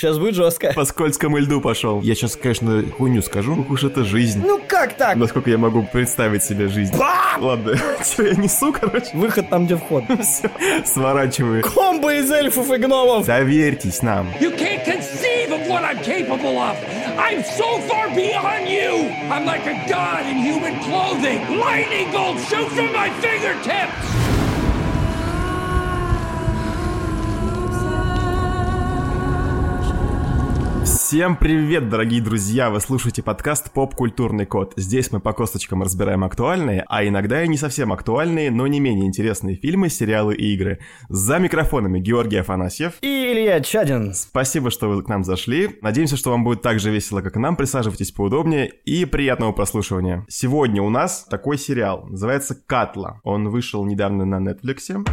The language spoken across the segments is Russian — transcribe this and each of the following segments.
Сейчас будет жестко. По скользкому льду пошел. Я сейчас, конечно, хуйню скажу, ну уж это жизнь. Ну как так? Насколько я могу представить себе жизнь. Ладно, что я несу, короче? Выход там, где вход. Все, сворачиваю. Комбо из эльфов и гномов. Доверьтесь нам. You can't conceive of what I'm capable of. I'm so far beyond you. I'm like a god in human clothing. Lightning bolts shoot from my fingertips. Всем привет, дорогие друзья! Вы слушаете подкаст «Поп-культурный код». Здесь мы по косточкам разбираем актуальные, а иногда и не совсем актуальные, но не менее интересные фильмы, сериалы и игры. За микрофонами Георгий Афанасьев. И Илья Чадин. Спасибо, что вы к нам зашли. Надеемся, что вам будет так же весело, как и нам. Присаживайтесь поудобнее и приятного прослушивания. Сегодня у нас такой сериал. Называется «Катла». Он вышел недавно на Netflix.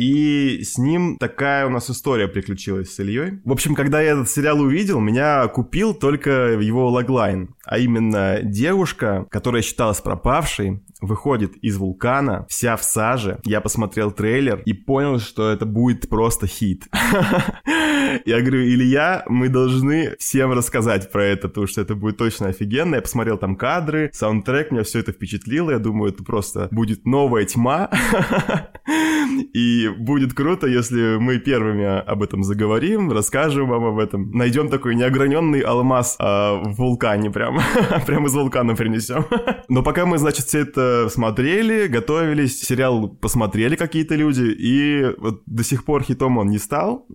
И с ним такая у нас история приключилась с Ильей. В общем, когда я этот сериал увидел, меня купил только его логлайн. А именно девушка, которая считалась пропавшей, выходит из вулкана, вся в саже. Я посмотрел трейлер и понял, что это будет просто хит. Я говорю, Илья, мы должны всем рассказать про это, потому что это будет точно офигенно. Я посмотрел там кадры, саундтрек, меня все это впечатлило. Я думаю, это просто будет новая тьма. И будет круто, если мы первыми об этом заговорим, расскажем вам об этом. Найдем такой неограненный алмаз а, в вулкане прям. прям из вулкана принесем. Но пока мы, значит, все это смотрели, готовились, сериал посмотрели какие-то люди, и вот до сих пор хитом он не стал.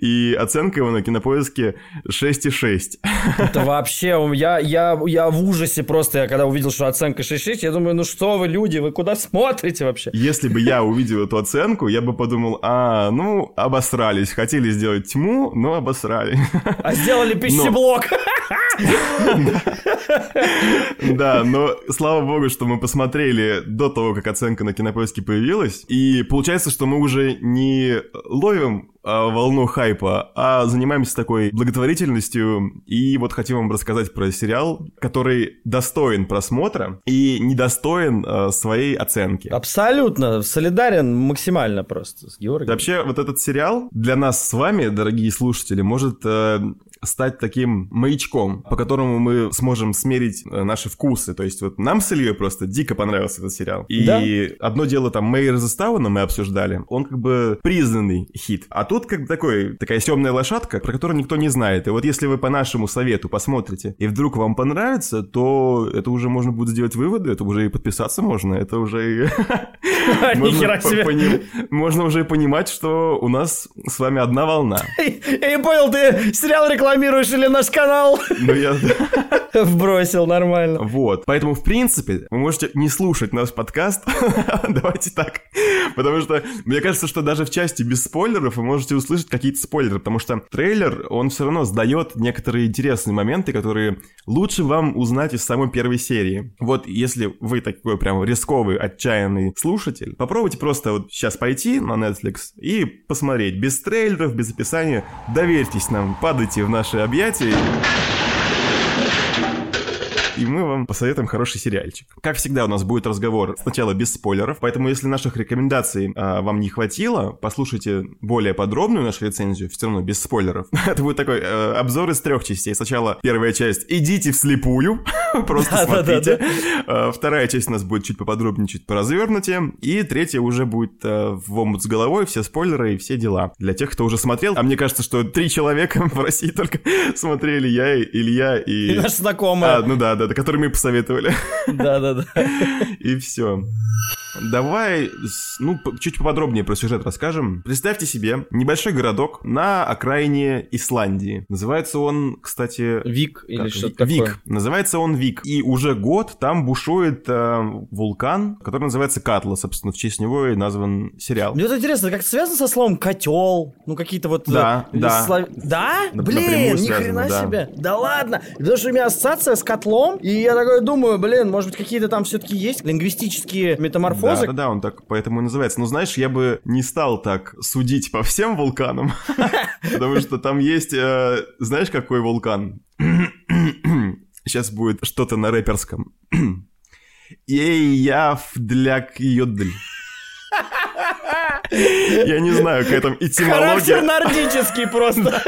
И оценка его на кинопоиске 6,6. Это вообще, я, я, я в ужасе просто, я когда увидел, что оценка 6,6, я думаю, ну что вы, люди, вы куда смотрите вообще? Если бы я увидел эту оценку, я бы подумал, а, ну, обосрались, хотели сделать тьму, но обосрали. А сделали пищеблок. Да, но слава богу, что мы посмотрели до того, как оценка на кинопоиске появилась. И получается, что мы уже не ловим волну хайпа, а занимаемся такой благотворительностью. И вот хотим вам рассказать про сериал, который достоин просмотра и недостоин а, своей оценки. Абсолютно, солидарен максимально просто с Георгием. Вообще, вот этот сериал для нас с вами, дорогие слушатели, может э, стать таким маячком, по которому мы сможем смерить э, наши вкусы. То есть вот нам с Ильей просто дико понравился этот сериал. И да? одно дело там Мэйр Застауна мы обсуждали, он как бы признанный хит. А тут как бы такой, такая темная лошадка, про которую никто не знает. И вот если вы по нашему совету посмотрите, и вдруг вам понравится, то это уже можно будет сделать выводы, это уже и подписаться можно, это уже можно уже понимать, что у нас с вами одна волна. Я не понял, ты сериал рекламируешь рекламируешь или наш канал? Ну я... Вбросил, нормально. Вот. Поэтому, в принципе, вы можете не слушать наш подкаст. Давайте так. Потому что мне кажется, что даже в части без спойлеров вы можете услышать какие-то спойлеры, потому что трейлер, он все равно сдает некоторые интересные моменты, которые лучше вам узнать из самой первой серии. Вот если вы такой прям рисковый, отчаянный слушатель, попробуйте просто вот сейчас пойти на Netflix и посмотреть без трейлеров, без описания. Доверьтесь нам, падайте в наши объятия и мы вам посоветуем хороший сериальчик. Как всегда, у нас будет разговор сначала без спойлеров, поэтому если наших рекомендаций а, вам не хватило, послушайте более подробную нашу рецензию, все равно без спойлеров. Это будет такой э, обзор из трех частей. Сначала первая часть «Идите вслепую», просто смотрите. А, вторая часть у нас будет чуть поподробнее, чуть поразвернутее. И третья уже будет э, в омут с головой, все спойлеры и все дела. Для тех, кто уже смотрел, а мне кажется, что три человека в России только смотрели, я, Илья и... И наш знакомый. А, ну да, да, который мы посоветовали. Да-да-да. И все. Давай, ну, чуть поподробнее про сюжет расскажем. Представьте себе небольшой городок на окраине Исландии. Называется он, кстати... Вик или что-то такое. Вик. Называется он Вик. И уже год там бушует э, вулкан, который называется Катла. Собственно, в честь него и назван сериал. Мне вот интересно, как это связано со словом котел? Ну, какие-то вот... Да, э, да. Слов... Да? Блин, ни хрена да. себе. Да ладно. Потому что у меня ассоциация с котлом, и я такой думаю, блин, может быть, какие-то там все-таки есть лингвистические метаморфозы да, да, да, он так поэтому и называется. Но знаешь, я бы не стал так судить по всем вулканам, потому что там есть, э, знаешь, какой вулкан? Сейчас будет что-то на рэперском. Ей, я для йодль. Я не знаю, какая там этимология. Характер нордический просто.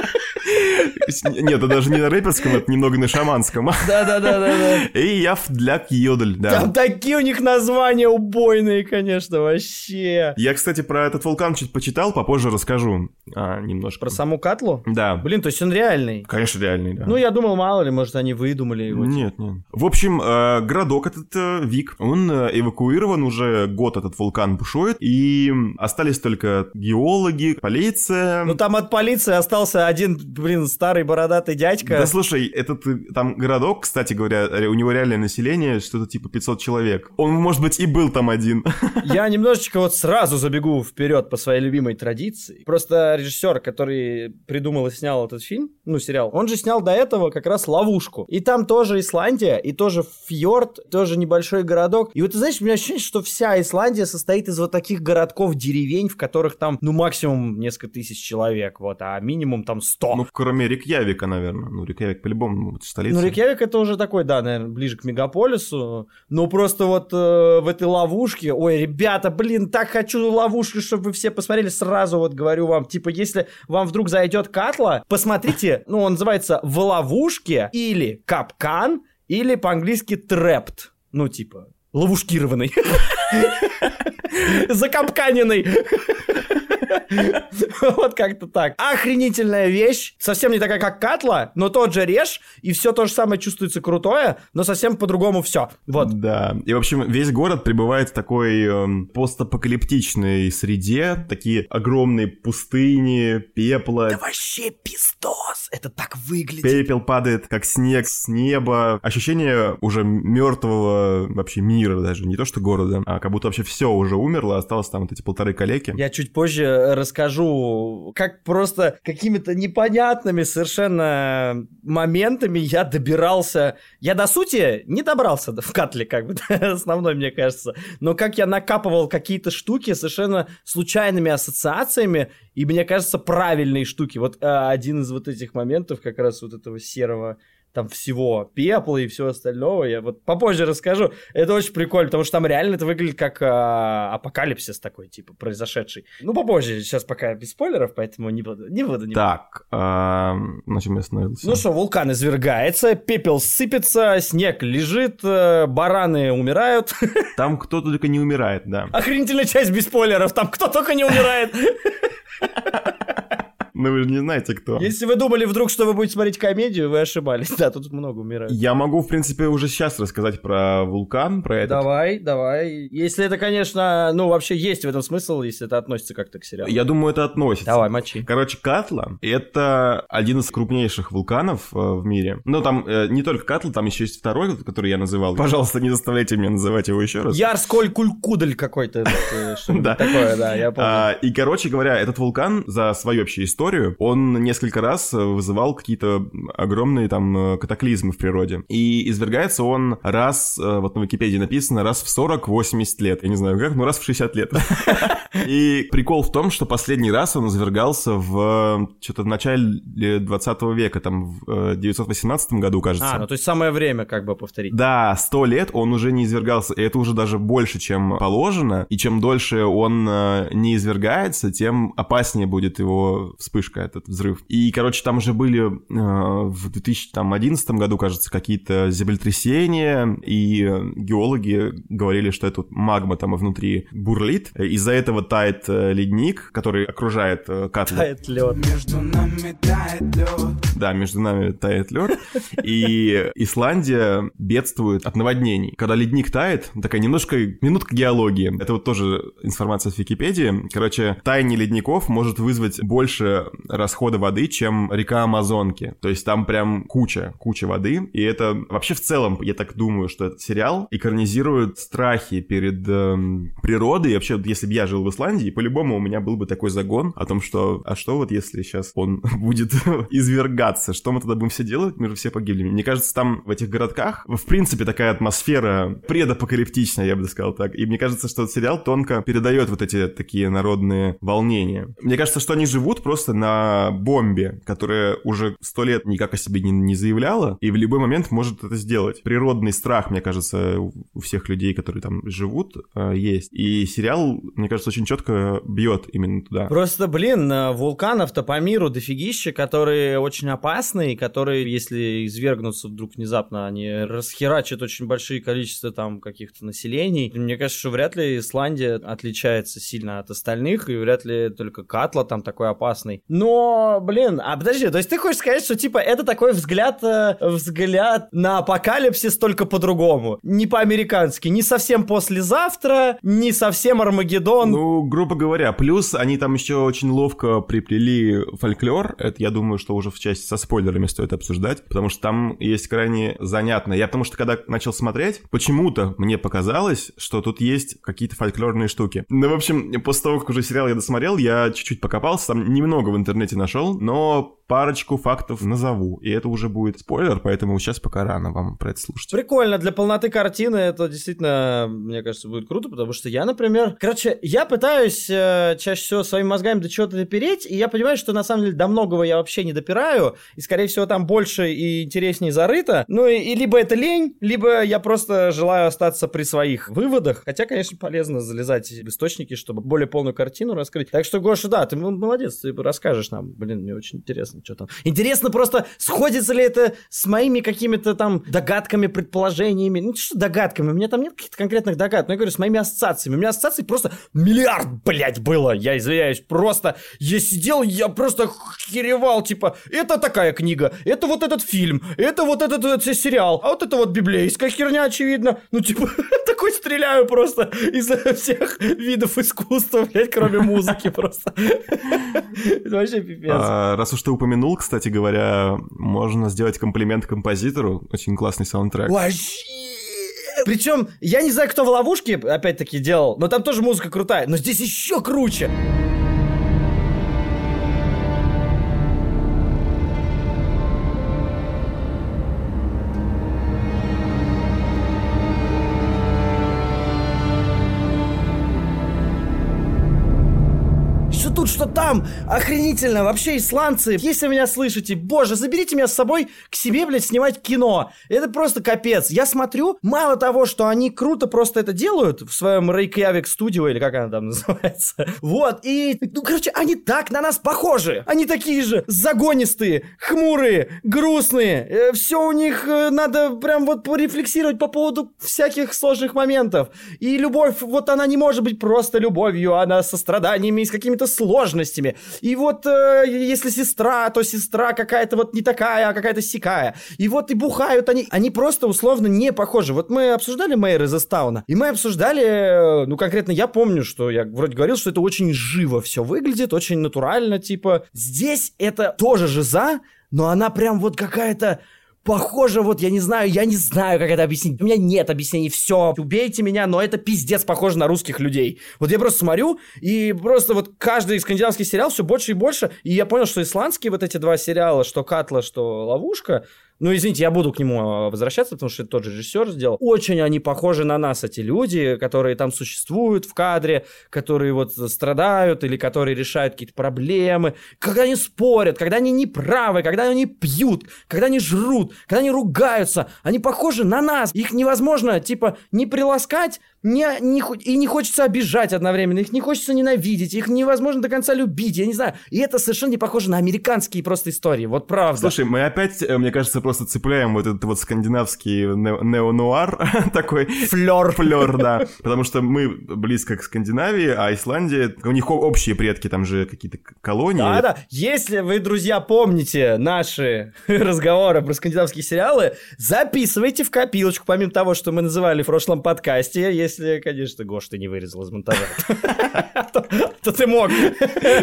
Нет, это даже не на рэперском, это немного на шаманском. Да-да-да. И я для йодль, да. Там такие у них названия убойные, конечно, вообще. Я, кстати, про этот вулкан чуть почитал, попозже расскажу а, немножко. Про саму Катлу? Да. Блин, то есть он реальный? Конечно, реальный, да. Ну, я думал, мало ли, может, они выдумали его. Нет, нет. В общем, э, городок этот э, Вик, он э, эвакуирован уже год этот вулкан бушует, и остались только геологи, полиция. Ну, там от полиции остался один, блин, старый бородатый дядька. Да, слушай, этот там городок, кстати говоря, у него реальное население что-то типа 500 человек. Он, может быть, и был там один. Я немножечко вот сразу забегу вперед по своей любимой традиции. Просто режиссер, который придумал и снял этот фильм, ну, сериал, он же снял до этого как раз «Ловушку». И там тоже Исландия, и тоже фьорд, тоже небольшой городок. И вот, ты знаешь, у меня ощущение, что вся Исландия состоит из вот таких городков, деревень, в которых там, ну, максимум несколько тысяч человек, вот, а минимум там 100. Ну, кроме Рикьявика, наверное. Ну, Рикьявик по-любому ну, столица. Ну, Рикьявик это уже такой, да, наверное, ближе к мегаполису. Но просто вот э, в этой ловушке, ой, ребята, блин, так хочу ловушку, чтобы вы все посмотрели сразу, вот говорю вам, типа, если вам вдруг зайдет Катла, посмотрите, ну, он называется «В ловушке» или «Капкан», или по-английски «Trapped». Ну, типа, ловушкированный. Закапканенный. Вот как-то так. Охренительная вещь. Совсем не такая, как Катла, но тот же режь, и все то же самое чувствуется крутое, но совсем по-другому все. Вот. Да. И, в общем, весь город пребывает в такой э, постапокалиптичной среде. Такие огромные пустыни, пепла. Да вообще пиздос. Это так выглядит. Пепел падает, как снег с неба. Ощущение уже мертвого вообще мира даже. Не то, что города, а как будто вообще все уже умерло, осталось там вот эти полторы калеки. Я чуть позже расскажу, как просто какими-то непонятными совершенно моментами я добирался. Я до сути не добрался в Катле, как бы, основной, мне кажется. Но как я накапывал какие-то штуки совершенно случайными ассоциациями, и мне кажется, правильные штуки. Вот а, один из вот этих моментов, как раз вот этого серого там всего пепла и всего остального. Я вот попозже расскажу. Это очень прикольно, потому что там реально это выглядит как а, апокалипсис такой, типа, произошедший. Ну, попозже, сейчас пока без спойлеров, поэтому не буду. Не буду, не так, а, на чем я остановился? Ну что, вулкан извергается, пепел сыпется, снег лежит, э, бараны умирают. Там кто только не умирает, да. Охренительная часть без спойлеров, там кто только не умирает. Но вы же не знаете, кто. Если вы думали вдруг, что вы будете смотреть комедию, вы ошибались. Да, тут много умирают. Я могу, в принципе, уже сейчас рассказать про вулкан, про это. Давай, давай. Если это, конечно, ну, вообще есть в этом смысл, если это относится как-то к сериалу. Я думаю, это относится. Давай, мочи. Короче, Катла — это один из крупнейших вулканов э, в мире. Ну, там э, не только Катла, там еще есть второй, который я называл. Пожалуйста, не заставляйте меня называть его еще раз. Ярсколь Кулькудль какой-то. Э, да. Такое, да, я помню. А, и, короче говоря, этот вулкан за свою вообще историю, он несколько раз вызывал какие-то огромные там э, катаклизмы в природе. И извергается он раз, э, вот на Википедии написано, раз в 40-80 лет. Я не знаю как, но раз в 60 лет. И прикол в том, что последний раз он извергался в что-то в начале 20 века, там в 918 э, году, кажется. А, ну то есть самое время как бы повторить. Да, 100 лет он уже не извергался, и это уже даже больше, чем положено, и чем дольше он не извергается, тем опаснее будет его вспышка, этот взрыв. И, короче, там уже были э, в 2011 году, кажется, какие-то землетрясения, и геологи говорили, что это магма там внутри бурлит. Из-за этого тает э, ледник, который окружает э, Катлу. Тает лед. Между нами тает лед. Да, между нами тает лед. И Исландия бедствует от наводнений. Когда ледник тает, такая немножко минутка геологии. Это вот тоже информация с Википедии. Короче, таяние ледников может вызвать больше расхода воды, чем река Амазонки. То есть там прям куча, куча воды. И это вообще в целом, я так думаю, что этот сериал экранизирует страхи перед э, природой. И вообще, если бы я жил в Исландии, по-любому у меня был бы такой загон о том, что а что вот если сейчас он будет извергаться, что мы тогда будем все делать? Мы же все погибли. Мне кажется, там в этих городках в принципе такая атмосфера предапокалиптичная, я бы сказал так. И мне кажется, что этот сериал тонко передает вот эти такие народные волнения. Мне кажется, что они живут просто на бомбе, которая уже сто лет никак о себе не, не заявляла, и в любой момент может это сделать. Природный страх, мне кажется, у всех людей, которые там живут, э, есть. И сериал, мне кажется, очень четко бьет именно туда. Просто, блин, э, вулканов-то по миру дофигища, которые очень опасны, и которые, если извергнутся вдруг внезапно, они расхерачат очень большие количества там каких-то населений. Мне кажется, что вряд ли Исландия отличается сильно от остальных, и вряд ли только Катла там такой опасный. Но, блин, а подожди, то есть ты хочешь сказать, что типа это такой взгляд, э, взгляд на апокалипсис только по-другому? Не по-американски, не совсем послезавтра, не совсем Армагеддон. Ну, грубо говоря, плюс они там еще очень ловко приплели фольклор, это я думаю, что уже в части со спойлерами стоит обсуждать, потому что там есть крайне занятно. Я потому что когда начал смотреть, почему-то мне показалось, что тут есть какие-то фольклорные штуки. Ну, в общем, после того, как уже сериал я досмотрел, я чуть-чуть покопался, там немного интернете нашел, но парочку фактов назову, и это уже будет спойлер, поэтому сейчас пока рано вам про это слушать. Прикольно, для полноты картины это действительно, мне кажется, будет круто, потому что я, например, короче, я пытаюсь э, чаще всего своими мозгами до чего-то допереть, и я понимаю, что на самом деле до многого я вообще не допираю, и, скорее всего, там больше и интереснее зарыто, ну и, и либо это лень, либо я просто желаю остаться при своих выводах, хотя, конечно, полезно залезать в источники, чтобы более полную картину раскрыть. Так что, Гоша, да, ты молодец, ты расскажешь нам, блин, мне очень интересно что там. Интересно просто, сходится ли это с моими какими-то там догадками, предположениями. Ну, что догадками, у меня там нет каких-то конкретных догадок, но я говорю, с моими ассоциациями. У меня ассоциаций просто миллиард, блядь, было. Я извиняюсь, просто я сидел, я просто херевал, типа, это такая книга, это вот этот фильм, это вот этот, этот сериал, а вот это вот библейская херня, очевидно. Ну, типа, такой стреляю просто из всех видов искусства, блядь, кроме музыки просто. Это вообще пипец. А, раз уж ты упомянул кстати говоря, можно сделать комплимент композитору. Очень классный саундтрек. Вообще! Причем, я не знаю, кто в ловушке, опять-таки, делал, но там тоже музыка крутая, но здесь еще круче. Там охренительно. Вообще, исландцы, если меня слышите, боже, заберите меня с собой к себе, блядь, снимать кино. Это просто капец. Я смотрю, мало того, что они круто просто это делают в своем Reykjavik Studio, или как она там называется. Вот, и, ну, короче, они так на нас похожи. Они такие же загонистые, хмурые, грустные. Э, все у них э, надо прям вот порефлексировать по поводу всяких сложных моментов. И любовь, вот она не может быть просто любовью, она со страданиями и с какими-то сложными сложностями. И вот э, если сестра, то сестра какая-то вот не такая, а какая-то сикая. И вот и бухают они. Они просто условно не похожи. Вот мы обсуждали Мэйр из Эстауна, и мы обсуждали, э, ну конкретно я помню, что я вроде говорил, что это очень живо все выглядит, очень натурально, типа. Здесь это тоже жиза, но она прям вот какая-то похоже, вот я не знаю, я не знаю, как это объяснить. У меня нет объяснений, все, убейте меня, но это пиздец похоже на русских людей. Вот я просто смотрю, и просто вот каждый скандинавский сериал все больше и больше, и я понял, что исландские вот эти два сериала, что Катла, что Ловушка, ну, извините, я буду к нему а, возвращаться, потому что это тот же режиссер сделал. Очень они похожи на нас, эти люди, которые там существуют в кадре, которые вот страдают или которые решают какие-то проблемы, когда они спорят, когда они неправы, когда они пьют, когда они жрут, когда они ругаются. Они похожи на нас. Их невозможно, типа, не приласкать, не, не, и не хочется обижать одновременно, их не хочется ненавидеть, их невозможно до конца любить, я не знаю. И это совершенно не похоже на американские просто истории, вот правда. Слушай, мы опять, э, мне кажется, просто цепляем вот этот вот скандинавский неонуар такой. Флер. Флер, да. Потому что мы близко к Скандинавии, а Исландия, у них общие предки, там же какие-то колонии. Да-да, если вы, друзья, помните наши разговоры про скандинавские сериалы, записывайте в копилочку, помимо того, что мы называли в прошлом подкасте, если, конечно, Гош, ты не вырезал из монтажа. То ты мог.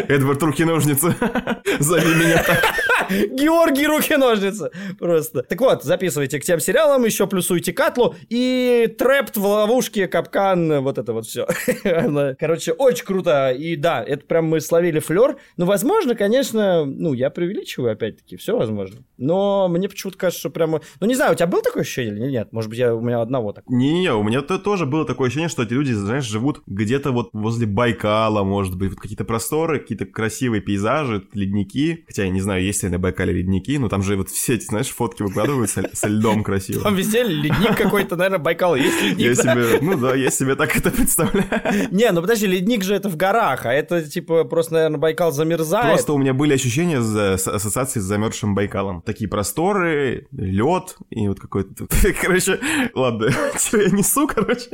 Эдвард, руки-ножницы. Зови меня так. Георгий руки-ножницы. Просто. Так вот, записывайте к тем сериалам, еще плюсуйте Катлу и Трэпт в ловушке, капкан, вот это вот все. Короче, очень круто. И да, это прям мы словили флер. Но, возможно, конечно, ну, я преувеличиваю опять-таки, все возможно. Но мне почему-то кажется, что прямо... Ну, не знаю, у тебя было такое ощущение или нет? Может быть, я, у меня одного такого. Не-не, у меня -то тоже было такое ощущение, что эти люди, знаешь, живут где-то вот возле Байкала, может быть, вот какие-то просторы, какие-то красивые пейзажи, ледники. Хотя я не знаю, есть ли на Байкале ледники, но там же вот все эти, знаешь, фотки выкладывают со, со льдом красиво. Там везде ледник какой-то, наверное, Байкал есть ледник. Я себе, ну да, я себе так это представляю. Не, ну подожди, ледник же это в горах, а это типа просто, наверное, Байкал замерзает. Просто у меня были ощущения с ассоциации с замерзшим Байкалом. Такие просторы, лед и вот какой-то... Короче, ладно, что я несу, короче.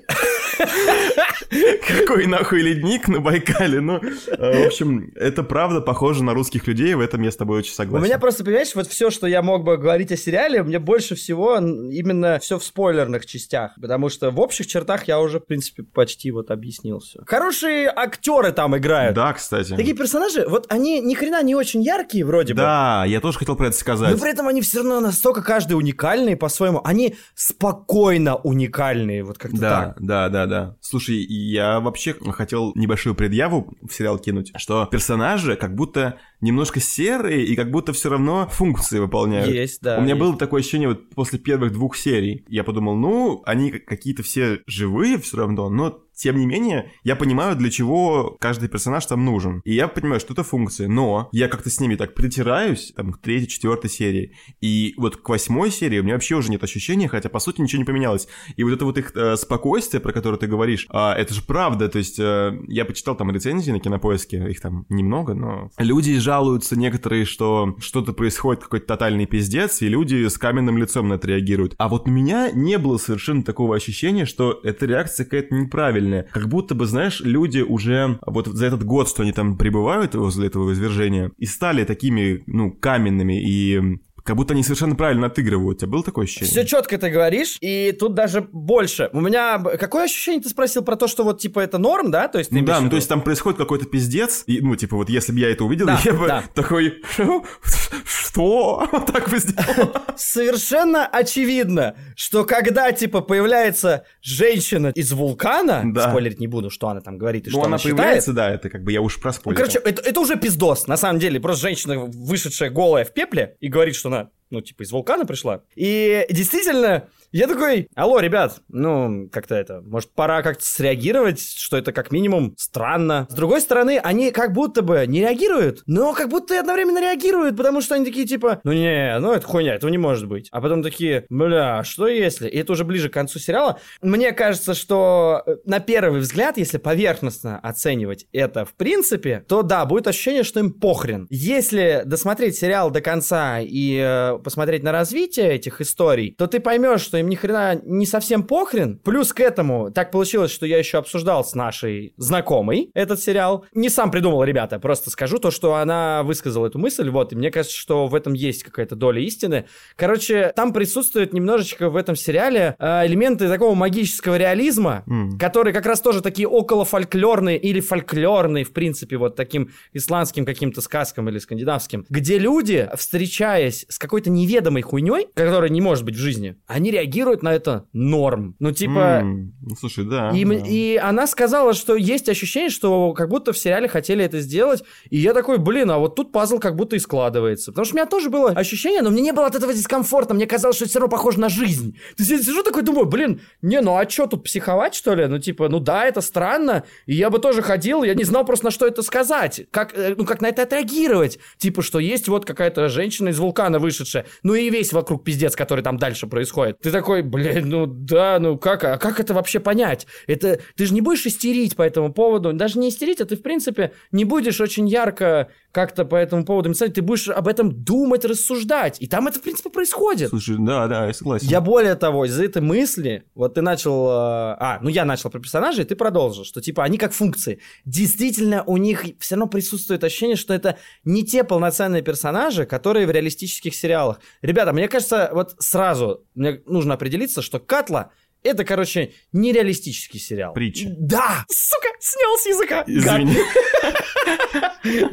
Какой нахуй ледник на Байкале? Ну, э, в общем, это правда похоже на русских людей, в этом я с тобой очень согласен. Меня просто, понимаешь, вот все, что я мог бы говорить о сериале, мне больше всего именно все в спойлерных частях, потому что в общих чертах я уже, в принципе, почти вот объяснил все. Хорошие актеры там играют. Да, кстати. Такие персонажи, вот они ни хрена не очень яркие вроде бы. Да, я тоже хотел про это сказать. Но при этом они все равно настолько каждый уникальный по-своему. Они спокойно уникальные, вот как-то да, так. Да, да, да. Слушай, я вообще хотел небольшую предъяву в сериал кинуть, что персонажи как будто немножко серые и как будто все равно функции выполняют. Есть, да. У меня есть. было такое ощущение вот после первых двух серий. Я подумал, ну, они какие-то все живые все равно, но тем не менее, я понимаю, для чего каждый персонаж там нужен. И я понимаю, что это функции, но я как-то с ними так притираюсь, там, к третьей, четвертой серии. И вот к восьмой серии у меня вообще уже нет ощущения, хотя, по сути, ничего не поменялось. И вот это вот их э, спокойствие, про которое ты говоришь, э, это же правда. То есть э, я почитал там рецензии на Кинопоиске, их там немного, но люди жалуются некоторые, что что-то происходит, какой-то тотальный пиздец, и люди с каменным лицом на это реагируют. А вот у меня не было совершенно такого ощущения, что эта реакция какая-то неправильная правильное. Как будто бы, знаешь, люди уже вот за этот год, что они там пребывают возле этого извержения, и стали такими, ну, каменными и как будто они совершенно правильно отыгрывают. У тебя было такое ощущение? Все четко ты говоришь, и тут даже больше. У меня... Какое ощущение ты спросил про то, что вот, типа, это норм, да? То есть, ну да, ну то есть там происходит какой-то пиздец, и, ну, типа, вот если бы я это увидел, да, я бы да. такой... Что? Так бы сделал. Совершенно очевидно, что когда, типа, появляется женщина из вулкана, да. спойлерить не буду, что она там говорит и ну, что она, она появляется, считает. да, это как бы я уж проспойлерил. Ну, короче, это, это уже пиздос, на самом деле. Просто женщина, вышедшая голая в пепле, и говорит, что она ну, типа, из вулкана пришла. И действительно, я такой, алло, ребят, ну, как-то это, может, пора как-то среагировать, что это как минимум странно. С другой стороны, они как будто бы не реагируют, но как будто и одновременно реагируют, потому что они такие, типа, ну не, ну это хуйня, этого не может быть. А потом такие, бля, что если? И это уже ближе к концу сериала. Мне кажется, что э, на первый взгляд, если поверхностно оценивать это в принципе, то да, будет ощущение, что им похрен. Если досмотреть сериал до конца и э, посмотреть на развитие этих историй, то ты поймешь, что им ни хрена не совсем похрен. Плюс к этому так получилось, что я еще обсуждал с нашей знакомой этот сериал. Не сам придумал, ребята, просто скажу то, что она высказала эту мысль, вот, и мне кажется, что в этом есть какая-то доля истины. Короче, там присутствует немножечко в этом сериале э, элементы такого магического реализма, mm. которые как раз тоже такие около фольклорные или фольклорные, в принципе, вот таким исландским каким-то сказкам или скандинавским, где люди, встречаясь с какой-то неведомой хуйней, которая не может быть в жизни, они реагируют на это норм. Ну, типа... Mm, ну, слушай, да и, да. и она сказала, что есть ощущение, что как будто в сериале хотели это сделать. И я такой, блин, а вот тут пазл как будто и складывается. Потому что у меня тоже было ощущение, но мне не было от этого дискомфорта. Мне казалось, что это все равно похоже на жизнь. То есть я сижу такой, думаю, блин, не, ну а что тут психовать, что ли? Ну, типа, ну да, это странно. И я бы тоже ходил, я не знал просто, на что это сказать. Как, э, ну, как на это отреагировать. Типа, что есть вот какая-то женщина из вулкана вышедшая. Ну и весь вокруг пиздец, который там дальше происходит. Ты такой, блядь, ну да, ну как, а как это вообще понять? Это, ты же не будешь истерить по этому поводу, даже не истерить, а ты, в принципе, не будешь очень ярко как-то по этому поводу писать, ты будешь об этом думать, рассуждать. И там это, в принципе, происходит. Слушай, да, да, я согласен. Я более того, из-за этой мысли, вот ты начал... Э, а, ну я начал про персонажей, ты продолжил, что типа они как функции. Действительно, у них все равно присутствует ощущение, что это не те полноценные персонажи, которые в реалистических сериалах. Ребята, мне кажется, вот сразу мне нужно определиться, что Катла это, короче, нереалистический сериал. Притча. Да! Сука! Снял с языка. Извини.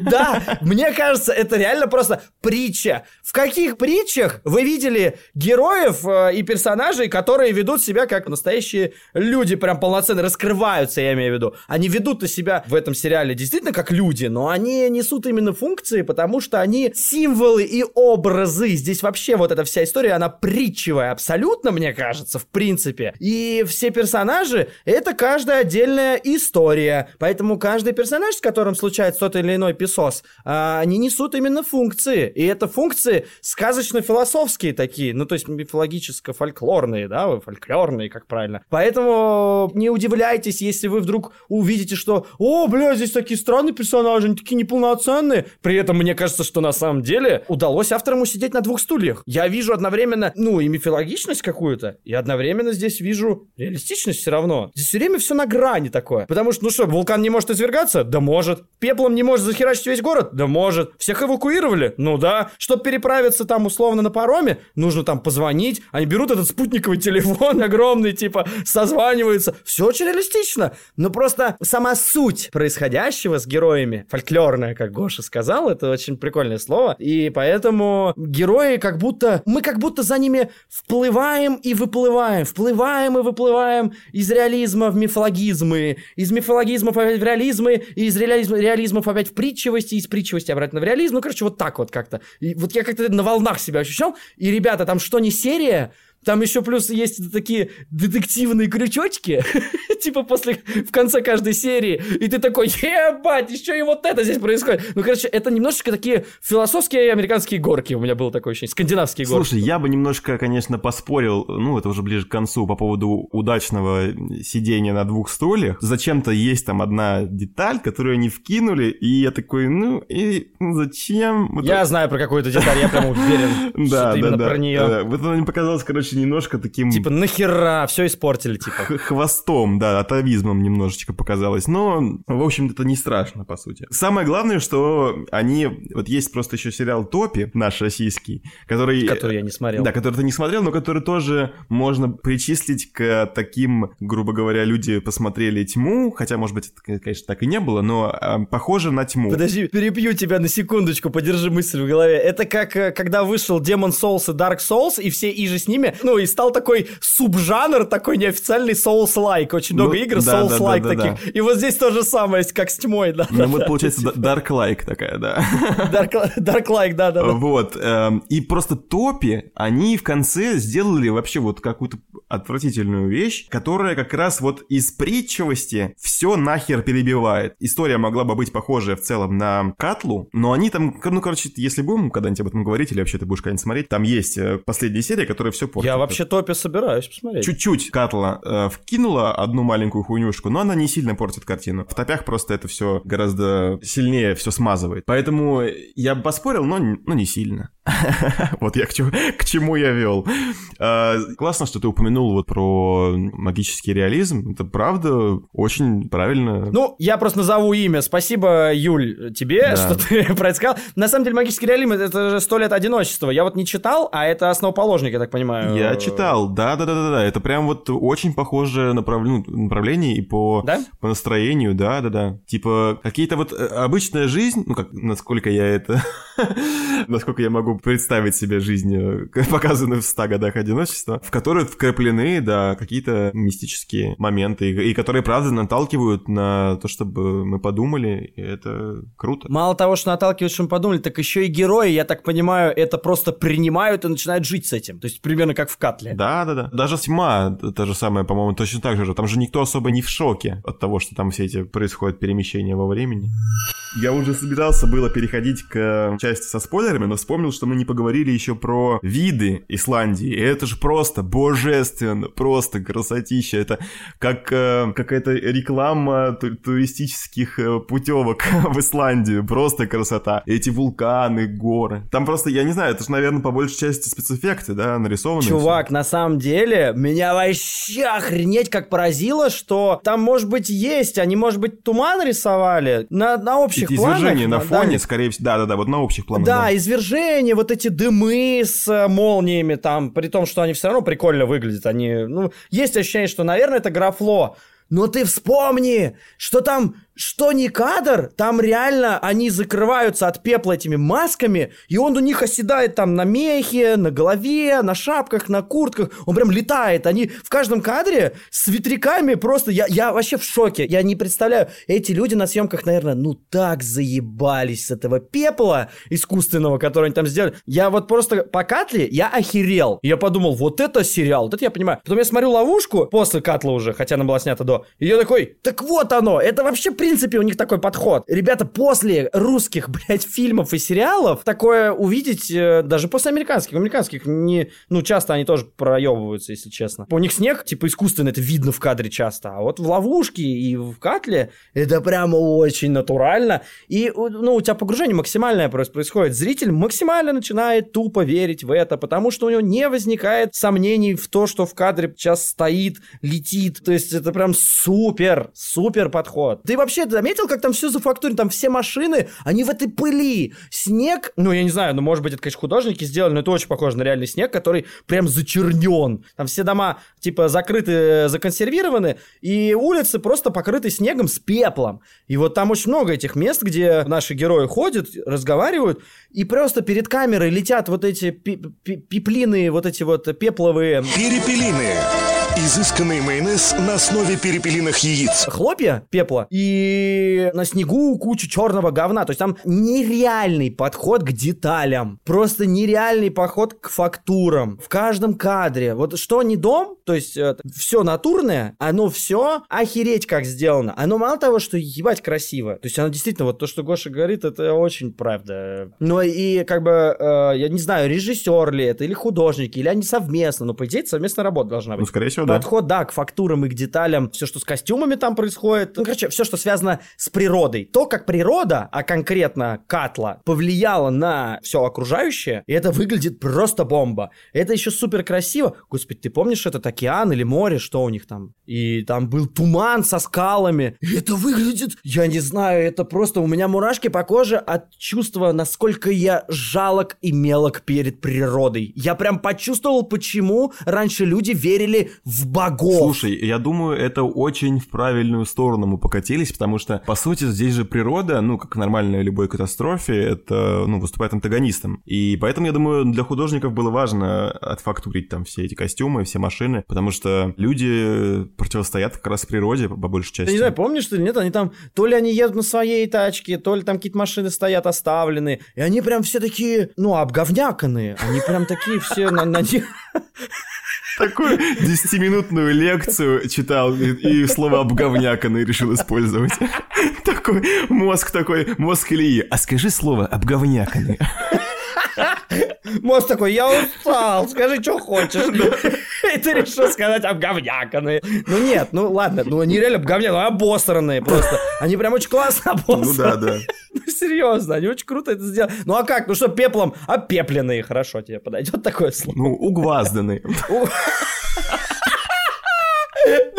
Да, мне кажется, это реально просто притча. В каких притчах вы видели героев э, и персонажей, которые ведут себя как настоящие люди, прям полноценно раскрываются, я имею в виду. Они ведут себя в этом сериале действительно как люди, но они несут именно функции, потому что они символы и образы. Здесь вообще вот эта вся история, она притчевая абсолютно, мне кажется, в принципе. И все персонажи, это каждая отдельная история. Поэтому каждый персонаж, с которым случается тот или иной писос, а, они несут именно функции. И это функции сказочно-философские такие, ну то есть мифологическо-фольклорные, да, фольклорные, как правильно. Поэтому не удивляйтесь, если вы вдруг увидите, что «О, бля, здесь такие странные персонажи, они такие неполноценные». При этом мне кажется, что на самом деле удалось авторам усидеть на двух стульях. Я вижу одновременно, ну, и мифологичность какую-то, и одновременно здесь вижу реалистичность все равно. Здесь все время все на грани такое. Потому что, ну что, вулкан не может извергаться? Да может. Пеплом не может захерачить весь город? Да может. Всех эвакуировали? Ну да. Чтобы переправиться там условно на пароме, нужно там позвонить. Они берут этот спутниковый телефон огромный, типа, созваниваются. Все очень реалистично. Но просто сама суть происходящего с героями, фольклорная, как Гоша сказал, это очень прикольное слово. И поэтому герои как будто... Мы как будто за ними вплываем и выплываем. Вплываем и выплываем из реализма в мифологизмы, из мифологизмов опять в реализмы, и из реализма, реализмов опять в притчивости, из притчивости обратно в реализм. Ну, короче, вот так вот как-то. И вот я как-то на волнах себя ощущал. И, ребята, там что не серия, там еще плюс есть такие детективные крючочки, типа после, в конце каждой серии, и ты такой, ебать, еще и вот это здесь происходит. Ну, короче, это немножечко такие философские американские горки у меня было такое ощущение, скандинавские горки. Слушай, я бы немножко, конечно, поспорил, ну, это уже ближе к концу, по поводу удачного сидения на двух стульях. Зачем-то есть там одна деталь, которую они вкинули, и я такой, ну, и зачем? Я знаю про какую-то деталь, я прям уверен, что именно про нее. Вот она мне показалась, короче, короче, немножко таким... Типа, нахера, все испортили, типа. Хвостом, да, атовизмом немножечко показалось. Но, в общем-то, это не страшно, по сути. Самое главное, что они... Вот есть просто еще сериал «Топи», наш российский, который... Который я не смотрел. Да, который ты не смотрел, но который тоже можно причислить к таким, грубо говоря, люди посмотрели «Тьму», хотя, может быть, это, конечно, так и не было, но а, похоже на «Тьму». Подожди, перепью тебя на секундочку, подержи мысль в голове. Это как, э, когда вышел Demon Souls и Dark Souls, и все и же с ними, ну, и стал такой субжанр, такой неофициальный Souls-like. Очень много ну, игр да, Souls-like да, да, таких. Да, И вот здесь то же самое, как с тьмой, да. Ну, вот получается Dark-like такая, да. Dark-like, да, да. Вот. Эм, и просто топи, они в конце сделали вообще вот какую-то отвратительную вещь, которая как раз вот из притчивости все нахер перебивает. История могла бы быть похожая в целом на Катлу, но они там, ну, короче, если будем когда-нибудь об этом говорить, или вообще ты будешь когда-нибудь смотреть, там есть э, последняя серия, которая все портит. Я вообще топе собираюсь посмотреть. Чуть-чуть Катла э, вкинула одну маленькую хуйнюшку, но она не сильно портит картину. В топях просто это все гораздо сильнее все смазывает. Поэтому я бы поспорил, но, но не сильно. вот я к чему, к чему я вел. А, классно, что ты упомянул вот про магический реализм. Это правда очень правильно. Ну, я просто назову имя. Спасибо, Юль, тебе, да. что ты про это сказал. На самом деле, магический реализм — это же сто лет одиночества. Я вот не читал, а это основоположник, я так понимаю. Я читал, да-да-да-да. Это прям вот очень похожее направ... ну, направление и по... Да? по настроению, да-да-да. Типа какие-то вот э, обычная жизнь, ну, как, насколько я это... насколько я могу представить себе жизнь, э, показанную в 100 годах одиночества, в которой вкраплены, да, какие-то мистические моменты, и, и которые, правда, наталкивают на то, чтобы мы подумали, и это круто. Мало того, что наталкивают, что мы подумали, так еще и герои, я так понимаю, это просто принимают и начинают жить с этим. То есть примерно как в Катле. Да, да, да. Даже тьма, та же самая, по-моему, точно так же. Там же никто особо не в шоке от того, что там все эти происходят перемещения во времени. Я уже собирался было переходить к части со спойлерами, но вспомнил, что мы не поговорили еще про виды Исландии. И это же просто божественно, просто красотища. Это как э, какая-то реклама ту- туристических э, путевок в Исландию. Просто красота. Эти вулканы, горы. Там просто, я не знаю, это же, наверное, по большей части спецэффекты, да, нарисованы. Чувак, все. на самом деле, меня вообще охренеть как поразило, что там, может быть, есть, они, может быть, туман рисовали на, на общих Эти планах. Извержения на фоне, да, скорее всего, да-да-да, вот на общих планах. Да, да. извержения, вот эти дымы с э, молниями там, при том, что они все равно прикольно выглядят. Они, ну, есть ощущение, что, наверное, это графло, Но ты вспомни, что там что не кадр, там реально они закрываются от пепла этими масками, и он у них оседает там на мехе, на голове, на шапках, на куртках. Он прям летает. Они в каждом кадре с ветряками просто... Я, я вообще в шоке. Я не представляю. Эти люди на съемках, наверное, ну так заебались с этого пепла искусственного, который они там сделали. Я вот просто по Катле, я охерел. Я подумал, вот это сериал, вот это я понимаю. Потом я смотрю ловушку после Катла уже, хотя она была снята до. И я такой, так вот оно, это вообще принципе, у них такой подход. Ребята, после русских, блядь, фильмов и сериалов такое увидеть, э, даже после американских, американских, не, ну, часто они тоже проебываются, если честно. У них снег, типа, искусственный, это видно в кадре часто, а вот в ловушке и в катле это прямо очень натурально. И, ну, у тебя погружение максимальное просто происходит. Зритель максимально начинает тупо верить в это, потому что у него не возникает сомнений в то, что в кадре сейчас стоит, летит. То есть это прям супер, супер подход. Ты вообще вообще заметил, как там все зафактурено? Там все машины, они в этой пыли. Снег, ну, я не знаю, ну, может быть, это, конечно, художники сделали, но это очень похоже на реальный снег, который прям зачернен. Там все дома, типа, закрыты, законсервированы, и улицы просто покрыты снегом с пеплом. И вот там очень много этих мест, где наши герои ходят, разговаривают, и просто перед камерой летят вот эти пеплины, вот эти вот пепловые... Перепелины. Изысканный майонез на основе перепелиных яиц. Хлопья пепла и на снегу кучу черного говна. То есть там нереальный подход к деталям. Просто нереальный подход к фактурам. В каждом кадре. Вот что не дом, то есть э, все натурное, оно все охереть как сделано. Оно мало того, что ебать красиво. То есть оно действительно, вот то, что Гоша говорит, это очень правда. Но и как бы, э, я не знаю, режиссер ли это, или художники, или они совместно. Но по идее, это совместная работа должна быть. Ну, скорее всего, да. Подход, да, к фактурам и к деталям. Все, что с костюмами там происходит. Ну, короче, все, что связано с природой. То, как природа, а конкретно Катла, повлияла на все окружающее, и это выглядит просто бомба. Это еще супер красиво. Господи, ты помнишь этот океан или море, что у них там? И там был туман со скалами. И это выглядит, я не знаю, это просто у меня мурашки по коже от чувства, насколько я жалок и мелок перед природой. Я прям почувствовал, почему раньше люди верили в богов. Слушай, я думаю, это очень в правильную сторону мы покатились, потому что, по сути, здесь же природа, ну, как нормальная любой катастрофе, это, ну, выступает антагонистом. И поэтому, я думаю, для художников было важно отфактурить там все эти костюмы, все машины, потому что люди противостоят как раз природе, по большей части. Я не знаю, помнишь что нет? Они там, то ли они едут на своей тачке, то ли там какие-то машины стоят оставлены, и они прям все такие, ну, обговняканные. Они прям такие все на них такую десятиминутную лекцию читал и, и слово обговняканный решил использовать. Такой мозг такой, мозг Ильи. А скажи слово обговняканный. Мозг такой, я устал, скажи, что хочешь. И ты решил сказать обговняканные. Ну нет, ну ладно, ну они реально обговняканные, обосранные просто. Они прям очень классно обосраны. Ну да, да. Ну серьезно, они очень круто это сделали. Ну а как, ну что, пеплом, опепленные, хорошо тебе подойдет такое слово? Ну, угвазданные.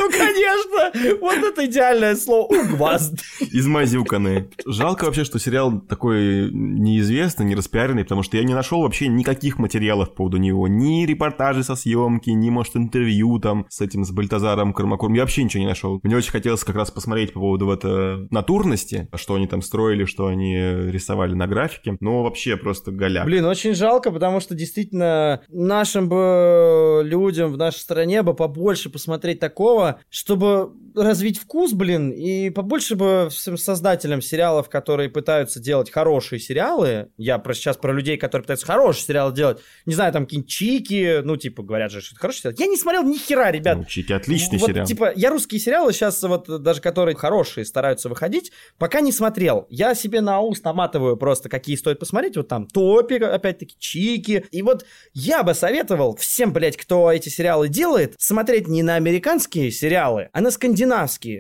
Ну, конечно! Вот это идеальное слово. Угвазд. Измазюканные. Жалко вообще, что сериал такой неизвестный, не распиаренный, потому что я не нашел вообще никаких материалов по поводу него. Ни репортажи со съемки, ни, может, интервью там с этим, с Бальтазаром Кармакуром. Я вообще ничего не нашел. Мне очень хотелось как раз посмотреть по поводу вот это натурности, что они там строили, что они рисовали на графике. Но вообще просто голяк. Блин, очень жалко, потому что действительно нашим бы людям в нашей стране бы побольше посмотреть такого, чтобы развить вкус, блин, и побольше бы всем создателям сериалов, которые пытаются делать хорошие сериалы, я про, сейчас про людей, которые пытаются хорошие сериалы делать, не знаю, там какие-нибудь Чики, ну, типа, говорят же, что это хороший сериал. Я не смотрел ни хера, ребят. Ну, Чики отличный вот, сериал. Типа, я русские сериалы сейчас, вот, даже которые хорошие стараются выходить, пока не смотрел. Я себе на ус наматываю просто, какие стоит посмотреть, вот там Топик, опять-таки, Чики. И вот я бы советовал всем, блядь, кто эти сериалы делает, смотреть не на американские сериалы, а на скандинавские.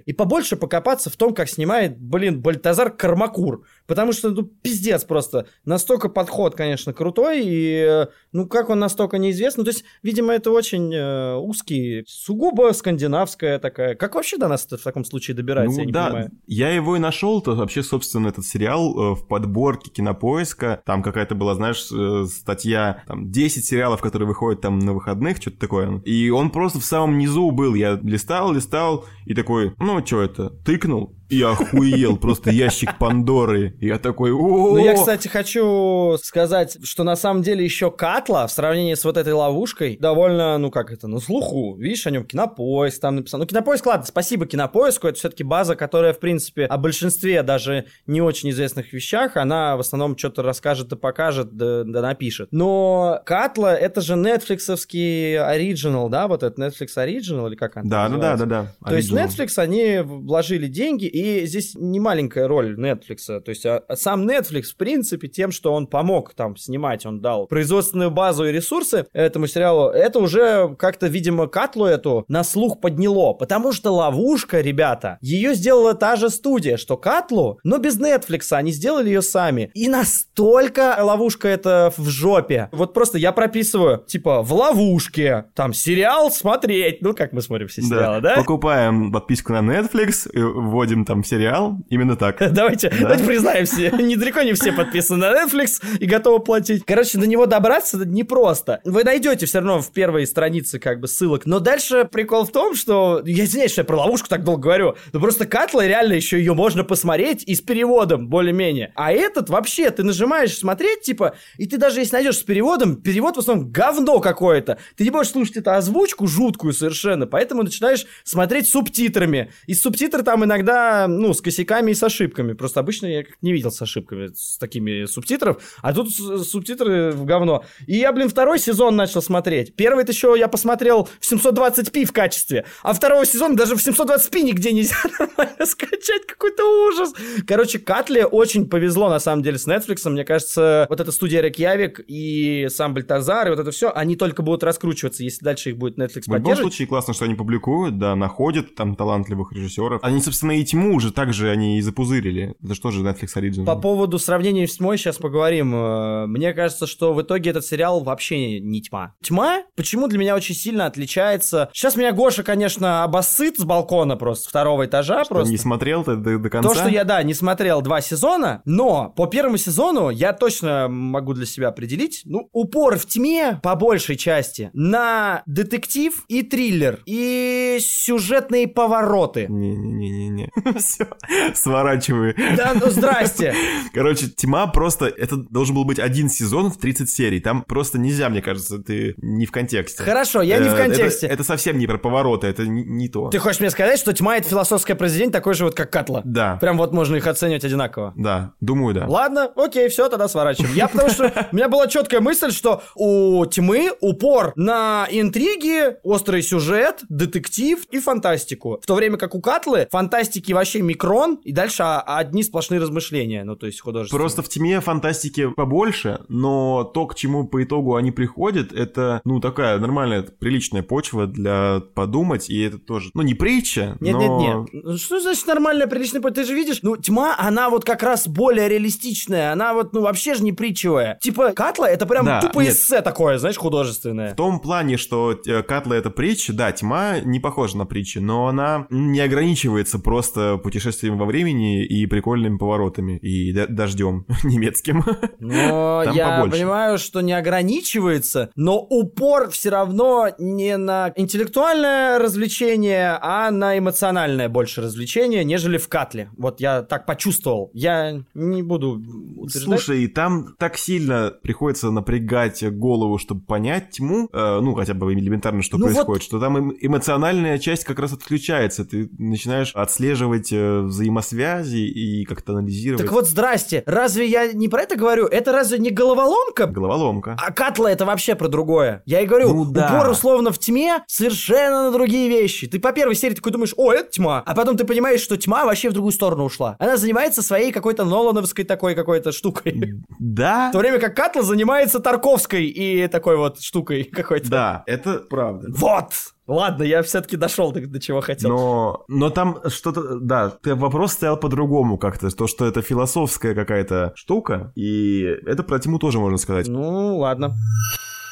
И побольше покопаться в том, как снимает, блин, Бальтазар Кармакур. Потому что, ну, пиздец просто. Настолько подход, конечно, крутой, и, э, ну, как он настолько неизвестный. То есть, видимо, это очень э, узкий, сугубо скандинавская такая. Как вообще до нас в таком случае добирается, ну, я не да, понимаю. Я его и нашел, то вообще, собственно, этот сериал э, в подборке кинопоиска. Там какая-то была, знаешь, э, статья, там, 10 сериалов, которые выходят там на выходных, что-то такое. И он просто в самом низу был. Я листал, листал, и такой, ну, что это, тыкнул, и охуел, просто ящик Пандоры. Я такой, о Ну, я, кстати, хочу сказать, что на самом деле еще Катла в сравнении с вот этой ловушкой довольно, ну, как это, на слуху. Видишь, о нем Кинопоиск там написал. Ну, Кинопоиск, ладно, спасибо Кинопоиску, это все-таки база, которая, в принципе, о большинстве даже не очень известных вещах, она в основном что-то расскажет и покажет, да, да напишет. Но Катла, это же нетфликсовский оригинал, да, вот этот Netflix оригинал, или как она Да, да, да, да, да. То есть. Netflix, они вложили деньги, и здесь не маленькая роль Netflix. То есть а, а сам Netflix, в принципе, тем, что он помог там снимать, он дал производственную базу и ресурсы этому сериалу, это уже как-то, видимо, Катлу эту на слух подняло. Потому что ловушка, ребята, ее сделала та же студия, что Катлу, но без Netflix, они сделали ее сами. И настолько ловушка это в жопе. Вот просто я прописываю, типа, в ловушке, там, сериал смотреть. Ну, как мы смотрим все сериалы, да? Покупаем подписку на Netflix, и вводим там сериал, именно так. Давайте, давайте признаемся, недалеко не все подписаны на Netflix и готовы платить. Короче, до него добраться непросто. Вы найдете все равно в первой странице как бы ссылок. Но дальше прикол в том, что... Я извиняюсь, что я про ловушку так долго говорю. Но просто Катла реально еще ее можно посмотреть и с переводом более-менее. А этот вообще, ты нажимаешь смотреть, типа, и ты даже если найдешь с переводом, перевод в основном говно какое-то. Ты не можешь слушать эту озвучку жуткую совершенно, поэтому начинаешь смотреть субтитрами. И субтитры там иногда, ну, с косяками и с ошибками. Просто обычно я как не видел с ошибками, с такими субтитров, а тут субтитры в говно. И я, блин, второй сезон начал смотреть. Первый еще я посмотрел в 720p в качестве, а второго сезона даже в 720p нигде нельзя нормально скачать. Какой-то ужас. Короче, Катле очень повезло, на самом деле, с Netflix. Мне кажется, вот эта студия Рекьявик и сам Бальтазар, и вот это все, они только будут раскручиваться, если дальше их будет Netflix В любом поддерживать. случае, классно, что они публикуют, да, находят там талантливых режиссеров. Они, собственно, и тьму уже также они и запузырили. Это что же Netflix Original? По поводу сравнения с тьмой сейчас поговорим. Э, Мне кажется, что в итоге этот сериал вообще не тьма. Тьма почему для меня очень сильно отличается. Сейчас меня Гоша, конечно, обоссыт с балкона просто, второго этажа Что, просто. не смотрел ты до, до конца? То, что я, да, не смотрел два сезона, но по первому сезону я точно могу для себя определить, ну, упор в тьме, по большей части, на детектив и триллер, и сюжетные повороты. Не-не-не-не-не. Все, сворачивай. Да, ну здрасте. Короче, тьма просто... Это должен был быть один сезон в 30 серий. Там просто нельзя, мне кажется, ты не в контексте. Хорошо, я не в Э, это- контексте. Это, совсем не про повороты, это не, не то. Ты хочешь мне сказать, что тьма это философское произведение такое же вот, как Катла? Да. Прям вот можно их оценивать одинаково. Да, думаю, да. Ладно, окей, все, тогда сворачиваем. Я потому что у меня была четкая мысль, что у тьмы упор на интриги, острый сюжет, детектив и фантастику. В то время как у Катлы фантастики вообще микрон, и дальше одни сплошные размышления, ну то есть художественные. Просто в тьме фантастики побольше, но то, к чему по итогу они приходят, это, ну, такая нормальная, приличная почва для подумать, и это тоже, ну, не притча, Нет, но... нет, нет. Ну, Что значит нормальная, приличная путь? Ты же видишь, ну, тьма, она вот как раз более реалистичная. Она вот, ну, вообще же не притчевая. Типа, Катла это прям Да, тупо нет. эссе такое, знаешь, художественное. В том плане, что э, Катла это притча, да, тьма не похожа на притчу, но она не ограничивается просто путешествием во времени и прикольными поворотами, и дождем немецким. Но Там я побольше. понимаю, что не ограничивается, но упор все равно не на интеллектуальное развлечение, а на эмоциональное больше развлечение, нежели в Катле. Вот я так почувствовал. Я не буду утверждать. Слушай, там так сильно приходится напрягать голову, чтобы понять тьму, э, ну, хотя бы элементарно, что Ну вот- происходит, что там эм- эмоциональная часть как раз отключается, ты начинаешь отслеживать э, взаимосвязи и как-то анализировать. Так вот, здрасте. Разве я не про это говорю? Это разве не головоломка? Головоломка. А Катла это вообще про другое. Я и говорю, Ну да. упор условно в тьме совершенно на другие вещи. Ты по первой серии такой думаешь, о, это тьма. А потом ты понимаешь, что тьма вообще в другую сторону ушла. Она занимается своей какой-то Нолановской такой какой-то штукой. Да, В то время как Катла занимается Тарковской и такой вот штукой какой-то. да, это правда. Вот! Ладно, я все-таки дошел до, до чего хотел. Но, но там что-то, да, ты- вопрос стоял по-другому как-то, то, что это философская какая-то штука, и это про тьму тоже можно сказать. Ну, ладно.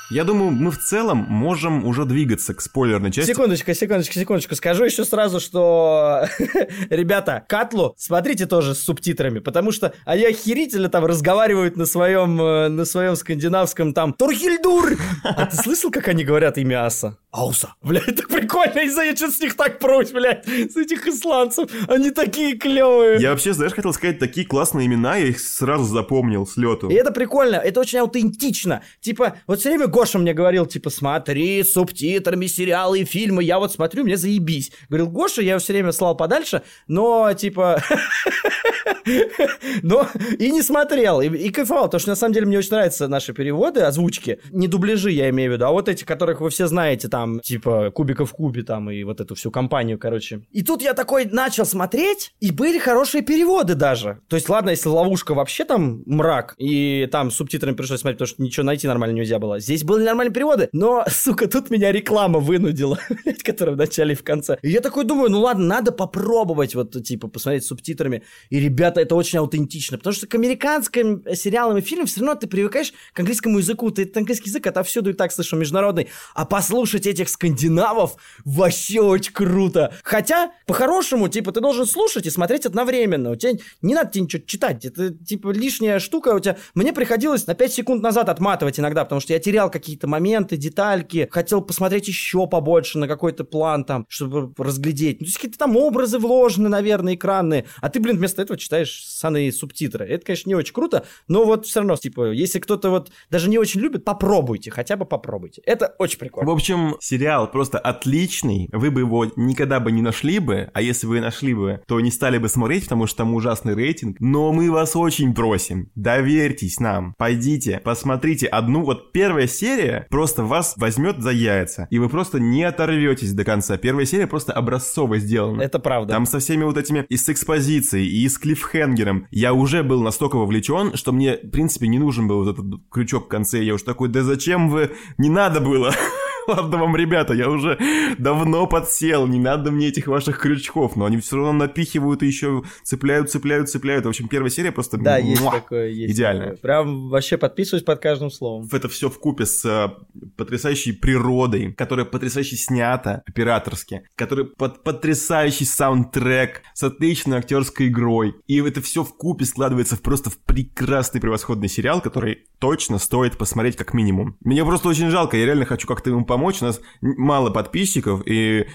Я думаю, мы в целом можем уже двигаться к спойлерной части. Секундочку, секундочку, секундочку. Скажу еще сразу, что, ребята, Катлу смотрите тоже с субтитрами, потому что они охерительно там разговаривают на своем, э, на своем скандинавском там Турхильдур. А ты слышал, как они говорят имя Аса? Ауса. Блядь, так прикольно, из-за я что с них так прусь, блядь, с этих исландцев. Они такие клевые. Я вообще, знаешь, хотел сказать такие классные имена, я их сразу запомнил с лету. И это прикольно, это очень аутентично. Типа, вот все время Гоша мне говорил, типа, смотри с субтитрами сериалы и фильмы. Я вот смотрю, мне заебись. Говорил, Гоша, я его все время слал подальше, но, типа... Но и не смотрел, и, и кайфовал, потому что на самом деле мне очень нравятся наши переводы, озвучки. Не дубляжи, я имею в виду, а вот эти, которых вы все знаете, там, типа, Кубика в кубе, там, и вот эту всю компанию, короче. И тут я такой начал смотреть, и были хорошие переводы даже. То есть, ладно, если ловушка вообще там мрак, и там субтитрами пришлось смотреть, потому что ничего найти нормально нельзя было. Здесь были нормальные переводы, но, сука, тут меня реклама вынудила, которая в начале и в конце. И я такой думаю, ну ладно, надо попробовать вот, типа, посмотреть с субтитрами. И, ребята, это очень аутентично, потому что к американским сериалам и фильмам все равно ты привыкаешь к английскому языку, ты английский язык отовсюду и так слышал международный, а послушать этих скандинавов вообще очень круто. Хотя, по-хорошему, типа, ты должен слушать и смотреть одновременно. У тебя не надо тебе ничего читать, это, типа, лишняя штука у тебя. Мне приходилось на 5 секунд назад отматывать иногда, потому что я терял какие-то моменты, детальки, хотел посмотреть еще побольше на какой-то план там, чтобы разглядеть. Ну, то есть какие-то там образы вложены, наверное, экранные, а ты, блин, вместо этого читаешь саные субтитры. Это, конечно, не очень круто, но вот все равно, типа, если кто-то вот даже не очень любит, попробуйте, хотя бы попробуйте. Это очень прикольно. В общем, сериал просто отличный, вы бы его никогда бы не нашли бы, а если вы нашли бы, то не стали бы смотреть, потому что там ужасный рейтинг, но мы вас очень просим, доверьтесь нам, пойдите, посмотрите одну, вот первая серия просто вас возьмет за яйца, и вы просто не оторветесь до конца. Первая серия просто образцово сделана. Это правда. Там со всеми вот этими и с экспозицией, и с клиффхенгером. Я уже был настолько вовлечен, что мне, в принципе, не нужен был вот этот крючок в конце. Я уж такой, да зачем вы? Не надо было. Ладно вам, ребята, я уже давно подсел, не надо мне этих ваших крючков, но они все равно напихивают и еще цепляют, цепляют, цепляют. В общем, первая серия просто Да, есть такое, есть идеально. такое. Прям вообще подписываюсь под каждым словом. Это все в купе с э, потрясающей природой, которая потрясающе снята операторски, который под потрясающий саундтрек с отличной актерской игрой. И это все в купе складывается в просто в прекрасный превосходный сериал, который точно стоит посмотреть как минимум. Мне просто очень жалко, я реально хочу как-то ему помочь. У нас мало подписчиков, и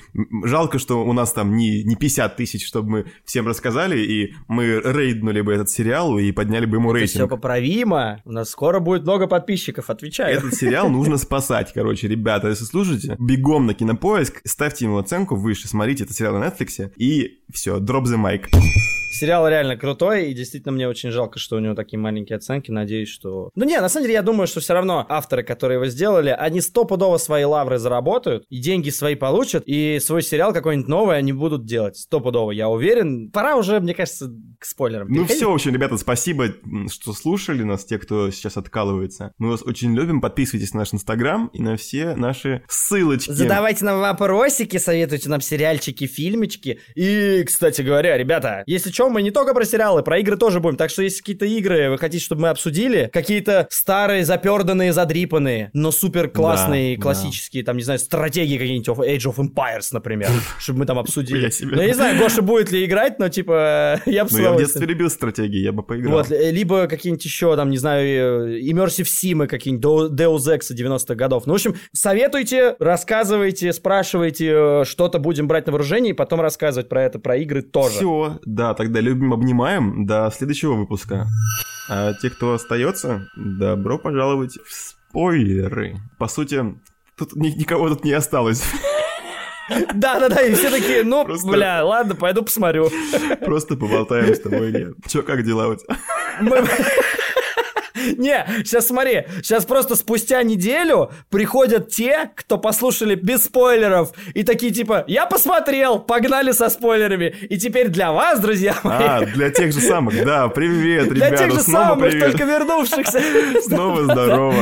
жалко, что у нас там не, не 50 тысяч, чтобы мы всем рассказали, и мы рейднули бы этот сериал и подняли бы ему Это рейтинг. все поправимо. У нас скоро будет много подписчиков, отвечаю. Этот сериал нужно спасать, короче, ребята, если слушаете, бегом на кинопоиск, ставьте ему оценку выше, смотрите этот сериал на Netflix, и все, drop the mic. Сериал реально крутой, и действительно мне очень жалко, что у него такие маленькие оценки. Надеюсь, что... Ну не, на самом деле я думаю, что все равно авторы, которые его сделали, они стопудово свои лавры заработают, и деньги свои получат, и свой сериал какой-нибудь новый они будут делать. Стопудово, я уверен. Пора уже, мне кажется, к спойлерам. Ну переходить. все, в общем, ребята, спасибо, что слушали нас, те, кто сейчас откалывается. Мы вас очень любим, подписывайтесь на наш инстаграм и на все наши ссылочки. Задавайте нам вопросики, советуйте нам сериальчики, фильмички. И, кстати говоря, ребята, если что, мы не только про сериалы, про игры тоже будем. Так что если какие-то игры вы хотите, чтобы мы обсудили, какие-то старые, заперданные, задрипанные, но супер классные, Да, классические, там, не знаю, стратегии какие-нибудь, Age of Empires, например, чтобы мы там обсудили. Ну, я не знаю, Гоша будет ли играть, но, типа, я бы Ну, я в детстве любил стратегии, я бы поиграл. Вот, э, либо какие-нибудь еще, там, не знаю, э, Immersive Sim, какие-нибудь Deus Ex 90-х годов. Ну, в общем, советуйте, рассказывайте, спрашивайте, э, что-то будем брать на вооружение, и потом рассказывать про это, про игры тоже. Все, да, тогда любим, обнимаем. До следующего выпуска. А те, кто остается, добро пожаловать в спойлеры. По сути, тут ни- никого тут не осталось. Да-да-да, и все такие, ну, Просто- бля, ладно, пойду посмотрю. Просто поболтаем с тобой. Нет. Че, как дела у тебя? Мы- Не, сейчас смотри, сейчас просто спустя неделю приходят те, кто послушали без спойлеров, и такие типа, я посмотрел, погнали со спойлерами, и теперь для вас, друзья мои, А, для тех же самых, да, привет, для ребята, тех же самых, привет. только вернувшихся. Снова здорово.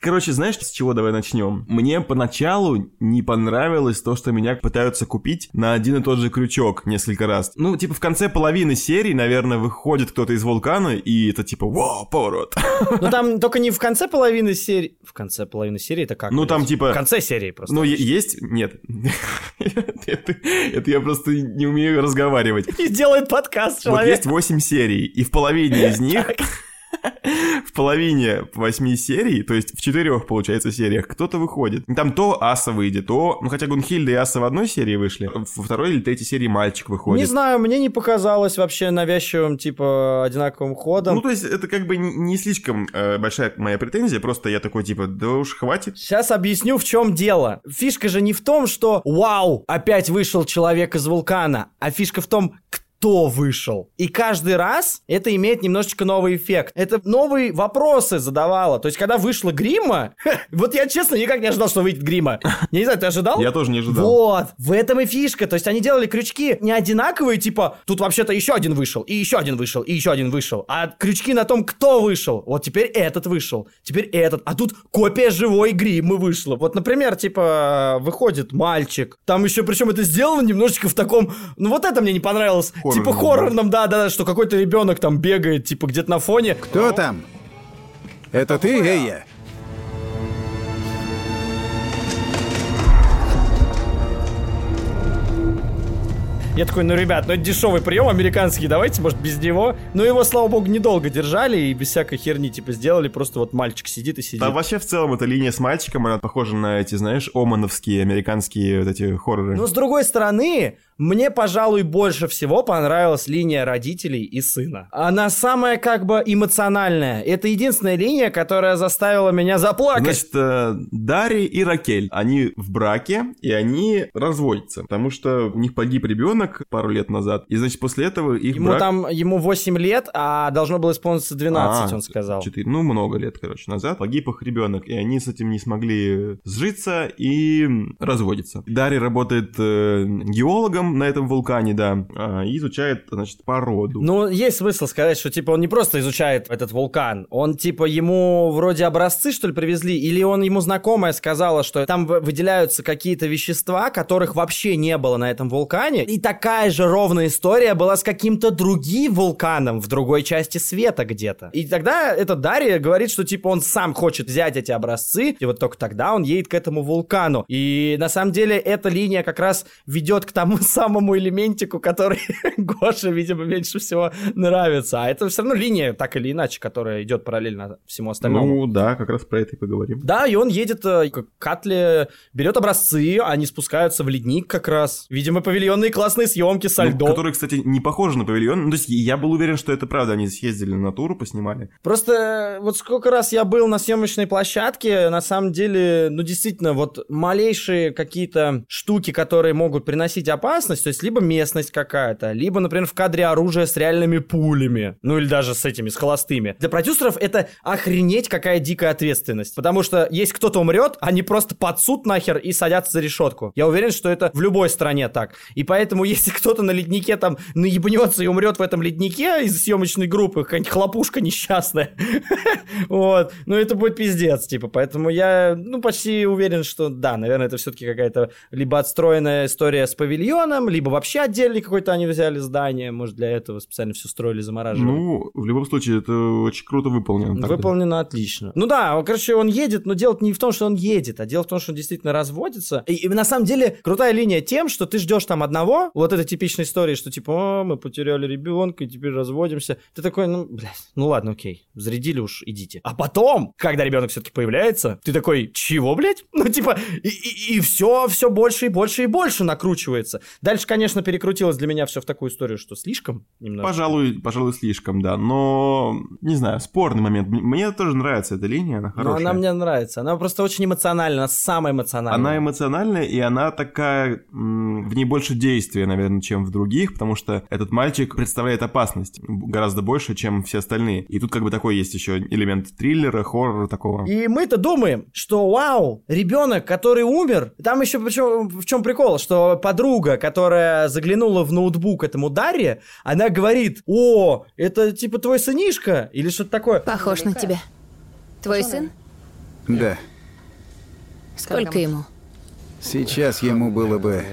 Короче, знаешь, с чего давай начнем? Мне поначалу не понравилось то, что меня пытаются купить на один и тот же крючок несколько раз. Ну, типа в конце половины серии, наверное, выходит кто-то из вулкана, и это типа, вау, поворот. Ну там только не в конце половины серии. В конце половины серии это как? Ну, там, типа- В конце серии просто. Ну, есть? Нет. Это я просто не умею разговаривать. И делает подкаст Вот человек. есть 8 серий, и в половине из них в половине восьми серий, то есть в четырех, получается, сериях, кто-то выходит. Там то Аса выйдет, то... Ну, хотя Гунхильда и Аса в одной серии вышли, во второй или третьей серии мальчик выходит. Не знаю, мне не показалось вообще навязчивым, типа, одинаковым ходом. Ну, то есть это как бы не слишком э, большая моя претензия, просто я такой, типа, да уж хватит. Сейчас объясню, в чем дело. Фишка же не в том, что «Вау, опять вышел человек из вулкана», а фишка в том, кто кто вышел. И каждый раз это имеет немножечко новый эффект. Это новые вопросы задавало. То есть, когда вышла Грима, вот я честно никак не ожидал, что выйдет Грима. Я не знаю, ты ожидал? Я тоже не ожидал. Вот, в этом и фишка. То есть, они делали крючки не одинаковые, типа, тут вообще-то еще один вышел, и еще один вышел, и еще один вышел. А крючки на том, кто вышел. Вот теперь этот вышел, теперь этот. А тут копия живой Гримы вышла. Вот, например, типа, выходит мальчик. Там еще, причем это сделано немножечко в таком... Ну, вот это мне не понравилось. Типа хоррорном, да-да-да, что какой-то ребенок там бегает, типа где-то на фоне. Кто там? Это ты, Эйя? Я такой, ну, ребят, ну это дешевый прием американский, давайте, может, без него. Но его, слава богу, недолго держали и без всякой херни, типа, сделали. Просто вот мальчик сидит и сидит. Да, вообще, в целом, эта линия с мальчиком, она похожа на эти, знаешь, омановские американские вот эти хорроры. Но, с другой стороны, мне, пожалуй, больше всего понравилась линия родителей и сына. Она самая как бы эмоциональная. Это единственная линия, которая заставила меня заплакать. Значит, э, Дарья и Ракель, они в браке, и они разводятся, потому что у них погиб ребенок пару лет назад, и, значит, после этого их Ему брак... там, ему 8 лет, а должно было исполниться 12, А, он сказал. 4, ну, много лет, короче, назад. Погиб их ребенок, и они с этим не смогли сжиться и разводятся. Дарья работает э, геологом на этом вулкане, да, а, и изучает, значит, породу. Ну, есть смысл сказать, что, типа, он не просто изучает этот вулкан, он, типа, ему вроде образцы, что ли, привезли, или он ему знакомая сказала, что там вы- выделяются какие-то вещества, которых вообще не было на этом вулкане, и такая же ровная история была с каким-то другим вулканом в другой части света где-то. И тогда эта Дарья говорит, что, типа, он сам хочет взять эти образцы, и вот только тогда он едет к этому вулкану. И, на самом деле, эта линия как раз ведет к тому самому элементику, который Гоше, видимо, меньше всего нравится. А это все равно линия, так или иначе, которая идет параллельно всему остальному. Ну, да, как раз про это и поговорим. Да, и он едет э, к Катле, берет образцы, они спускаются в ледник как раз. Видимо, павильонные классные съемки со Ну, льдом. который, кстати, не похож на павильон. Ну, то есть я был уверен, что это правда. Они съездили на туру, поснимали. Просто э, вот сколько раз я был на съемочной площадке, на самом деле, ну действительно, вот малейшие какие-то штуки, которые могут приносить опасность, то есть либо местность какая-то, либо, например, в кадре оружие с реальными пулями, ну или даже с этими, с холостыми. Для продюсеров это охренеть какая дикая ответственность, потому что если кто-то умрет, они просто под суд нахер и садятся за решетку. Я уверен, что это в любой стране так. И поэтому, если кто-то на леднике там наебнется и умрет в этом леднике из съемочной группы, какая-нибудь хлопушка несчастная, вот, ну это будет пиздец, типа, поэтому я, ну, почти уверен, что да, наверное, это все-таки какая-то либо отстроенная история с павильоном, либо вообще отдельный какой-то они взяли здание, может, для этого специально все строили, замораживали. Ну, в любом случае, это очень круто выполнено. так Выполнено отлично. Ну да, короче, он едет, но дело не в том, что он едет, а дело в том, что он действительно разводится. И, и на самом деле крутая линия тем, что ты ждешь там одного, вот этой типичной истории, что типа, о, мы потеряли ребенка, и теперь разводимся. Ты такой, ну, блядь, ну ладно, окей, зарядили уж, идите. А потом, когда ребенок все-таки появляется, ты такой, чего, блядь? Ну, типа, и, все, все больше и больше и больше накручивается. Дальше, конечно, перекрутилось для меня все в такую историю, что слишком немного. Пожалуй, пожалуй, слишком, да. Но, не знаю, спорный момент. Мне тоже нравится эта линия, она Но хорошая. она мне нравится. Она просто очень эмоциональна, она самая эмоциональная. Она эмоциональная, и она такая... В ней больше действия, наверное, чем в других, потому что этот мальчик представляет опасность гораздо больше, чем все остальные. И тут как бы такой есть еще элемент триллера, хоррора такого. И мы-то думаем, что вау, ребенок, который умер, там еще причем в чем прикол, что подруга, которая заглянула в ноутбук этому Дарье, она говорит, о, это типа твой сынишка или что-то такое. Похож на тебя. Твой сын? Да. Сколько ему? Сейчас ему было бы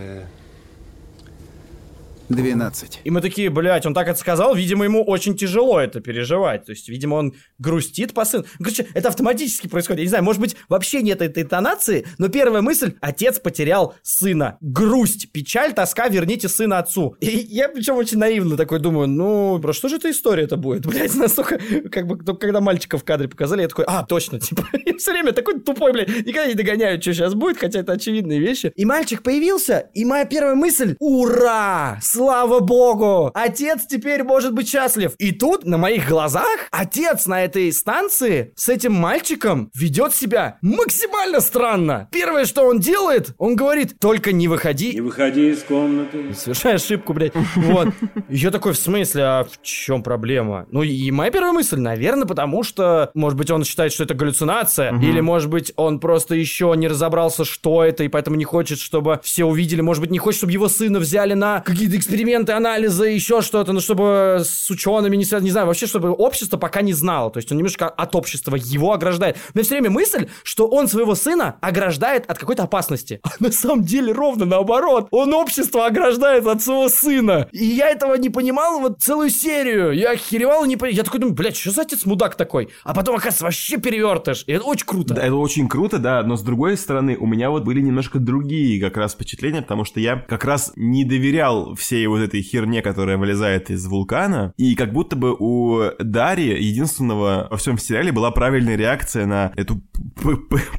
12. И мы такие, блядь, он так это сказал, видимо, ему очень тяжело это переживать. То есть, видимо, он грустит по сыну. Короче, это автоматически происходит. Я не знаю, может быть, вообще нет этой интонации, но первая мысль — отец потерял сына. Грусть, печаль, тоска, верните сына отцу. И я причем очень наивно такой думаю, ну, бро, что же эта история это будет? Блядь, настолько, как бы, только когда мальчика в кадре показали, я такой, а, точно, типа, я все время такой тупой, блядь, никогда не догоняю, что сейчас будет, хотя это очевидные вещи. И мальчик появился, и моя первая мысль, ура, слава богу, отец теперь может быть счастлив. И тут на моих глазах отец на этой станции с этим мальчиком ведет себя максимально странно. Первое, что он делает, он говорит, только не выходи. Не выходи из комнаты. Совершаю ошибку, блядь. Вот. Я такой, в смысле, а в чем проблема? Ну и моя первая мысль, наверное, потому что, может быть, он считает, что это галлюцинация, или, может быть, он просто еще не разобрался, что это, и поэтому не хочет, чтобы все увидели, может быть, не хочет, чтобы его сына взяли на какие-то эксперименты, анализы, еще что-то, ну, чтобы с учеными не связано, не знаю, вообще, чтобы общество пока не знало, то есть он немножко от общества его ограждает. Меня все время мысль, что он своего сына ограждает от какой-то опасности. А на самом деле ровно наоборот. Он общество ограждает от своего сына. И я этого не понимал вот целую серию. Я охеревал не понимал. Я такой думаю, блядь, что за отец мудак такой? А потом, оказывается, вообще перевертыш. И это очень круто. Да, это очень круто, да, но с другой стороны, у меня вот были немножко другие как раз впечатления, потому что я как раз не доверял всей вот этой херне, которая вылезает из вулкана, и как будто бы у Дарьи, единственного во всем сериале, была правильная реакция на эту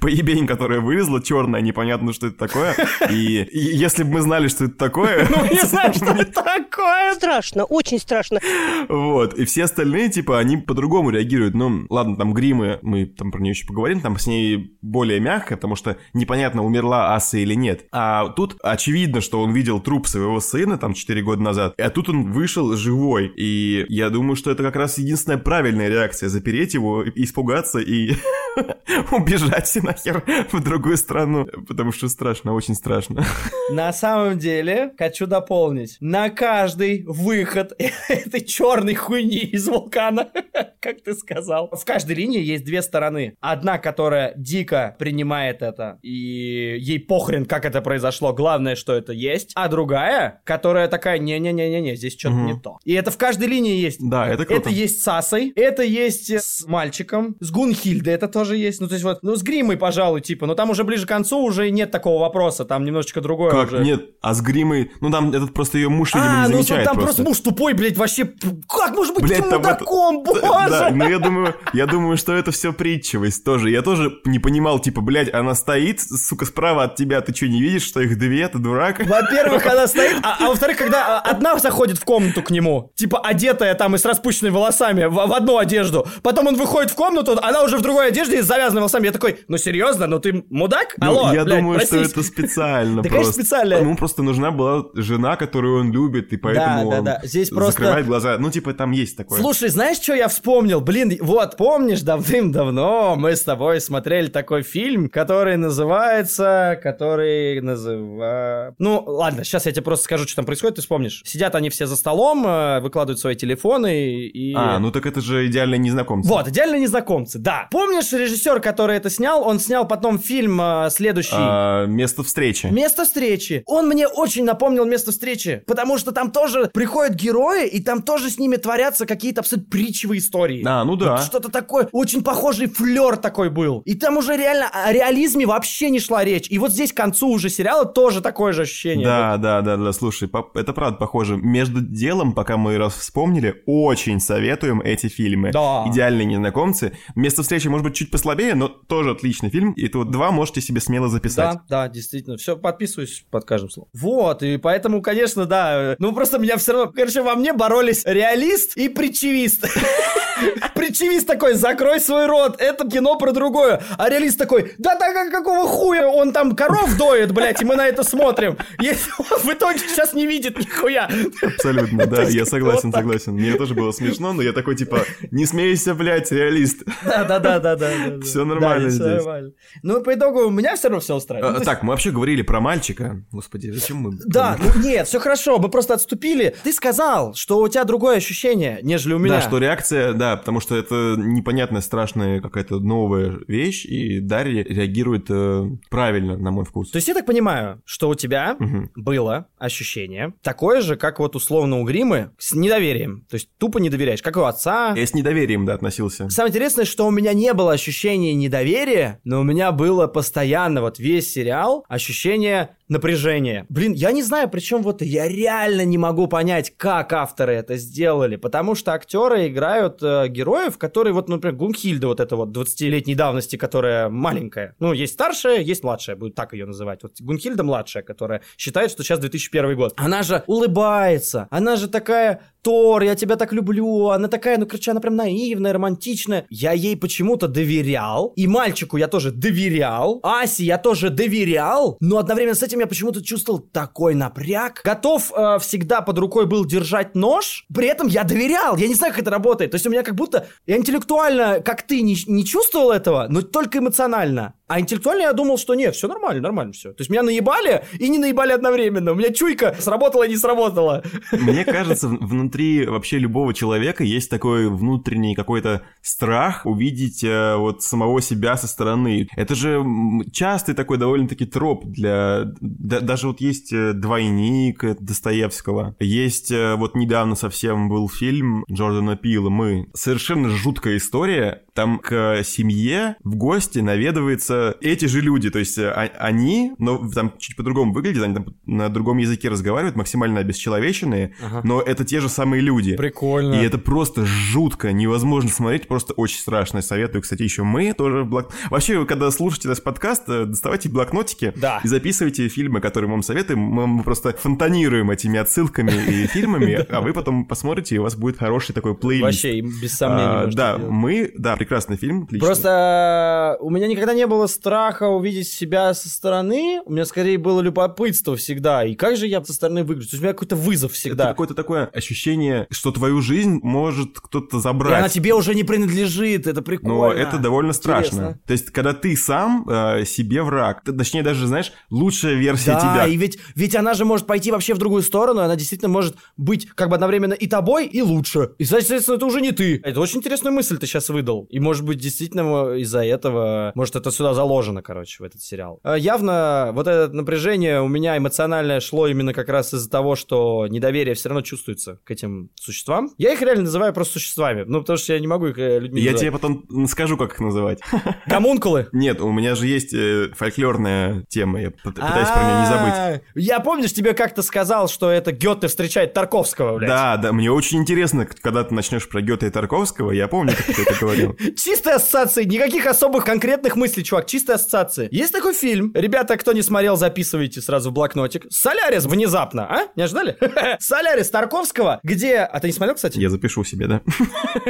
поебень, которая вылезла, черная, непонятно, что это такое, и, и если бы мы знали, что это такое... Ну, не знаю, что это такое. Страшно, очень страшно. Вот, и все остальные, типа, они по-другому реагируют. Ну, ладно, там гримы, мы там про нее еще поговорим, там с ней более мягко, потому что непонятно, умерла Аса или нет. А тут очевидно, что он видел труп своего сына там 4 года назад, а тут он вышел живой. И я думаю, что это как раз единственная правильная реакция, запереть его, испугаться и убежать нахер в другую страну, потому что страшно, очень страшно. На самом деле, хочу дополнить, на каждый выход этой черной хуйни из вулкана, как ты сказал, в каждой линии есть две стороны. Одна, которая дико принимает это, и ей похрен, как это произошло, главное, что это есть. А другая, которая такая, не-не-не-не-не, здесь что-то не то. И это в каждой линии есть. Да, это круто. Это есть с Асой, это есть с мальчиком, с Гунхильдой это тоже есть. Ну, то есть вот, ну, с Гримой, пожалуй, типа, но там уже ближе к концу уже нет такого вопроса, там немножечко другое Как? уже. Нет, а с гримой... Ну, там этот просто ее муж, видимо, А, не ну замечает там просто. просто муж тупой, блядь, вообще. Как может быть Блядь, таким там это- мудаком, боже? Да, но я думаю, я думаю, что это все притчивость тоже. Я тоже не понимал, типа, блядь, она стоит, сука, справа от тебя, ты что, не видишь, что их две, ты дурак? Во-первых, она стоит, а, а во-вторых, когда а, одна заходит в комнату к нему, типа одетая там и с распущенными волосами в, в одну одежду, потом он выходит в комнату, она уже в другой одежде и с завязанными волосами. Я такой, ну серьезно, ну ты мудак? Ну, Алло, я блядь, думаю, что проснись». это специально Да, конечно, специально. Ему просто нужна была жена, которую он любит, и поэтому да, он да. Здесь просто- закрывает глаза. Ну, типа, там есть такое. Слушай, знаешь, что я вспомнил? Блин, вот, помнишь, давным-давно мы с тобой смотрели такой фильм, который называется... Который называется... Ну, ладно, сейчас я тебе просто скажу, что там происходит, ты вспомнишь. Сидят они все за столом, э, выкладывают свои телефоны и... А, ну так это же идеальные незнакомцы. Вот, идеальные незнакомцы, да. Помнишь, режиссер, который это снял, он снял потом фильм э, следующий. А, место встречи. Место встречи. Он мне очень напомнил место встречи, потому что там тоже приходят герои, и там тоже с ними творятся какие-то абсолютно притчевые истории. А, ну да. Вот что-то такое, очень похожий флер такой был. И там уже реально о реализме вообще не шла речь. И вот здесь к концу уже сериала тоже такое же ощущение. Да, да, да, да, слушай, пап, это правда похоже. Между делом, пока мы раз вспомнили, очень советуем эти фильмы. Да. Идеальные незнакомцы. Место встречи может быть чуть послабее, но тоже отличный фильм. И вот два можете себе смело записать. Да, да, действительно. Все, подписываюсь под каждым словом. Вот, и поэтому, конечно, да. э, Ну, просто меня все равно... Короче, во мне боролись реалист и притчевист. Притчевист такой, закрой свой рот, это кино про другое. А реалист такой, да так какого хуя, он там коров доет, блядь, и мы на это смотрим. Если он в итоге сейчас не видит нихуя. Абсолютно, да, я согласен, согласен. Мне тоже было смешно, но я такой, типа, не смейся, блядь, реалист. Да, да, да, да, да. да. Всё нормально здесь. Ну, по итогу, меня все равно все устраивает. А, Так, мы вообще говорили про мальчика. Господи, зачем мы... Да, ну нет, все хорошо, мы просто отступили. Ты сказал, что у тебя другое ощущение, нежели у меня. Да, что реакция, да, Да, потому что это непонятная, страшная какая-то новая вещь, и Дарья реагирует э, правильно, на мой вкус. То есть я так понимаю, что у тебя Мгм. было ощущение такое же, как вот условно у Гримы, с недоверием. То есть тупо не доверяешь, как у отца. Я с недоверием, да, относился. Самое интересное, что у меня не было ощущения недоверия, но у меня было постоянно вот весь сериал ощущение напряжения. Блин, я не знаю, причем вот я реально не могу понять, как авторы это сделали, потому что актеры играют э, героев, которые вот, например, Гунхильда вот эта вот 20-летней давности, которая маленькая. Ну, есть старшая, есть младшая, будет так ее называть. Вот Гунхильда младшая, которая считает, что сейчас 2001 год. Она же улыбается, она же такая Тор, я тебя так люблю, она такая, ну, короче, она прям наивная, романтичная. Я ей почему-то доверял, и мальчику я тоже доверял, Асе я тоже доверял, но одновременно с этим я почему-то чувствовал такой напряг. Готов э, всегда под рукой был держать нож, при этом я доверял, я не знаю, как это работает. То есть у меня как будто, я интеллектуально, как ты, не, не чувствовал этого, но только эмоционально. А интеллектуально я думал, что нет, все нормально, нормально все. То есть меня наебали и не наебали одновременно. У меня чуйка сработала не сработала. Мне кажется, внутри вообще любого человека есть такой внутренний какой-то страх увидеть э, вот самого себя со стороны. Это же частый такой довольно-таки троп для... да- даже вот есть э, «Двойник» Достоевского. Есть э, вот недавно совсем был фильм Джордана Пила «Мы». Совершенно жуткая история. Там к семье в гости наведываются эти же люди. То есть э, а- они, но там чуть по-другому выглядят, они там на другом языке разговаривают, максимально обесчеловеченные, но это те же самые люди. Прикольно. И это просто жутко, невозможно смотреть, просто очень страшно. Советую, кстати, еще мы тоже блок... Вообще, когда слушаете наш подкаст, э, доставайте блокнотики Да. и записывайте фильмы, которые мы вам советуем. Мы просто фонтанируем этими отсылками и фильмами, а вы потом посмотрите, и у вас будет хороший такой плейлист. Вообще, без сомнений. А, да, мы, да, прекрасный фильм, отлично. Просто э, у меня никогда не было страха увидеть себя со стороны. У меня скорее было любопытство всегда. И как же я со стороны выгляжу? То есть у меня какой-то вызов Это всегда. какое-то такое ощущение, что твою жизнь может кто-то И забрать. она тебе уже не принадлежит. Это прикольно. Но это довольно страшно. Интересно. То есть, когда ты сам э, себе враг, ты, точнее, даже, знаешь, лучшая версия Да, тебя. и ведь, ведь она же может пойти вообще в другую сторону, и она действительно может быть как бы одновременно и тобой, и лучше. И, соответственно, это уже не ты. Это очень интересную мысль ты сейчас выдал. И, может быть, действительно из-за этого, может, это сюда заложено, короче, в этот сериал. А, Явно вот это напряжение у меня эмоциональное шло именно как раз из-за того, что недоверие все равно чувствуется к этим существам. Я их реально называю просто существами, ну, потому что я не могу их э, людьми Я называть. тебе потом скажу, как их называть. Гомункулы. Нет, у меня же есть э, фольклорная тема, я пыт- пытаюсь про нее не забыть. А, Я помнишь, тебе как-то сказал, что это Гёте встречает Тарковского, блядь. Да, да, мне очень интересно, когда ты начнешь про Гёте и Тарковского, я помню, как ты это говорил. Чистые ассоциации, никаких особых конкретных мыслей, чувак, чистые ассоциации. Есть такой фильм, ребята, кто не смотрел, записывайте сразу в блокнотик. Солярис внезапно, а? Не ожидали? Солярис Тарковского, где... А ты не смотрел, кстати? Я запишу себе, да?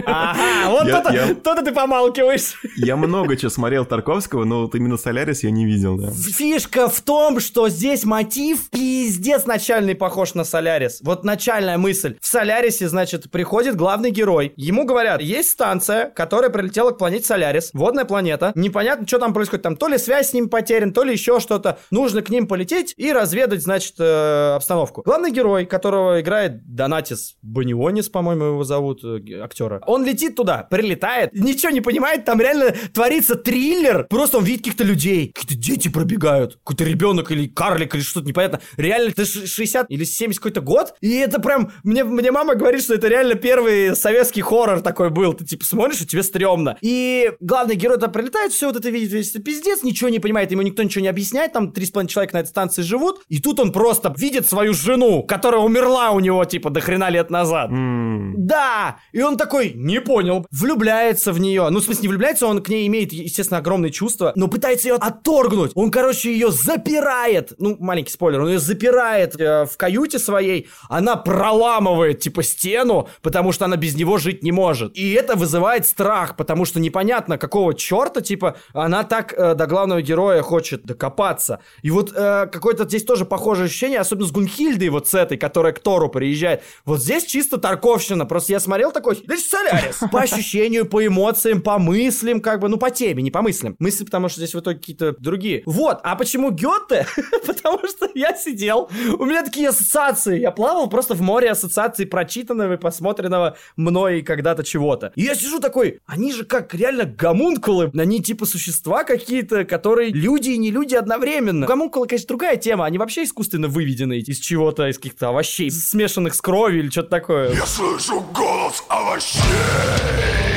Ага, вот Я- то-то я- то-то ты помалкиваешь. Я много чего смотрел Тарковского, но вот именно Солярис я не видел, да. Фишка в том, что здесь мотив пиздец начальный похож на Солярис. Вот начальная мысль. В Солярисе, значит, приходит главный герой. Ему говорят, есть станция, которая прилетела к планете Солярис, водная планета. Непонятно, что там происходит. Там то ли связь с ним потерян, то ли еще что-то. Нужно к ним полететь и разведать, значит, э, обстановку. Главный герой, которого играет Донатис Банионис, по-моему, его зовут, э, актера. Он летит туда, прилетает, ничего не понимает, там реально творится триллер. Просто он видит каких-то людей, какие-то дети пробегают, какой-то ребенок или карлик или что-то непонятно. Реально, это ш- 60 или 70 какой-то год, и это прям, мне, мне мама говорит, что это реально первый советский хоррор такой был. Ты типа смотришь, и тебе стрёмно. И главный герой туда прилетает, все вот это видит, весь это пиздец, ничего не понимает, ему никто ничего не объясняет, там 3,5 человека на этой станции живут, и тут он просто видит свою жену, которая умерла у него, типа, до хрена лет назад. М, Да! И он такой, не понял, влюбляется в нее. Ну, в смысле, не влюбляется, он к ней имеет, естественно, огромные чувства, но пытается ее отторгнуть. Он, короче, ее запирает. Ну, маленький спойлер, он ее запирает э, в каюте своей. Она проламывает, типа, стену, потому что она без него жить не может. И это вызывает страх, потому что непонятно, какого черта, типа, она так э, до главного героя хочет докопаться. И вот э, какое-то здесь тоже похожее ощущение, особенно с Гунхильдой вот с этой, которая к Тору приезжает. Вот здесь чисто Тарковщина. Просто я смотрел такой, да Солярис. По ощущению, по эмоциям, по мыслям, как бы, ну, по теме, не по мыслям. Мысли, потому что здесь в итоге какие-то другие. Вот, а почему Гёте? потому что я сидел, у меня такие ассоциации. Я плавал просто в море ассоциаций прочитанного и посмотренного мной когда-то чего-то. И я сижу такой, они же как реально гомункулы. Они типа существа какие-то, которые люди и не люди одновременно. Гомункулы, конечно, другая тема. Они вообще искусственно выведены из чего-то, из каких-то овощей, смешанных с кровью или что-то такое. Я слышу голос овощей.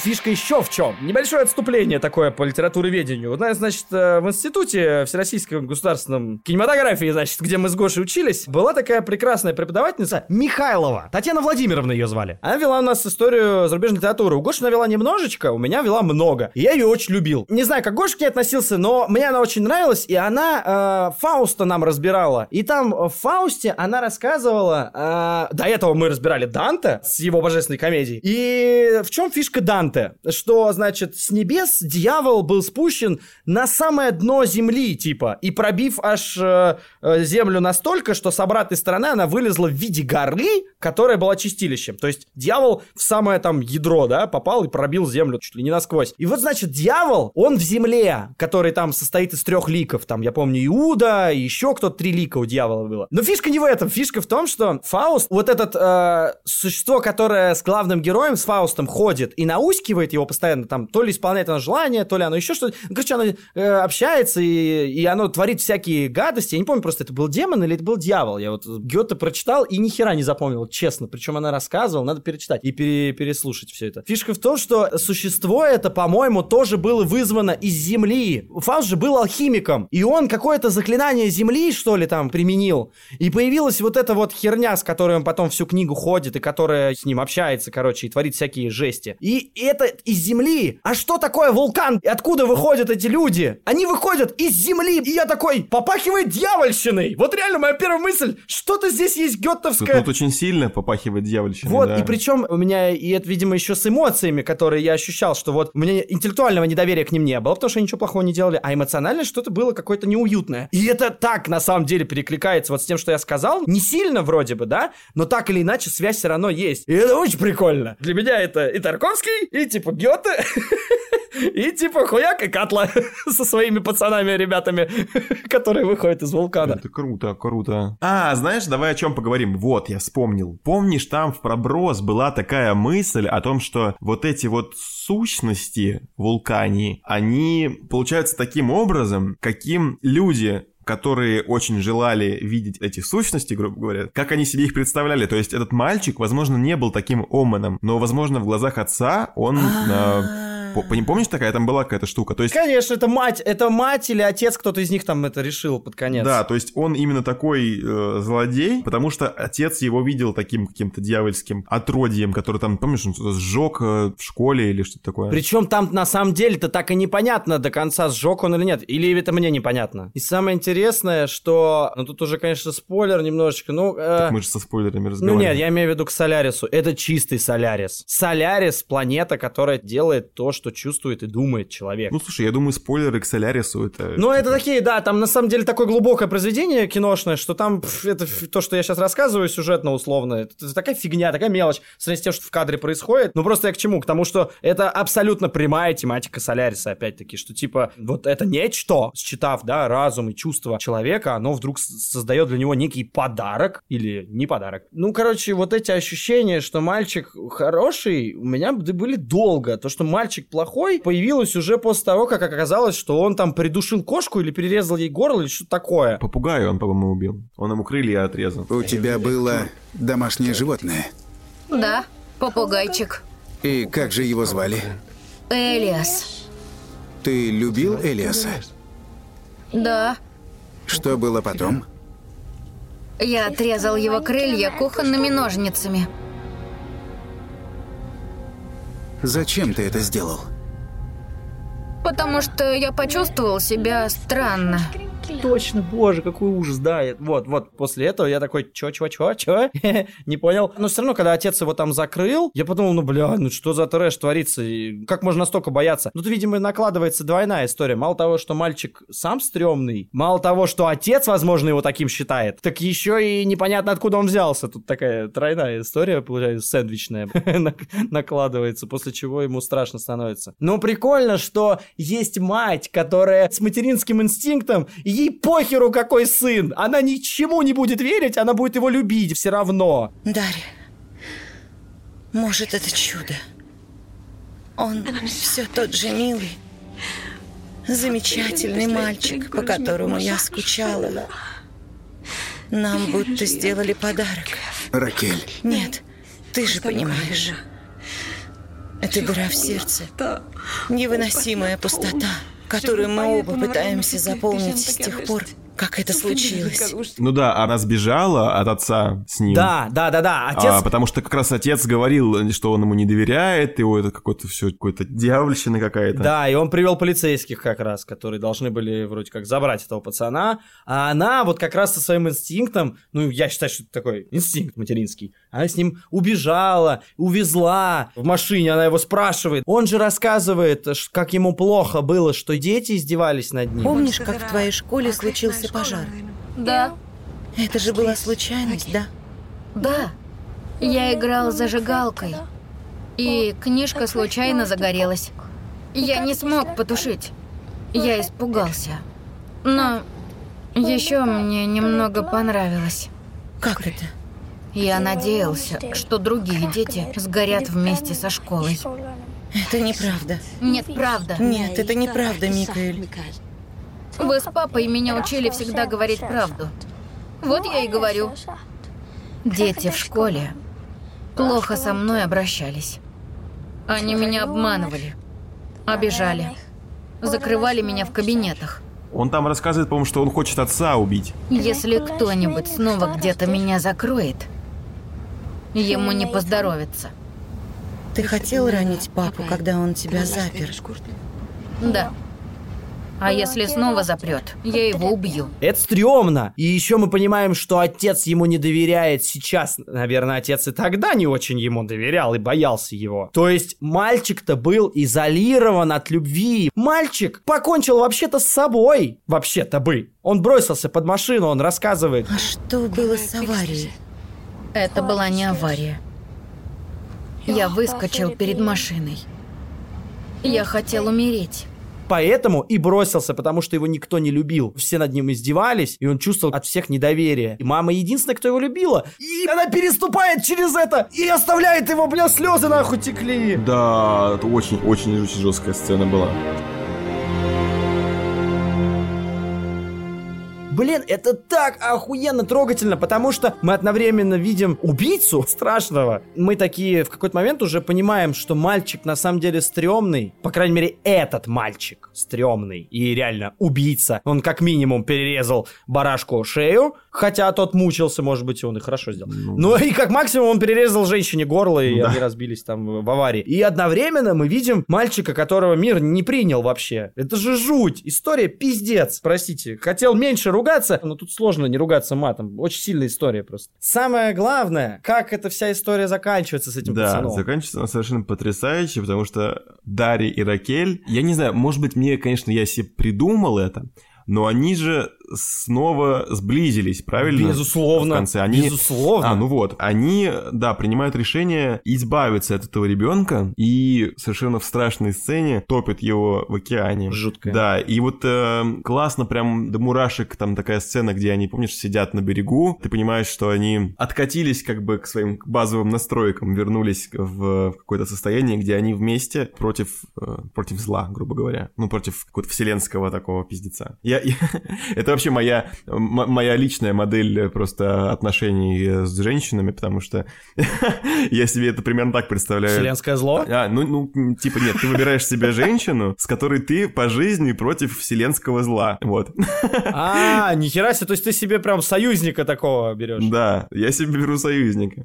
Фишка еще в чем? Небольшое отступление такое по литературоведению. Вот, значит, э, в институте Всероссийском государственном кинематографии, значит, где мы с Гошей учились, была такая прекрасная преподавательница Михайлова. Татьяна Владимировна ее звали. Она вела у нас историю зарубежной литературы. У Гоши она вела немножечко, у меня вела много. И я ее очень любил. Не знаю, как Гоша к ней относился, но мне она очень нравилась, и она э, Фауста нам разбирала. И там в Фаусте она рассказывала... Э, до этого мы разбирали Данте с его божественной комедией. И в чем фишка Данте? Что, значит, с небес дьявол был спущен на самое дно земли, типа, и пробив аж э, э, землю настолько, что с обратной стороны она вылезла в виде горы, которая была чистилищем. То есть дьявол в самое там ядро, да, попал и пробил землю чуть ли не насквозь. И вот, значит, дьявол, он в земле, который там состоит из трех ликов. Там, я помню, Иуда, и еще кто-то три лика у дьявола было. Но фишка не в этом. Фишка в том, что Фауст, вот этот э, существо, которое с главным героем, с Фаустом ходит и наускивает его постоянно, там, то ли исполняет оно желание, то ли оно еще что-то. Короче, оно э, общается, и, и оно творит всякие гадости. Я не помню, просто это был демон или это был дьявол. Я вот Гёте прочитал и ни хера не запомнил, честно. Причем она рассказывала, надо перечитать и пере, переслушать все это. Фишка в том, что существо это, по-моему, тоже было вызвано из земли. Фауст же был алхимиком, и он какое-то заклинание земли, что ли, там применил. И появилась вот эта вот херня, с которой он потом всю книгу ходит, и которая с ним общается, короче, и творит всякие жести. И это из земли. А что такое вулкан? И откуда выходят эти люди? Они выходят из земли. И я такой, попахивает дьявольщиной. Вот реально моя первая мысль, что-то здесь есть геттовское. Тут очень сильно попахивает дьявольщиной. Вот, да. и причем у меня, и это, видимо, еще с эмоциями, которые я ощущал, что вот у меня интеллектуального недоверия к ним не было, потому что они ничего плохого не делали, а эмоционально что-то было какое-то неуютное. И это так, на самом деле, перекликается вот с тем, что я сказал. Не сильно вроде бы, да, но так или иначе связь все равно есть. И это очень прикольно. Для меня это и Тарковский, и типа Гёте, и типа хуяк и Катла со своими пацанами, ребятами, которые выходят из вулкана. Это круто, круто. А, знаешь, давай о чем поговорим. Вот, я вспомнил. Помнишь, там в проброс была такая мысль о том, что вот эти вот сущности вулкании, они получаются таким образом, каким люди которые очень желали видеть эти сущности, грубо говоря, как они себе их представляли. То есть этот мальчик, возможно, не был таким Оменом, но, возможно, в глазах отца он... по- помнишь такая? Там была какая-то штука. То есть Конечно, это мать, это мать или отец, кто-то из них там это решил под конец. Да, то есть он именно такой э, злодей, потому что отец его видел таким каким-то дьявольским отродьем, который там, помнишь, он сжег э, в школе или что-то такое. Причем там на самом деле-то так и непонятно до конца, сжег он или нет. Или это мне непонятно. И самое интересное, что... Ну, тут уже, конечно, спойлер немножечко. Ну, э, Так мы же со спойлерами ну разговариваем. нет, я имею в виду к Солярису. Это чистый Солярис. Солярис — планета, которая делает то, что чувствует и думает человек. Ну, слушай, я думаю, спойлеры к Солярису это... Ну, это такие, да, там на самом деле такое глубокое произведение киношное, что там пф, это то, что я сейчас рассказываю сюжетно условно, это такая фигня, такая мелочь, в сравнении с тем, что в кадре происходит. Ну, просто я к чему? К тому, что это абсолютно прямая тематика Соляриса, опять-таки, что типа вот это нечто, считав, да, разум и чувства человека, оно вдруг создает для него некий подарок или не подарок. Ну, короче, вот эти ощущения, что мальчик хороший, у меня были долго. То, что мальчик плохой, появилось уже после того, как оказалось, что он там придушил кошку или перерезал ей горло или что-то такое. Попугая он, по-моему, убил. Он ему крылья отрезал. У тебя было домашнее животное. Да, попугайчик. И как же его звали? Элиас. Ты любил Элиаса? Да, Что было потом? я отрезал его крылья кухонными ножницами. Зачем ты это сделал? Потому что я почувствовал себя странно. Точно, боже, какой ужас, да. Вот, вот, после этого я такой, чё, чё, чё, чё? Не понял. Но все равно, когда отец его там закрыл, я подумал, ну, бля, ну что за трэш творится? И как можно настолько бояться? Ну, тут, видимо, накладывается двойная история. Мало того, что мальчик сам стрёмный, мало того, что отец, возможно, его таким считает, так еще и непонятно, откуда он взялся. Тут такая тройная история, получается, сэндвичная нак- накладывается, после чего ему страшно становится. Но прикольно, что есть мать, которая с материнским инстинктом, и ей похеру какой сын, она ничему не будет верить, она будет его любить все равно. Дарья, может, это чудо. Он все тот же милый, замечательный мальчик, по которому я скучала. Нам будто сделали подарок. Ракель, Нет, ты же понимаешь. Это дыра в сердце. Невыносимая пустота, которую мы оба пытаемся заполнить с тех пор, как это случилось. Ну да, она сбежала от отца с ним. Да, да, да, да, отец... А, потому что как раз отец говорил, что он ему не доверяет, его это какое-то все, какое-то дьявольщина какая-то. Да, и он привел полицейских как раз, которые должны были вроде как забрать этого пацана. А она вот как раз со своим инстинктом, ну, я считаю, что это такой инстинкт материнский, она с ним убежала, увезла в машине, она его спрашивает. Он же рассказывает, как ему плохо было, что дети издевались над ним. Помнишь, как в твоей школе случился пожар? Да, Это же была случайность, да? да. Я играл зажигалкой, и книжка случайно загорелась. Я не смог потушить. Я испугался. Но еще мне немного понравилось. Как это? Я надеялся, что другие дети сгорят вместе со школой. Это неправда. Нет, правда. Нет, это неправда, Микаэль. Вы с папой меня учили всегда говорить правду. Вот я и говорю. Дети в школе плохо со мной обращались. Они меня обманывали, обижали, закрывали меня в кабинетах. Он там рассказывает, по-моему, что он хочет отца убить. Если кто-нибудь снова где-то меня закроет, ему не поздоровится. Ты хотел ранить папу, когда он тебя запер? Да. А если снова запрет, я его убью. Это стрёмно. И еще мы понимаем, что отец ему не доверяет сейчас. Наверное, отец и тогда не очень ему доверял и боялся его. То есть мальчик-то был изолирован от любви. Мальчик покончил вообще-то с собой. Вообще-то бы. Он бросился под машину, он рассказывает. А что было с аварией? Это была не авария. Я выскочил перед машиной. Я хотел умереть. Поэтому и бросился, потому что его никто не любил. Все над ним издевались, и он чувствовал от всех недоверие. И мама единственная, кто его любила. И она переступает через это и оставляет его, бля, слезы нахуй текли. Да, это очень-очень-очень жесткая сцена была. Блин, это так охуенно трогательно, потому что мы одновременно видим убийцу страшного. Мы такие в какой-то момент уже понимаем, что мальчик на самом деле стрёмный. По крайней мере, этот мальчик стрёмный. И реально убийца. Он как минимум перерезал барашку шею, хотя тот мучился, может быть, и он и хорошо сделал. Ну и как максимум он перерезал женщине горло, и Да. они разбились там в аварии. И одновременно мы видим мальчика, которого мир не принял вообще. Это же жуть. История пиздец. Простите. Хотел меньше ругаться, но тут сложно не ругаться матом. Очень сильная история просто. Самое главное, как эта вся история заканчивается с этим Да, пацаном. заканчивается она совершенно потрясающе, потому что Дарья и Ракель, я не знаю, может быть, мне, конечно, я себе придумал это, но они же снова сблизились, правильно? Безусловно. В конце они... Безусловно. А, ну вот, они, да, принимают решение избавиться от этого ребенка и совершенно в страшной сцене топят его в океане. Жуткая. Да, и вот э, классно прям до мурашек там такая сцена, где они, помнишь, сидят на берегу, ты понимаешь, что они откатились как бы к своим базовым настройкам, вернулись в какое-то состояние, где они вместе против, э, против зла, грубо говоря. Ну, против какого-то вселенского такого пиздеца. Я, я- это вообще моя, моя личная модель просто отношений с женщинами, потому что я себе это примерно так представляю. Вселенское зло? А, ну, ну, м, типа, нет, ты выбираешь себе женщину, с которой ты по жизни против вселенского зла. Вот. А, нихера себе, то есть ты себе прям союзника такого берешь. Да, я себе беру союзника.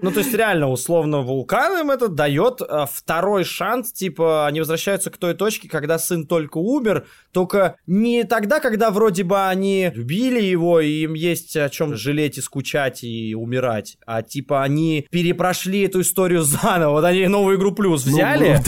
Ну, то есть, реально, условно, вулкан им это дает а, второй шанс, типа, они возвращаются к той точке, когда сын только умер, только не тогда, когда вроде бы типа они любили его, и им есть о чем жалеть и скучать и умирать, а типа они перепрошли эту историю заново. Вот они новую игру плюс Ну, взяли.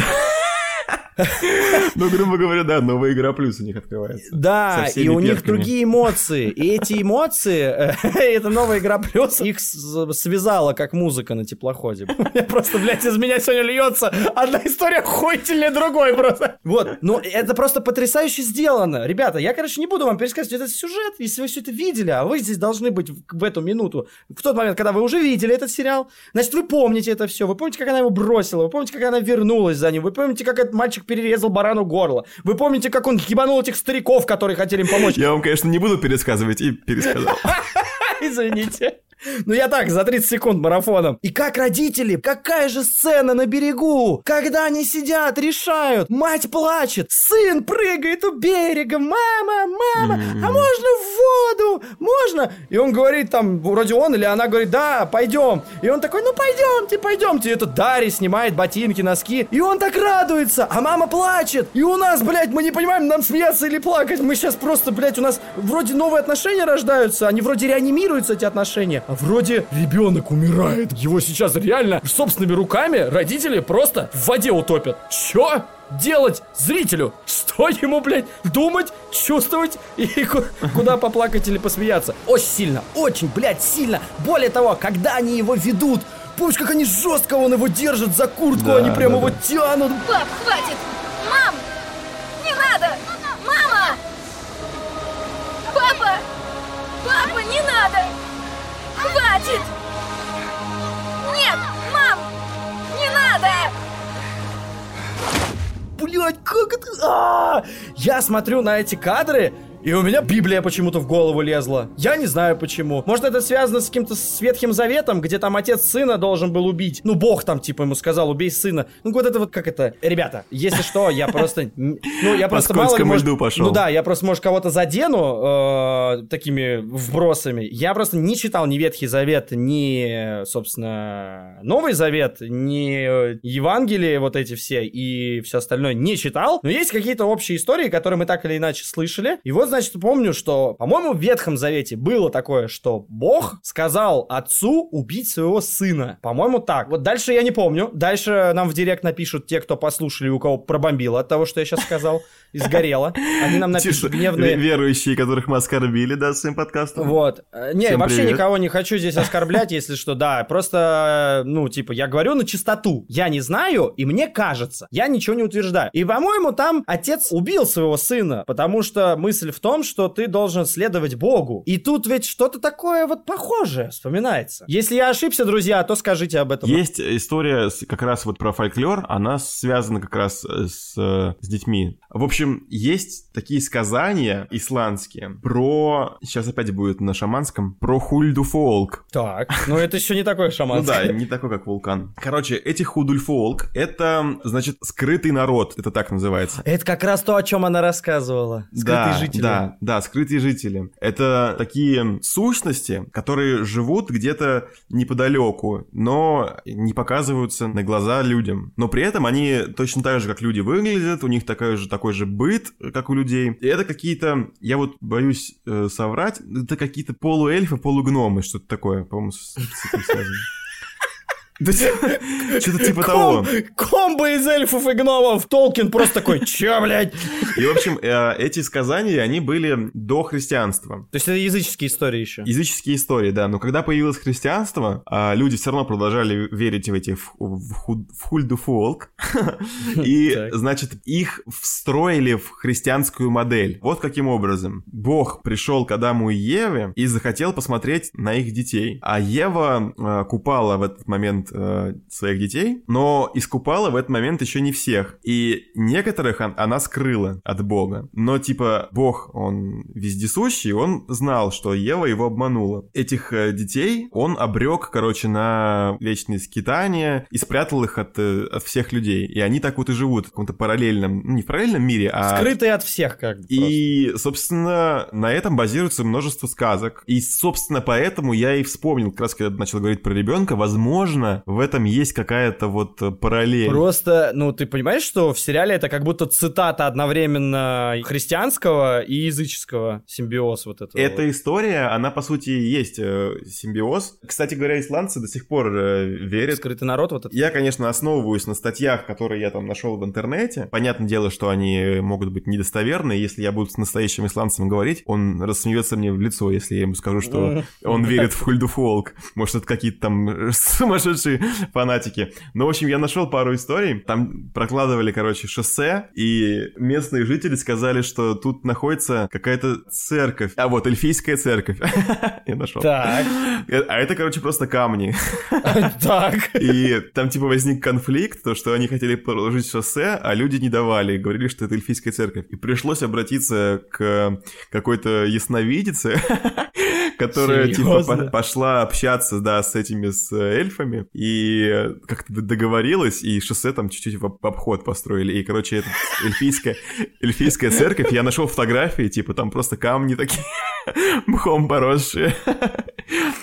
Ну, грубо говоря, да, новая игра плюс у них открывается. Да, и у них другие эмоции. И эти эмоции, э, это новая игра плюс, их связала как музыка на теплоходе. Я просто, блядь, из меня сегодня льется одна история охуительнее другой просто. Вот, ну это просто потрясающе сделано. Ребята, я, короче, не буду вам пересказывать этот сюжет, если вы все это видели, а вы здесь должны быть в эту минуту, в тот момент, когда вы уже видели этот сериал, значит, вы помните это все, вы помните, как она его бросила, вы помните, как она вернулась за ним, вы помните, как этот мальчик перерезал барану горло, вы помните, как он ебанул этих стариков, которые хотели им помочь. Я вам, конечно, не буду пересказывать и пересказал. Извините. Ну я так, за 30 секунд марафоном. И как родители, какая же сцена на берегу, когда они сидят, решают, мать плачет, сын прыгает у берега, мама, мама, а можно в воду, можно? И он говорит там, вроде он или она говорит, да, пойдем. И он такой, ну пойдемте, пойдемте. И этот Дарья снимает ботинки, носки, и он так радуется, а мама плачет. И у нас, блядь, мы не понимаем, нам смеяться или плакать. Мы сейчас просто, блядь, у нас вроде новые отношения рождаются, они вроде реанимируются, эти отношения, а вроде ребенок умирает. Его сейчас реально собственными руками родители просто в воде утопят. Чё? делать зрителю? Что ему, блядь, думать, чувствовать и ку- куда поплакать или посмеяться? Очень сильно, очень, блядь, сильно. Более того, когда они его ведут, помнишь, как они жестко он его держат за куртку, Да, они прям да, его да. тянут. Пап, хватит! Мам! Не надо! Хватит! Нет! Мам! Не надо! Блять, как это? А! Я смотрю на эти кадры, и у меня Библия почему-то в голову лезла. Я не знаю почему. Может, это связано с каким-то с Ветхим Заветом, где там отец сына должен был убить. Ну, Бог там, типа, ему сказал, убей сына. Ну, вот это вот, как это... Ребята, если что, я просто... Ну, я просто мало ли, скользкому может- льду пошел. Ну да, я просто, может, кого-то задену э, такими вбросами. Я просто не читал ни Ветхий Завет, ни, собственно, Новый Завет, ни Евангелие вот эти все и все остальное не читал. Но есть какие-то общие истории, которые мы так или иначе слышали. И вот, значит, помню, что, по-моему, в Ветхом Завете было такое, что Бог сказал отцу убить своего сына. По-моему, так. Вот дальше я не помню. Дальше нам в директ напишут те, кто послушали, у кого пробомбило от того, что я сейчас сказал, и сгорело. Они нам напишут гневные... ве- верующие, которых мы оскорбили, да, своим подкастом. Вот. Э, Не, Всем вообще привет. никого не хочу здесь оскорблять, если что, да. Просто, э, ну, типа, я говорю на чистоту. Я не знаю, и мне кажется. Я ничего не утверждаю. И, по-моему, там отец убил своего сына, потому что мысль в том, что ты должен следовать Богу. И тут ведь что-то такое вот похожее вспоминается. Если я ошибся, друзья, то скажите об этом. Есть история как раз вот про фольклор, она связана как раз с, с детьми. В общем, есть такие сказания исландские про, сейчас опять будет на шаманском, про хульдуфолк. Так, ну это еще не такое Ну да, не такой, как вулкан. Короче, эти худульфолк, это, значит, скрытый народ, это так называется. Это как раз то, о чем она рассказывала. Скрытые да, жители. Да, да, скрытые жители. Это такие сущности, которые живут где-то неподалеку, но не показываются на глаза людям. Но при этом они точно так же, как люди выглядят, у них такой же, такой же быт, как у людей. И это какие-то, я вот боюсь э, соврать, это какие-то полуэльфы, полугномы, что-то такое, по-моему, с, с этим связано. Что-то типа того. Ком- комбо из эльфов и гномов. Толкин просто такой, чё, блядь? И, в общем, э, эти сказания, они были до христианства. То есть это языческие истории еще. Языческие истории, да. Но когда появилось христианство, а, люди все равно продолжали верить в эти в, в хульдуфолк. И, значит, их встроили в христианскую модель. Вот каким образом. Бог пришел к Адаму и Еве и захотел посмотреть на их детей. А Ева э, купала в этот момент э, своих детей, но искупала в этот момент еще не всех. И некоторых он- она скрыла от Бога. Но, типа, Бог, он вездесущий, он знал, что Ева его обманула. Этих э, детей он обрек, короче, на вечные скитания и спрятал их от, э, от всех людей. И они так вот и живут в каком-то параллельном, ну, не в параллельном мире, а... Скрытые от всех, как бы. И, собственно, на этом базируется множество сказок. И, собственно, поэтому я и вспомнил, как раз когда начал говорить про ребенка, возможно, в этом есть какая-то вот э, параллель. Просто, ну, ты понимаешь, что в сериале это как будто цитата одновременно христианского и языческого симбиоз вот этого. Эта история, она, по сути, есть э, симбиоз. Кстати говоря, исландцы до сих пор э, верят. Скрытый народ вот этот. Я, конечно, основываюсь на статьях, которые я там нашел в интернете. Понятное дело, что они могут быть недостоверны. Если я буду с настоящим исландцем говорить, он рассмеется мне в лицо, если я ему скажу, что он верит в Хульдуфолк. Может, это какие-то там сумасшедшие фанатики. Но, в общем, я нашел пару историй. Там прокладывали, короче, шоссе, и местные жители сказали, что тут находится какая-то церковь. А вот, эльфийская церковь. Я нашел. Так. А это, короче, просто камни. Так. И там, типа, возник конфликт, то, что они хотели проложить шоссе, а люди не давали. Говорили, что это эльфийская церковь. И пришлось обратиться к какой-то ясновидице, которая, типа, Серьезно? пошла общаться, да, с этими, с эльфами, и как-то договорилась, и шоссе там чуть-чуть в обход построили. И, короче, это эльфийская, эльфийская церковь, я нашел фотографии, типа, там просто камни такие мхом поросшие.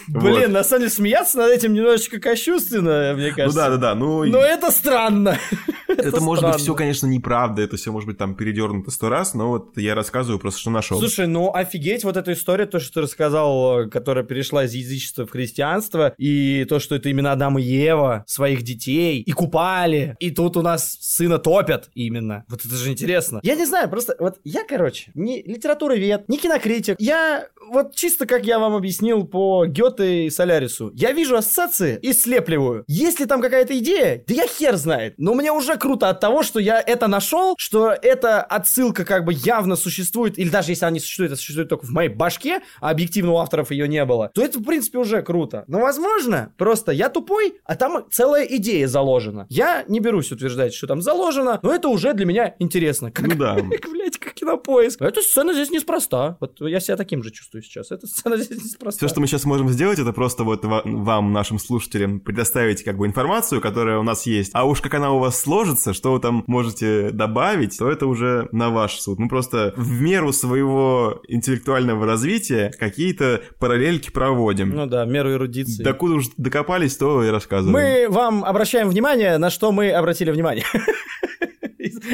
Вот. Блин, на самом деле смеяться над этим немножечко кощунственно, мне Ну кажется. да, да, да. Ну, Но это странно. это, может быть странно. все, конечно, неправда, это все может быть там передернуто сто раз, но вот я рассказываю просто, что нашел. Слушай, ну офигеть, вот эта история, то, что ты рассказал, которая перешла из язычества в христианство, и то, что это именно Адам и Ева, своих детей, и купали, и тут у нас сына топят именно. Вот это же интересно. Я не знаю, просто вот я, короче, не литературовед, не кинокритик. Я вот чисто как я вам объяснил по Гёте и Солярису, я вижу ассоциации и слепливаю. Если там какая-то идея, да я хер знает. Но мне уже круто от того, что я это нашел, что эта отсылка как бы явно существует, или даже если она не существует, а существует только в моей башке, а объективно у авторов ее не было, то это, в принципе, уже круто. Но, возможно, просто я тупой, а там целая идея заложена. Я не берусь утверждать, что там заложено, но это уже для меня интересно. Как, Ну да. как, блядь, как кинопоиск. Эта сцена здесь неспроста. Вот я себя таким же чувствую сейчас. Эта сцена здесь неспроста. Все, что мы сейчас можем сделать, это просто вот ва- вам, нашим слушателям, предоставить как бы информацию, которая у нас есть. А уж как она у вас сложится, что вы там можете добавить, то это уже на ваш суд. Мы просто в меру своего интеллектуального развития какие-то параллельки проводим. Ну да, меру эрудиции. Докуда уж докопались, то и рассказываем. Мы вам обращаем внимание, на что мы обратили внимание.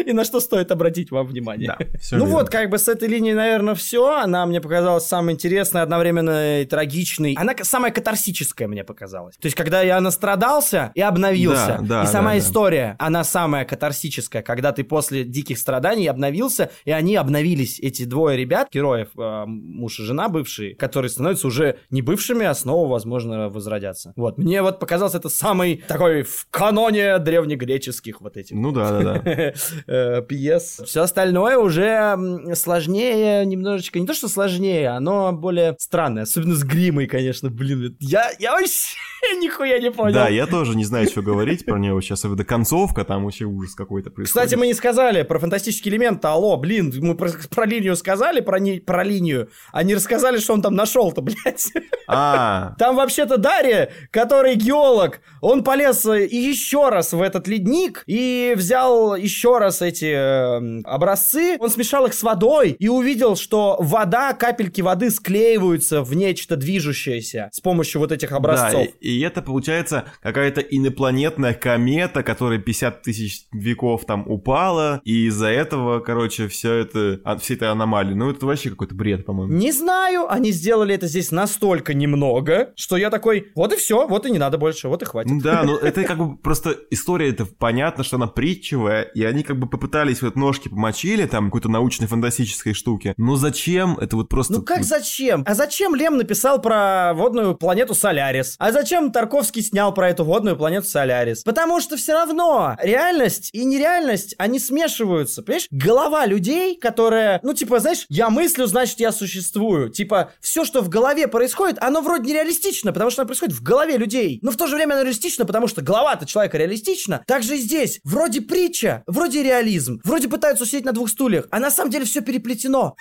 И на что стоит обратить вам внимание. Да, ну верно. вот, как бы с этой линии, наверное, все. Она мне показалась самой интересной, одновременно и трагичной. Она самая катарсическая мне показалась. То есть, когда я настрадался и обновился. Да, да, и сама да, да. история, она самая катарсическая, когда ты после диких страданий обновился, и они обновились, эти двое ребят, героев, э, муж и жена бывшие, которые становятся уже не бывшими, а снова, возможно, возродятся. Вот, мне вот показалось это самый такой в каноне древнегреческих вот этих Ну да, да, да. э, пьес. Все остальное уже сложнее немножечко. Не то, что сложнее, оно более странное. Особенно с гримой, конечно, блин. Я, я вообще нихуя не понял. Да, я тоже не знаю, что говорить про него сейчас. Это концовка, там вообще ужас какой-то происходит. Кстати, мы не сказали про фантастический элемент. Алло, блин, мы про, про линию сказали, про, не, про линию, а не рассказали, что он там нашел-то, блядь. А, Там вообще-то Дарья, который геолог, он полез э, еще раз в этот ледник и взял еще раз эти э, образцы. Он смешал их с водой и увидел, что вода, капельки воды склеиваются в нечто движущееся с помощью вот этих да, образцов. и, и это получается какая-то инопланетная комета, которая 50 тысяч веков там упала, и из-за этого, короче, все это, а, все это аномалии. Ну, это вообще какой-то бред, по-моему. Не знаю, они сделали это здесь настолько немного, что я такой, вот и все, вот и не надо больше, вот и хватит. Ну Да, но это как бы просто история, это понятно, что она притчевая, и они как бы попытались вот ножки помочили там какой-то научно-фантастической штуки. Но зачем? Это вот просто... Ну как зачем? А зачем Лем написал про водную планету Солярис? А зачем Тарковский снял про эту водную планету Солярис? Потому что все равно реальность и нереальность, они смешиваются. Понимаешь? Голова людей, которая, ну типа, знаешь, я мыслю, значит я существую. Типа, все, что в голове происходит, оно вроде нереалистично, потому что оно происходит в голове людей. Но в то же время оно реалистично, потому что голова-то человека реалистична. Так же и здесь. Вроде притча, вроде реализм, вроде пытаются сидеть на двух стульях, а на самом деле все переплетено.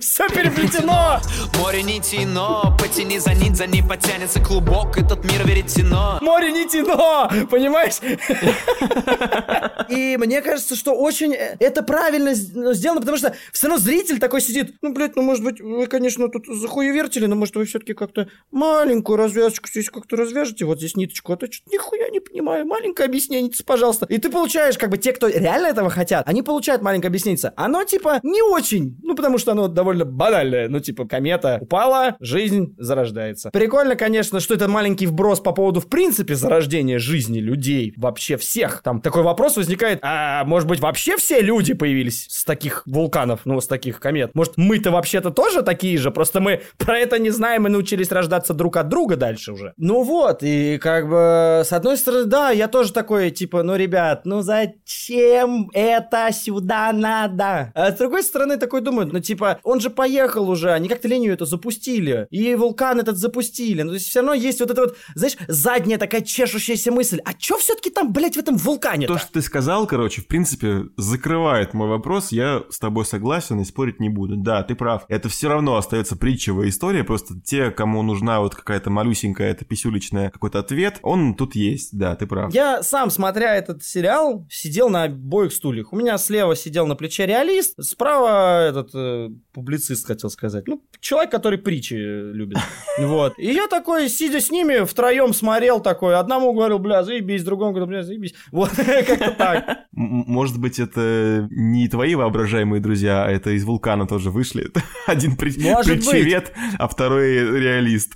Все переплетено! Море нити, но потяни за нить, за ней потянется клубок, этот мир веретено. Море не тяно, понимаешь? И мне кажется, что очень э, это правильно ну, сделано, потому что все равно зритель такой сидит, ну, блядь, ну, может быть, вы, конечно, тут захуевертили, но, может, вы все-таки как-то маленькую развязочку здесь как-то развяжете, вот здесь ниточку, а то что-то нихуя не понимаю, маленькое объяснение, пожалуйста. И ты получаешь, как бы, те, кто реально этого хотят, они получают маленькое объяснение. Оно, типа, не очень, ну, потому что оно довольно банальное, ну, типа, комета упала, жизнь зарождается. Прикольно, конечно, что это маленький вброс по поводу, в принципе, зарождения жизни людей, вообще всех. Там такой вопрос возникает, а может быть, вообще все люди появились с таких вулканов, ну, с таких комет? Может, мы-то вообще-то тоже такие же, просто мы про это не знаем и научились рождаться друг от друга дальше уже. Ну вот, и как бы, с одной стороны, да, я тоже такой, типа, ну, ребят, ну зачем это сюда надо? А с другой стороны, такой думаю, ну, типа, он же поехал уже, они как-то линию это запустили, и вулкан этот запустили, ну, то есть все равно есть вот эта вот, знаешь, задняя такая чешущаяся мысль, а чё все-таки там, блядь, в этом вулкане То, что ты сказал, короче, в принципе, закрывает мой вопрос. Я с тобой согласен и спорить не буду. Да, ты прав. Это все равно остается притчевая история. Просто те, кому нужна вот какая-то малюсенькая, это писюличная какой-то ответ, он тут есть. Да, ты прав. Я сам, смотря этот сериал, сидел на обоих стульях. У меня слева сидел на плече реалист, справа этот э, публицист, хотел сказать. Ну, человек, который притчи любит. Вот. И я такой, сидя с ними, втроем смотрел такой. Одному говорил, бля, заебись, другому говорил, бля, заебись. Вот, как-то так. Может быть, это не твои воображаемые друзья, а это из вулкана тоже вышли. Один притчевед, а второй реалист.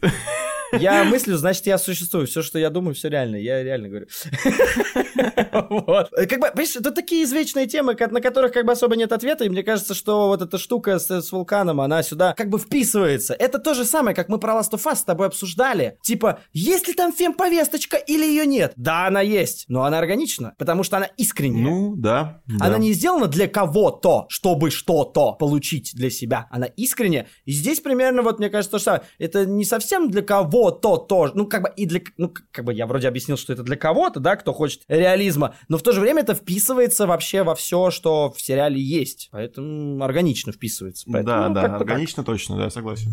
Я мыслю, значит, я существую. Все, что я думаю, все реально. Я реально говорю. Вот. Как бы, понимаешь, это такие извечные темы, на которых как бы особо нет ответа, и мне кажется, что вот эта штука с, с вулканом, она сюда как бы вписывается. Это то же самое, как мы про Last of Us с тобой обсуждали. Типа, есть ли там фем-повесточка или ее нет? Да, она есть, но она органична, потому что она искренняя. Ну, да. да. Она не сделана для кого-то, чтобы что-то получить для себя. Она искренняя. И здесь примерно, вот, мне кажется, то же самое. Это не совсем для кого-то тоже. Ну, как бы и для... Ну, как бы я вроде объяснил, что это для кого-то, да, кто хочет реализма. Но в то же время это вписывается вообще во все, что в сериале есть. Поэтому органично вписывается. Поэтому Да, да, как-то так. органично точно, да, согласен.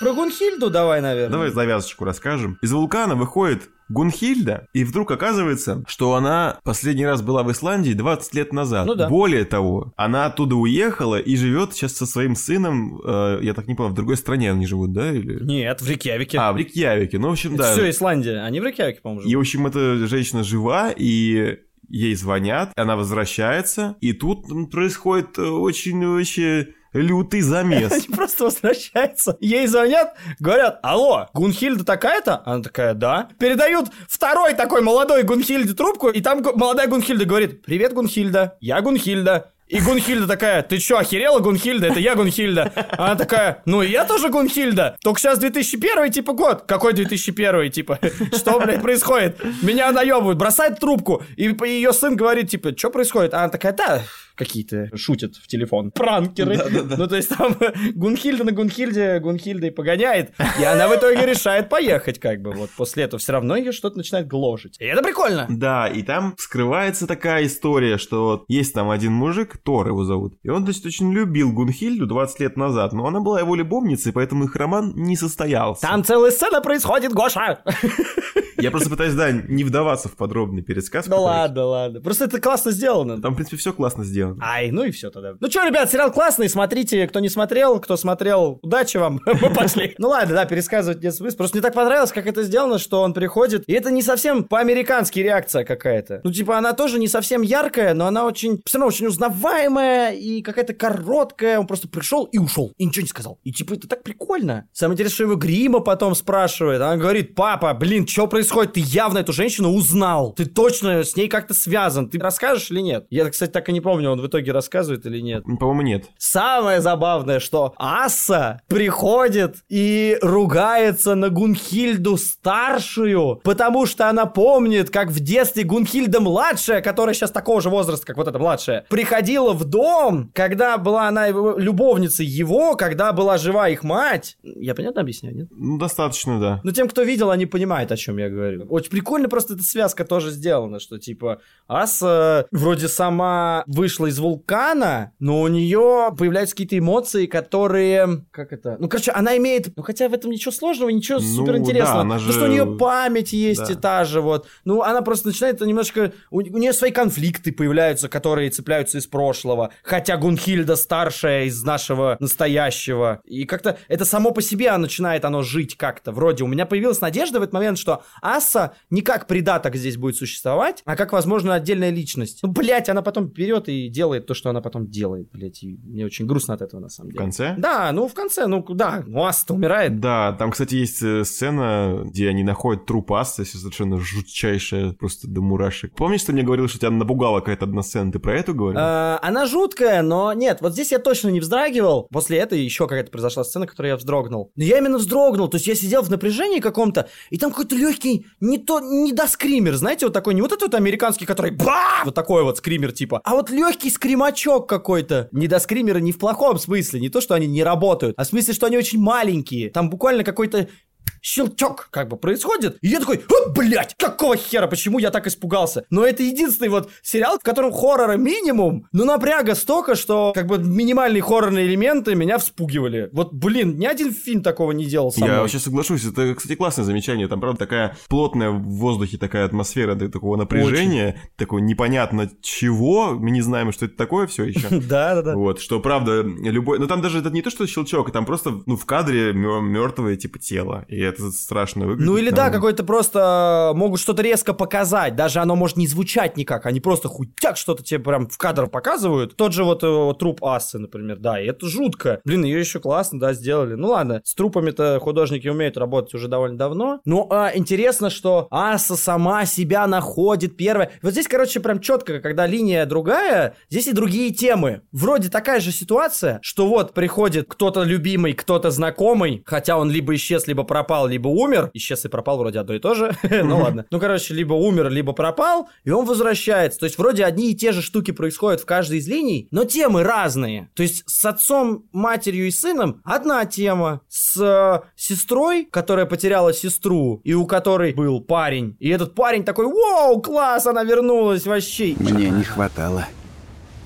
Про Гунхильду давай, наверное. Давай завязочку расскажем. Из вулкана выходит Гунхильда, и вдруг оказывается, что она последний раз была в Исландии 20 лет назад. Ну да. Более того, она оттуда уехала и живет сейчас со своим сыном, э, я так не понял, в другой стране они живут, да? Или... Нет, в Рикьявике. А, в Рикьявике. Ну, в общем, да. Все, Исландия. Они в Рикьявике, по-моему, И, живут. в общем, эта женщина жива, и ей звонят, она возвращается, и тут происходит э, очень вообще лютый замес. Они просто возвращаются, ей звонят, говорят, алло, Гунхильда такая-то? Она такая, да. Передают второй такой молодой Гунхильде трубку, и там молодая Гунхильда говорит, привет, Гунхильда, я Гунхильда. И Гунхильда такая, ты чё, охерела, Гунхильда? Это я Гунхильда. Она такая, ну я тоже Гунхильда. Только сейчас 2001 типа год. Какой 2001 типа? Что, блядь, происходит? Меня наебывают, бросает трубку. И ее сын говорит, типа, что происходит? Она такая, да, какие-то шутят в телефон. Пранкеры. Ну, то есть там Гунхильда на Гунхильде, Гунхильда и погоняет. И она в итоге решает поехать, как бы, вот после этого. Все равно ее что-то начинает гложить. И это прикольно. Да, и там скрывается такая история, что есть там один мужик, Тор его зовут, и он, значит, очень любил Гунхильду 20 лет назад, но она была его любовницей, поэтому их роман не состоялся. Там целая сцена происходит, Гоша. Я просто пытаюсь, да, не вдаваться в подробный пересказ. Ну потому ладно, ладно. Просто это классно сделано. Там, в принципе, все классно сделано. Ай, ну и все тогда. Ну что, ребят, сериал классный, смотрите, кто не смотрел, кто смотрел, удачи вам, мы пошли. Ну ладно, да, пересказывать нет смысла. Просто мне так понравилось, как это сделано, что он приходит, и это не совсем по-американски реакция какая-то. Ну типа она тоже не совсем яркая, но она очень, все равно очень узнаваемая и какая-то короткая. Он просто пришел и ушел, и ничего не сказал. И типа это так прикольно. Самое интересное, что его грима потом спрашивает. Она говорит, папа, блин, что происходит? Ты явно эту женщину узнал. Ты точно с ней как-то связан. Ты расскажешь или нет? Я, кстати, так и не помню, он в итоге рассказывает или нет. По-моему, нет. Самое забавное, что Аса приходит и ругается на Гунхильду старшую, потому что она помнит, как в детстве Гунхильда младшая, которая сейчас такого же возраста, как вот эта младшая, приходила в дом, когда была она любовницей его, когда была жива их мать. Я понятно объясняю, нет? Ну, достаточно, да. Ну, тем, кто видел, они понимают, о чем я говорю. говорю. Очень прикольно просто эта связка тоже сделана, что типа Аса вроде сама вышла из вулкана, но у нее появляются какие-то эмоции, которые... Как это? Ну, короче, она имеет... Ну, хотя в этом ничего сложного, ничего Ну, суперинтересного. да, она Потому же- что у нее память есть Да. и та же вот. Ну, она просто начинает немножко... У, у нее свои конфликты появляются, которые цепляются из прошлого. Хотя Гунхильда старшая из нашего настоящего. И как-то это само по себе начинает оно жить как-то. Вроде у меня появилась надежда в этот момент, что Аса не как придаток здесь будет существовать, а как, возможно, отдельная личность. Ну, блять, она потом берет и делает то, что она потом делает, блять. И мне очень грустно от этого, на самом В деле. конце? Да, ну в конце, ну да, ну Аса-то умирает. Да, там, кстати, есть э, сцена, где они находят труп Асты, совершенно жутчайшая, просто до мурашек. Помнишь, ты мне говорил, что тебя напугала какая-то одна сцена? Ты про эту говорил? Э, Она жуткая, но нет, вот здесь я точно не вздрагивал. После этой еще какая-то произошла сцена, которой я вздрогнул. Но я именно вздрогнул, то есть я сидел в напряжении каком-то, и там какой-то легкий, не то, не до скример, знаете, вот такой, не вот этот вот американский, который ба! Вот такой вот скример типа, а вот легкий скримачок какой-то. Не до скримера не в плохом смысле, не то, что они не работают, а в смысле, что они очень маленькие. Там буквально какой-то щелчок как бы происходит. И я такой, «А, блядь, какого хера, почему я так испугался? Но это единственный вот сериал, в котором хоррора минимум, но напряга столько, что как бы минимальные хоррорные элементы меня вспугивали. Вот, блин, ни один фильм такого не делал со Я мной. вообще соглашусь, это, кстати, классное замечание. Там, правда, такая плотная в воздухе такая атмосфера такого напряжения, такого непонятно чего, мы не знаем, что это такое все еще. Да, да, да. Вот, что правда, любой... Ну, там даже это не то, что щелчок, там просто, ну, в кадре мертвое, типа, тело. И это страшно выглядит. Ну или да, какой-то просто могут что-то резко показать, даже оно может не звучать никак, они просто хутяк что-то тебе прям в кадр показывают. Тот же вот э, труп Ассы, например, да, и это жутко. Блин, ее еще классно, да, сделали. Ну ладно, с трупами-то художники умеют работать уже довольно давно. Но а, интересно, что Асса сама себя находит первая. Вот здесь, короче, прям четко, когда линия другая, здесь и другие темы. Вроде такая же ситуация, что вот приходит кто-то любимый, кто-то знакомый, хотя он либо исчез, либо пропал, либо умер. Исчез и пропал вроде одно и то же. Ну ладно. Ну, короче, либо умер, либо пропал, и он возвращается. То есть вроде одни и те же штуки происходят в каждой из линий, но темы разные. То есть с отцом, матерью и сыном одна тема. С э, сестрой, которая потеряла сестру, и у которой был парень. И этот парень такой, вау, класс, она вернулась вообще. Мне не хватало.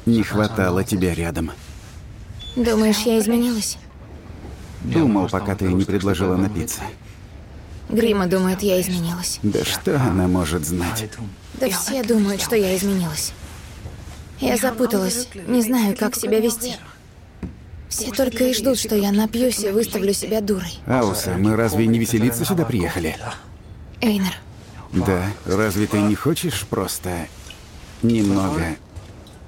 Не хватало тебя рядом. Думаешь, я изменилась? Думал, пока ты не предложила напиться. Грима думает, я изменилась. Да что она может знать? Да все думают, что я изменилась. Я запуталась, не знаю, как себя вести. Все только и ждут, что я напьюсь и выставлю себя дурой. Ауса, мы разве не веселиться сюда приехали? Эйнер, Да, разве ты не хочешь просто немного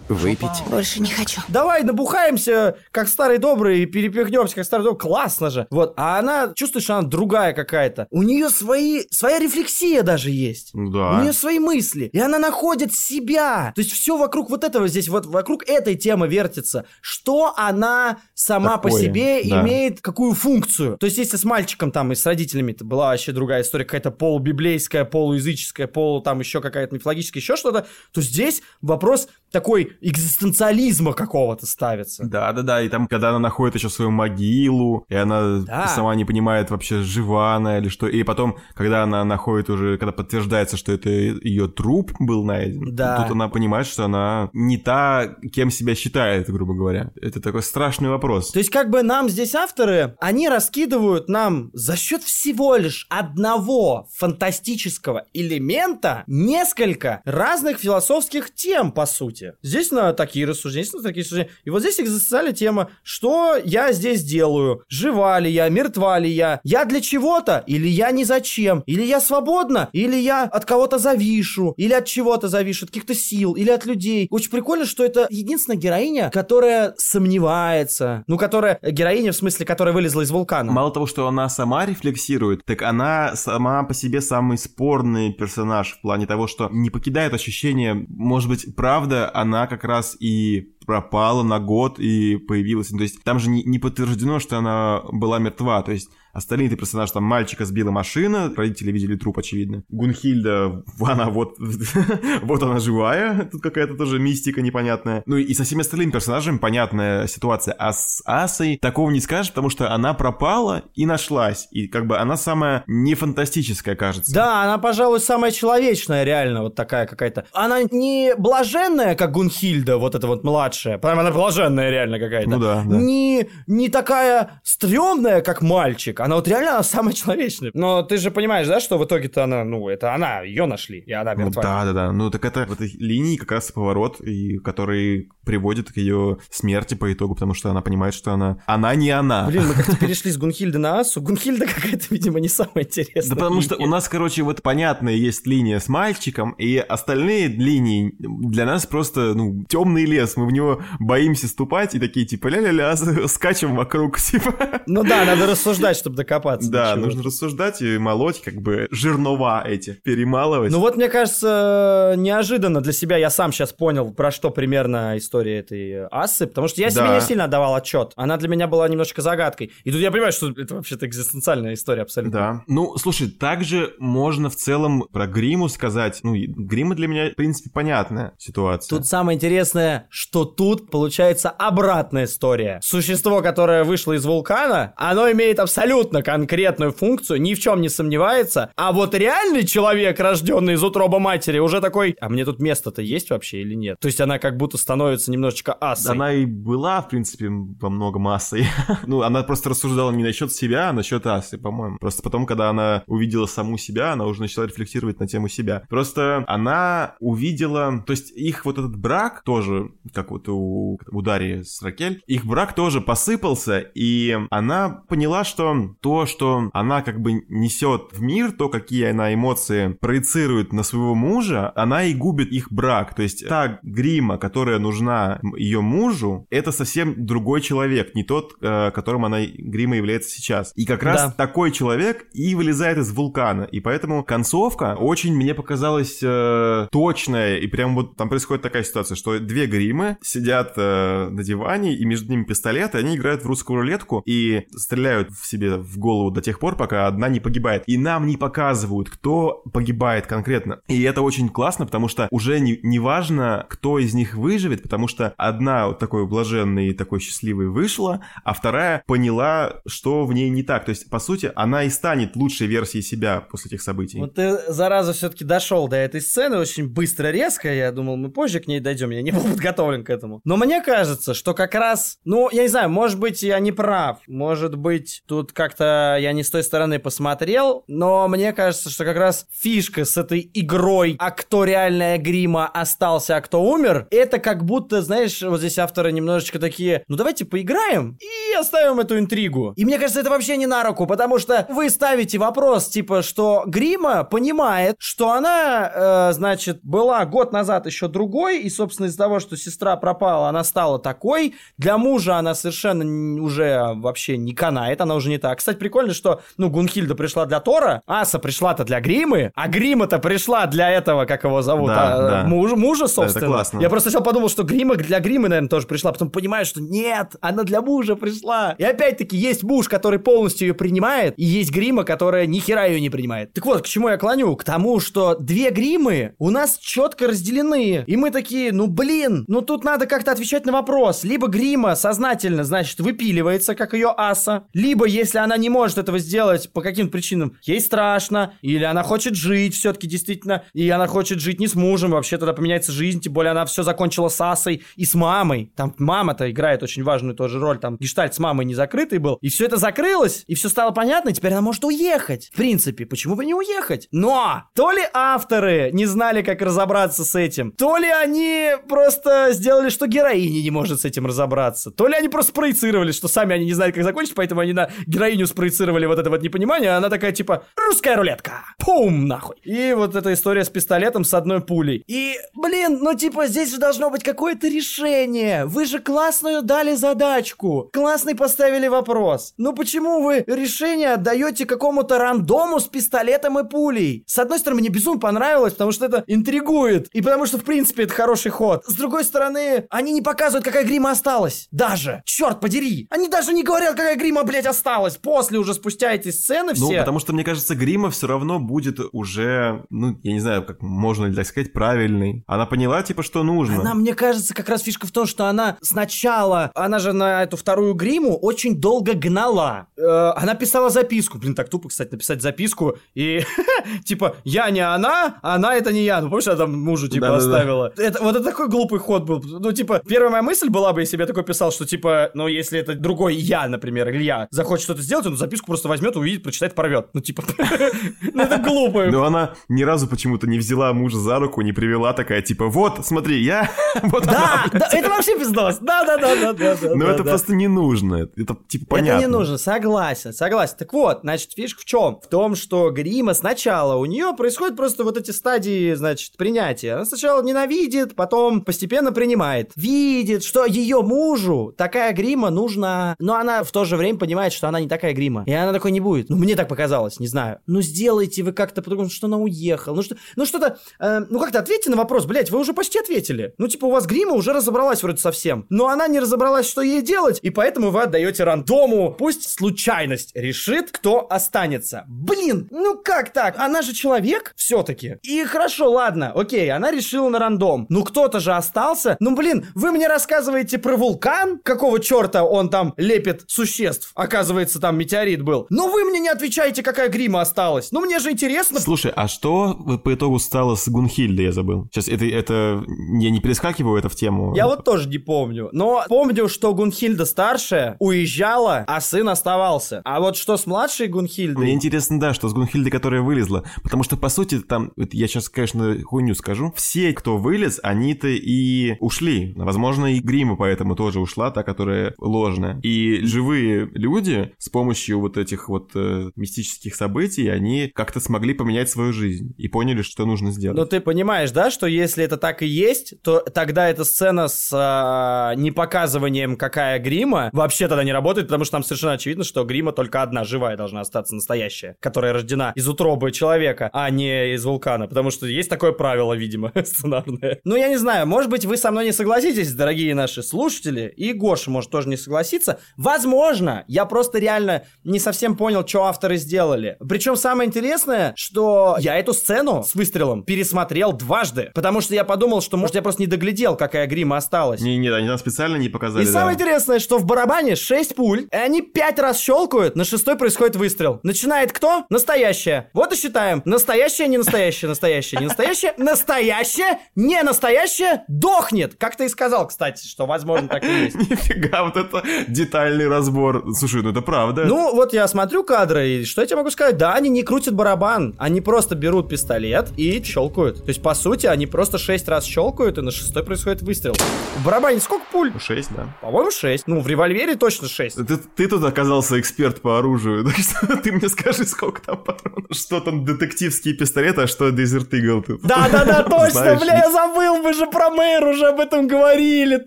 выпить? больше не хочу. Давай набухаемся, как старый добрый, и перепихнемся, как старый добрый. Классно же. Вот. А она, чувствуешь, она другая какая-то. У нее свои, своя рефлексия даже есть. Ну У да. нее свои мысли. И она находит себя. То есть все вокруг вот этого здесь, вот вокруг этой темы вертится. Что она сама по Такое, себе да. имеет, какую функцию. То есть если с мальчиком там и с родителями это была вообще другая история, какая-то полубиблейская, полуязыческая, полу там еще какая-то мифологическая, еще что-то, то здесь вопрос такой экзистенциализма какого-то ставится. Да, да, да. И там, когда она находит еще свою могилу, и она Да. сама не понимает вообще, жива она или что. И потом, когда она находит уже, когда подтверждается, что это ее труп был найден, Да. тут она понимает, что она не та, кем себя считает, грубо говоря. Это такой страшный вопрос. То есть как бы нам здесь авторы, они раскидывают нам за счет всего лишь одного фантастического элемента несколько разных философских тем, по сути. Здесь на такие рассуждения, на такие рассуждения. И вот здесь экзистенциальная тема, что я здесь делаю? Жива ли я? Мертва ли я? Я для чего-то? Или я ни зачем? Или я свободна? Или я от кого-то завишу? Или от чего-то завишу? От каких-то сил? Или от людей? Очень прикольно, что это единственная героиня, которая сомневается. Ну, которая... Героиня, в смысле, которая вылезла из вулкана. Мало того, что она сама рефлексирует, так она сама по себе самый спорный персонаж в плане того, что не покидает ощущение, может быть, правда, она как раз и пропала на год и появилась. Ну, то есть там же не, не подтверждено, что она была мертва. То есть Остальные ты персонаж, там мальчика сбила машина, родители видели труп, очевидно. Гунхильда, она вот, вот она живая, тут какая-то тоже мистика непонятная. Ну и со всеми остальными персонажами понятная ситуация. А с Асой такого не скажешь, потому что она пропала и нашлась. И как бы она самая не фантастическая, кажется. Да, она, пожалуй, самая человечная, реально, вот такая какая-то. Она не блаженная, как Гунхильда, вот эта вот младшая. Прям она блаженная реально какая-то. Ну да, да. Не, не такая стрёмная, как мальчик, она вот реально она самая человечная. Но ты же понимаешь, да, что в итоге-то она, ну, это она, ее нашли, и она Ну, мертва. да, да, да. Ну, так это в этой линии как раз поворот, и который приводит к ее смерти по итогу, потому что она понимает, что она... Она не она. Блин, мы как-то перешли с Гунхильды на Асу. Гунхильда какая-то, видимо, не самая интересная. Да потому что у нас, короче, вот понятная есть линия с мальчиком, и остальные линии для нас просто, ну, темный лес, мы в него боимся ступать, и такие, типа, ля-ля-ля, скачем вокруг, типа. Ну да, надо рассуждать, чтобы докопаться. до Да, нужно рассуждать и молоть, как бы, жернова эти, перемалывать. Ну вот, мне кажется, неожиданно для себя я сам сейчас понял, про что примерно история этой асы, потому что я себе Да. не сильно отдавал отчет. Она для меня была немножко загадкой. И тут я понимаю, что это вообще-то экзистенциальная история абсолютно. Да. Ну, слушай, также можно в целом про гриму сказать. Ну, грима для меня, в принципе, понятная ситуация. Тут самое интересное, что тут получается обратная история. Существо, которое вышло из вулкана, оно имеет абсолютно конкретную функцию, ни в чем не сомневается. А вот реальный человек, рожденный из утроба матери, уже такой, а мне тут место-то есть вообще или нет? То есть она как будто становится немножечко асой. Она и была, в принципе, во много массой. ну, она просто рассуждала не насчет себя, а насчет Асы, по-моему. Просто потом, когда она увидела саму себя, она уже начала рефлексировать на тему себя. Просто она увидела... То есть их вот этот брак тоже, как вот у, у Дарьи с Ракель, их брак тоже посыпался, и она поняла, что то, что она как бы несет в мир, то, какие она эмоции проецирует на своего мужа, она и губит их брак. То есть та грима, которая нужна ее мужу, это совсем другой человек, не тот, э, которым она грима является сейчас. И как раз Да. такой человек и вылезает из вулкана. И поэтому концовка очень мне показалась э, точная. И прям вот там происходит такая ситуация, что две гримы сидят э, на диване, и между ними пистолет, и они играют в русскую рулетку и стреляют в себе в голову до тех пор, пока одна не погибает. И нам не показывают, кто погибает конкретно. И это очень классно, потому что уже не, не важно, кто из них выживет, потому что одна вот такой блаженный и такой счастливый вышла, а вторая поняла, что в ней не так. То есть, по сути, она и станет лучшей версией себя после этих событий. Вот ты, зараза, все-таки дошел до этой сцены очень быстро, резко. Я думал, мы позже к ней дойдем. Я не был подготовлен к этому. Но мне кажется, что как раз, ну, я не знаю, может быть, я не прав. Может быть, тут как-то я не с той стороны посмотрел. Но мне кажется, что как раз фишка с этой игрой, а кто реальная грима остался, а кто умер, это как будто, знаешь, вот здесь авторы немножечко такие, ну давайте поиграем и оставим эту интригу. И мне кажется, это вообще не на руку, потому что вы ставите вопрос, типа, что Грима понимает, что она, э, значит, была год назад еще другой, и, собственно, из-за того, что сестра пропала, она стала такой. Для мужа она совершенно уже вообще не канает, она уже не так. Кстати, прикольно, что, ну, Гунхильда пришла для Тора, Аса пришла-то для Гримы, а Грима-то пришла для этого, как его зовут, Да, а, да. мужа, мужа, это собственно. классно. Я просто сначала подумал, что Грима для Гримы, наверное, тоже пришла, потом понимаю, что нет, она для мужа пришла. И опять-таки есть муж, который полностью ее принимает, и есть Грима, которая ни хера ее не принимает. Так вот, к чему я клоню? К тому, что две Гримы у нас четко разделены. И мы такие, ну блин, ну тут надо как-то отвечать на вопрос. Либо Грима сознательно, значит, выпиливается, как ее аса, либо, если она не может этого сделать по каким-то причинам, ей страшно, или она хочет жить все-таки действительно, и она хочет жить не с мужем, вообще тогда поменяется жизнь, тем более она все закончила с Асой и с мамой. Там мама-то играет очень важную тоже роль, там гештальт с мамой не закрытый был. И все это закрылось, и все стало понятно, и теперь она может уехать. В принципе, почему бы не уехать? Но то ли авторы не знали, как разобраться с этим, то ли они просто сделали, что героиня не может с этим разобраться, то ли они просто спроецировали, что сами они не знают, как закончить, поэтому они на героиню спроецировали вот это вот непонимание, а она такая типа «русская рулетка». Пум, нахуй. И вот эта история с пистолетом с одной пулей. И, блин, ну типа здесь же должно быть какое-то решение. Вы же классную дали задачку. Классный поставили вопрос. Ну почему вы решение отдаете какому-то рандому с пистолетом и пулей? С одной стороны, мне безумно понравилось, потому что это интригует. И потому что, в принципе, это хороший ход. С другой стороны, они, они не показывают, какая грима осталась. Даже. Черт подери. Они даже не говорят, какая грима, блядь, осталась. После уже спустя эти сцены все. Ну, потому что, мне кажется, грима все равно будет уже, ну, я не знаю, как можно ли так сказать, правильный. Она поняла, типа, что нужно. Она, мне кажется, как раз фишка в том, что она сначала, она же на эту вторую гриму очень долго гнала. Э, она писала записку. Блин, так тупо, кстати, написать записку. И, типа, я не она, она это не я. Ну, помнишь, она там мужу, типа, оставила. Это, вот это такой глупый ход был. Ну, типа, первая моя мысль была бы, если бы я такой писал, что, типа, ну, если это другой я, например, или я, захочет что-то сделать, он записку просто возьмет, увидит, прочитает, порвет. Ну, типа, ну, это глупо. Но она ни разу почему-то не взяла мужа за руку, не привела такая, типа, вот, смотри, я, вот Да, это вообще пиздос. Да, да, да, да, да. Но это просто не нужно. Это, типа, понятно. Это не нужно, согласен, согласен. Так вот, значит, фишка в чем? В том, что Грима сначала у нее происходят просто вот эти стадии, значит, принятия. Она сначала ненавидит, потом постепенно принимает. Видит, что ее мужу такая Грима нужна, но она в то же время понимает, что она не такая Грима. И она такой не будет. Ну, мне так показалось, не знаю. Ну, сделайте вы как-то, потому что она уехала. Ну, что, ну что-то, э, ну, как-то ответьте на вопрос, блять, вы уже почти ответили. Ну, типа, у вас Грима уже разобралась вроде совсем. Но она не разобралась, что ей делать, и поэтому вы отдаете рандому. Пусть случайность решит, кто останется. Блин, ну как так? Она же человек все-таки. И хорошо, ладно, окей, она решила на рандом. Ну кто-то же остался. Ну блин, вы мне рассказываете про вулкан? Какого черта он там лепит существ? Оказывается, там метеорит был. Но вы мне не отвечаете, какая грима осталась. Ну мне же интересно. Слушай, а что по итогу стало с Гунхильдой, я забыл? Сейчас это, это... Я не перескакиваю это в тему. Я вот тоже не помню. Но помню, что Гунхильда старшая уезжала, а сын оставался. А вот что с младшей Гунхильдой? Мне интересно, да, что с Гунхильдой, которая вылезла. Потому что, по сути, там, я сейчас, конечно, хуйню скажу, все, кто вылез, они-то и ушли. Возможно, и Грима поэтому тоже ушла, та, которая ложная. И живые люди с помощью вот этих вот э, мистических событий, они как-то смогли поменять свою жизнь и поняли, что нужно сделать. Но ты понимаешь, да, что если это так и есть, то тогда эта сцена с а, непоказыванием, какая грима, вообще тогда не работает, потому что там совершенно очевидно, что грима только одна живая должна остаться настоящая, которая рождена из утробы человека, а не из вулкана, потому что есть такое правило, видимо, сценарное. Ну, я не знаю, может быть, вы со мной не согласитесь, дорогие наши слушатели, и Гоша может тоже не согласиться. Возможно, я просто реально не совсем понял, что авторы сделали. Причем самое интересное, что я эту сцену с выстрелом пересмотрел дважды, потому что я подумал, что, может, я просто не доглядел, какая грима осталась. Не, нет, они нам специально не показали. И да. самое интересное, что в барабане 6 пуль, и они 5 раз щелкают, на шестой происходит выстрел. Начинает кто? Настоящая. Вот и считаем. Настоящая, не настоящая, настоящая, не настоящая, настоящая, не настоящая, дохнет. Как ты и сказал, кстати, что возможно так и есть. Нифига, вот это детальный разбор. Слушай, ну это правда. Ну, вот я смотрю кадры, и что я тебе могу сказать? Да, они не крутят барабан. Они просто берут пистолет и щелкают. То есть, по сути, они просто 6 раз щелкают, и на шестой происходит выстрел. В барабане сколько пуль? Шесть, да. По-моему, 6. Ну, в револьвере точно 6. Ты, ты тут оказался эксперт по оружию, так что ты мне скажи, сколько там патронов. Что там детективские пистолеты, а что Desert Eagle? Да-да-да, точно, бля, я забыл, мы же про мэр уже об этом говорили,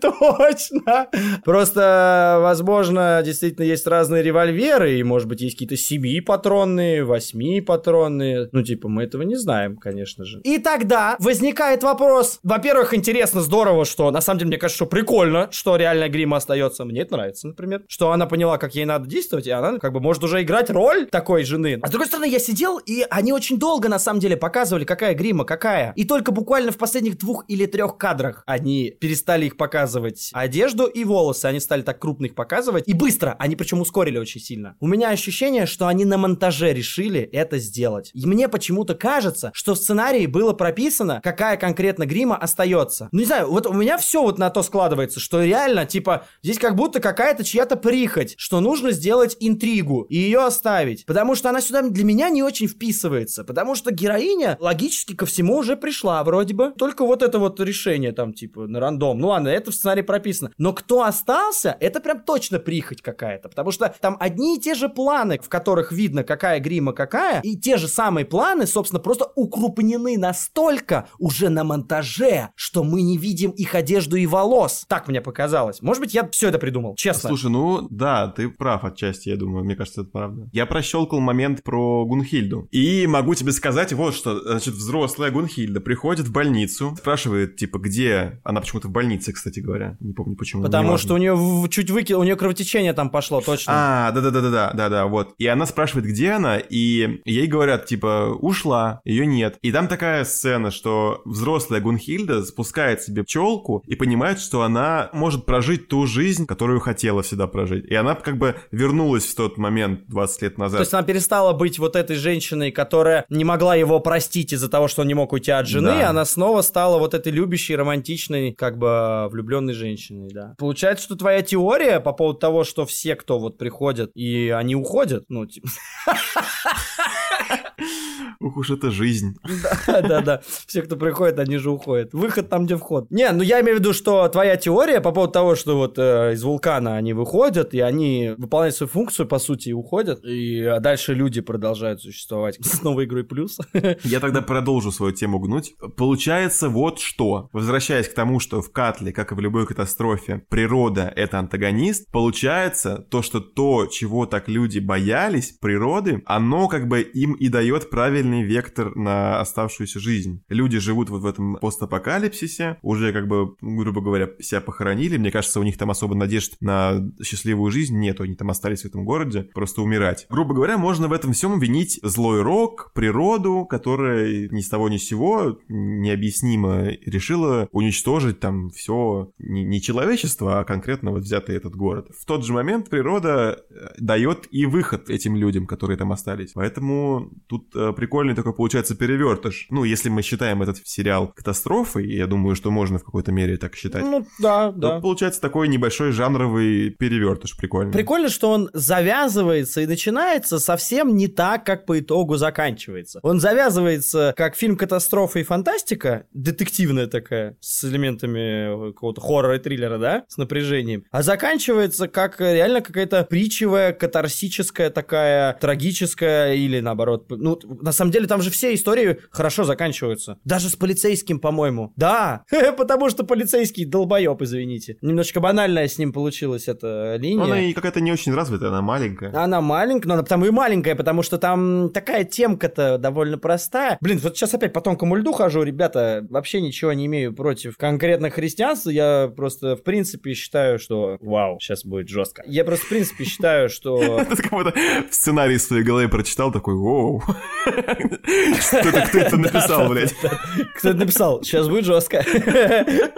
точно. Просто, возможно, действительно есть разные револьверы, и, может быть, есть какие-то 7-патронные, 8-патронные. Ну, типа, мы этого не знаем, конечно же. И тогда возникает вопрос. Во-первых, интересно, здорово, что, на самом деле, мне кажется, что прикольно, что реальная грима остается. Мне это нравится, например. Что она поняла, как ей надо действовать, и она, как бы, может уже играть роль такой жены. А с другой стороны, я сидел, и они очень долго, на самом деле, показывали, какая грима, какая. И только буквально в последних двух или трех кадрах они перестали их показывать одежду и волосы. Они стали так крупно их показывать. И быстро. Они причем ускорили очень сильно. У меня ощущение, что они на монтаже решили это сделать. И мне почему-то кажется, что в сценарии было прописано, какая конкретно грима остается. Ну, не знаю, вот у меня все вот на то складывается, что реально, типа, здесь как будто какая-то чья-то прихоть, что нужно сделать интригу и ее оставить. Потому что она сюда для меня не очень вписывается. Потому что героиня логически ко всему уже пришла вроде бы. Только вот это вот решение там, типа, на рандом. Ну ладно, это в сценарии прописано. Но кто остался, это прям точно прихоть какая-то. Потому что там одни и те же планы, в которых видно, какая грима какая, и те же самые планы, собственно, просто укрупнены настолько уже на монтаже, что мы не видим их одежду и волос. Так мне показалось. Может быть, я все это придумал, честно. Слушай, ну да, ты прав отчасти, я думаю, мне кажется, это правда. Я прощелкал момент про Гунхильду. И могу тебе сказать вот что, значит, взрослая Гунхильда приходит в больницу, спрашивает, типа, где, она почему-то почему-то в больнице, кстати говоря. Не помню почему. Потому неважно. что у нее чуть выкинуло, у нее кровотечение там пошло, точно. А, да-да-да-да-да, да-да, вот. И она спрашивает, где она, и ей говорят, типа, ушла, ее нет. И там такая сцена, что взрослая Гунхильда спускает себе пчелку и понимает, что она может прожить ту жизнь, которую хотела всегда прожить. И она как бы вернулась в тот момент 20 лет назад. То есть она перестала быть вот этой женщиной, которая не могла его простить из-за того, что он не мог уйти от жены, Да. она снова стала вот этой любящей, романтичной, как бы влюбленной женщиной, да. Получается, что твоя теория по поводу того, что все, кто вот приходят, и они уходят, ну, типа, Ух уж это жизнь. Да-да-да. Все, кто приходит, они же уходят. Выход там, где вход. Не, ну я имею в виду, что твоя теория по поводу того, что вот э, из вулкана они выходят, и они выполняют свою функцию, по сути, и уходят, и а дальше люди продолжают существовать с новой игрой плюс. Я тогда продолжу свою тему гнуть. Получается вот что. Возвращаясь к тому, что в Катле, как и в любой катастрофе, природа — это антагонист, получается то, что то, чего так люди боялись, природы, оно как бы им и дает правильный вектор на оставшуюся жизнь. Люди живут вот в этом постапокалипсисе, уже как бы, грубо говоря, себя похоронили. Мне кажется, у них там особо надежд на счастливую жизнь нету, они там остались в этом городе, просто умирать. Грубо говоря, можно в этом всем винить злой рок, природу, которая ни с того ни с сего необъяснимо решила уничтожить там все не, не человечество, а конкретно вот взятый этот город. В тот же момент природа э, дает и выход этим людям, которые там остались. Поэтому тут э, прикольный такой получается перевертыш. Ну, если мы считаем этот сериал катастрофой, и я думаю, что можно в какой-то мере так считать, Ну, да, то да. получается такой небольшой жанровый перевертыш прикольный. Прикольно, что он завязывается и начинается совсем не так, как по итогу заканчивается. Он завязывается как фильм катастрофа и фантастика, детективная такая, с элементами какого-то хоррора и триллера, да, с напряжением. А заканчивается как э, реально какая-то притчевая, катарсическая такая, трагическая или наоборот. Ну, на самом деле там же все истории хорошо заканчиваются. Даже с полицейским, по-моему. Да, потому что полицейский долбоеб, извините. Немножечко банальная с ним получилась эта линия. Она и какая-то не очень развитая, она маленькая. Она маленькая, но она потому и маленькая, потому что там такая темка-то довольно простая. Блин, вот сейчас опять по тонкому льду хожу, ребята, вообще ничего не имею против конкретно христианства, я просто в принципе считаю, что... Вау, сейчас будет жестко. Я просто в принципе считаю, что... Ты как будто сценарий в своей голове прочитал, такой. Что это, кто это написал, блядь? Кто это написал? Сейчас будет жестко.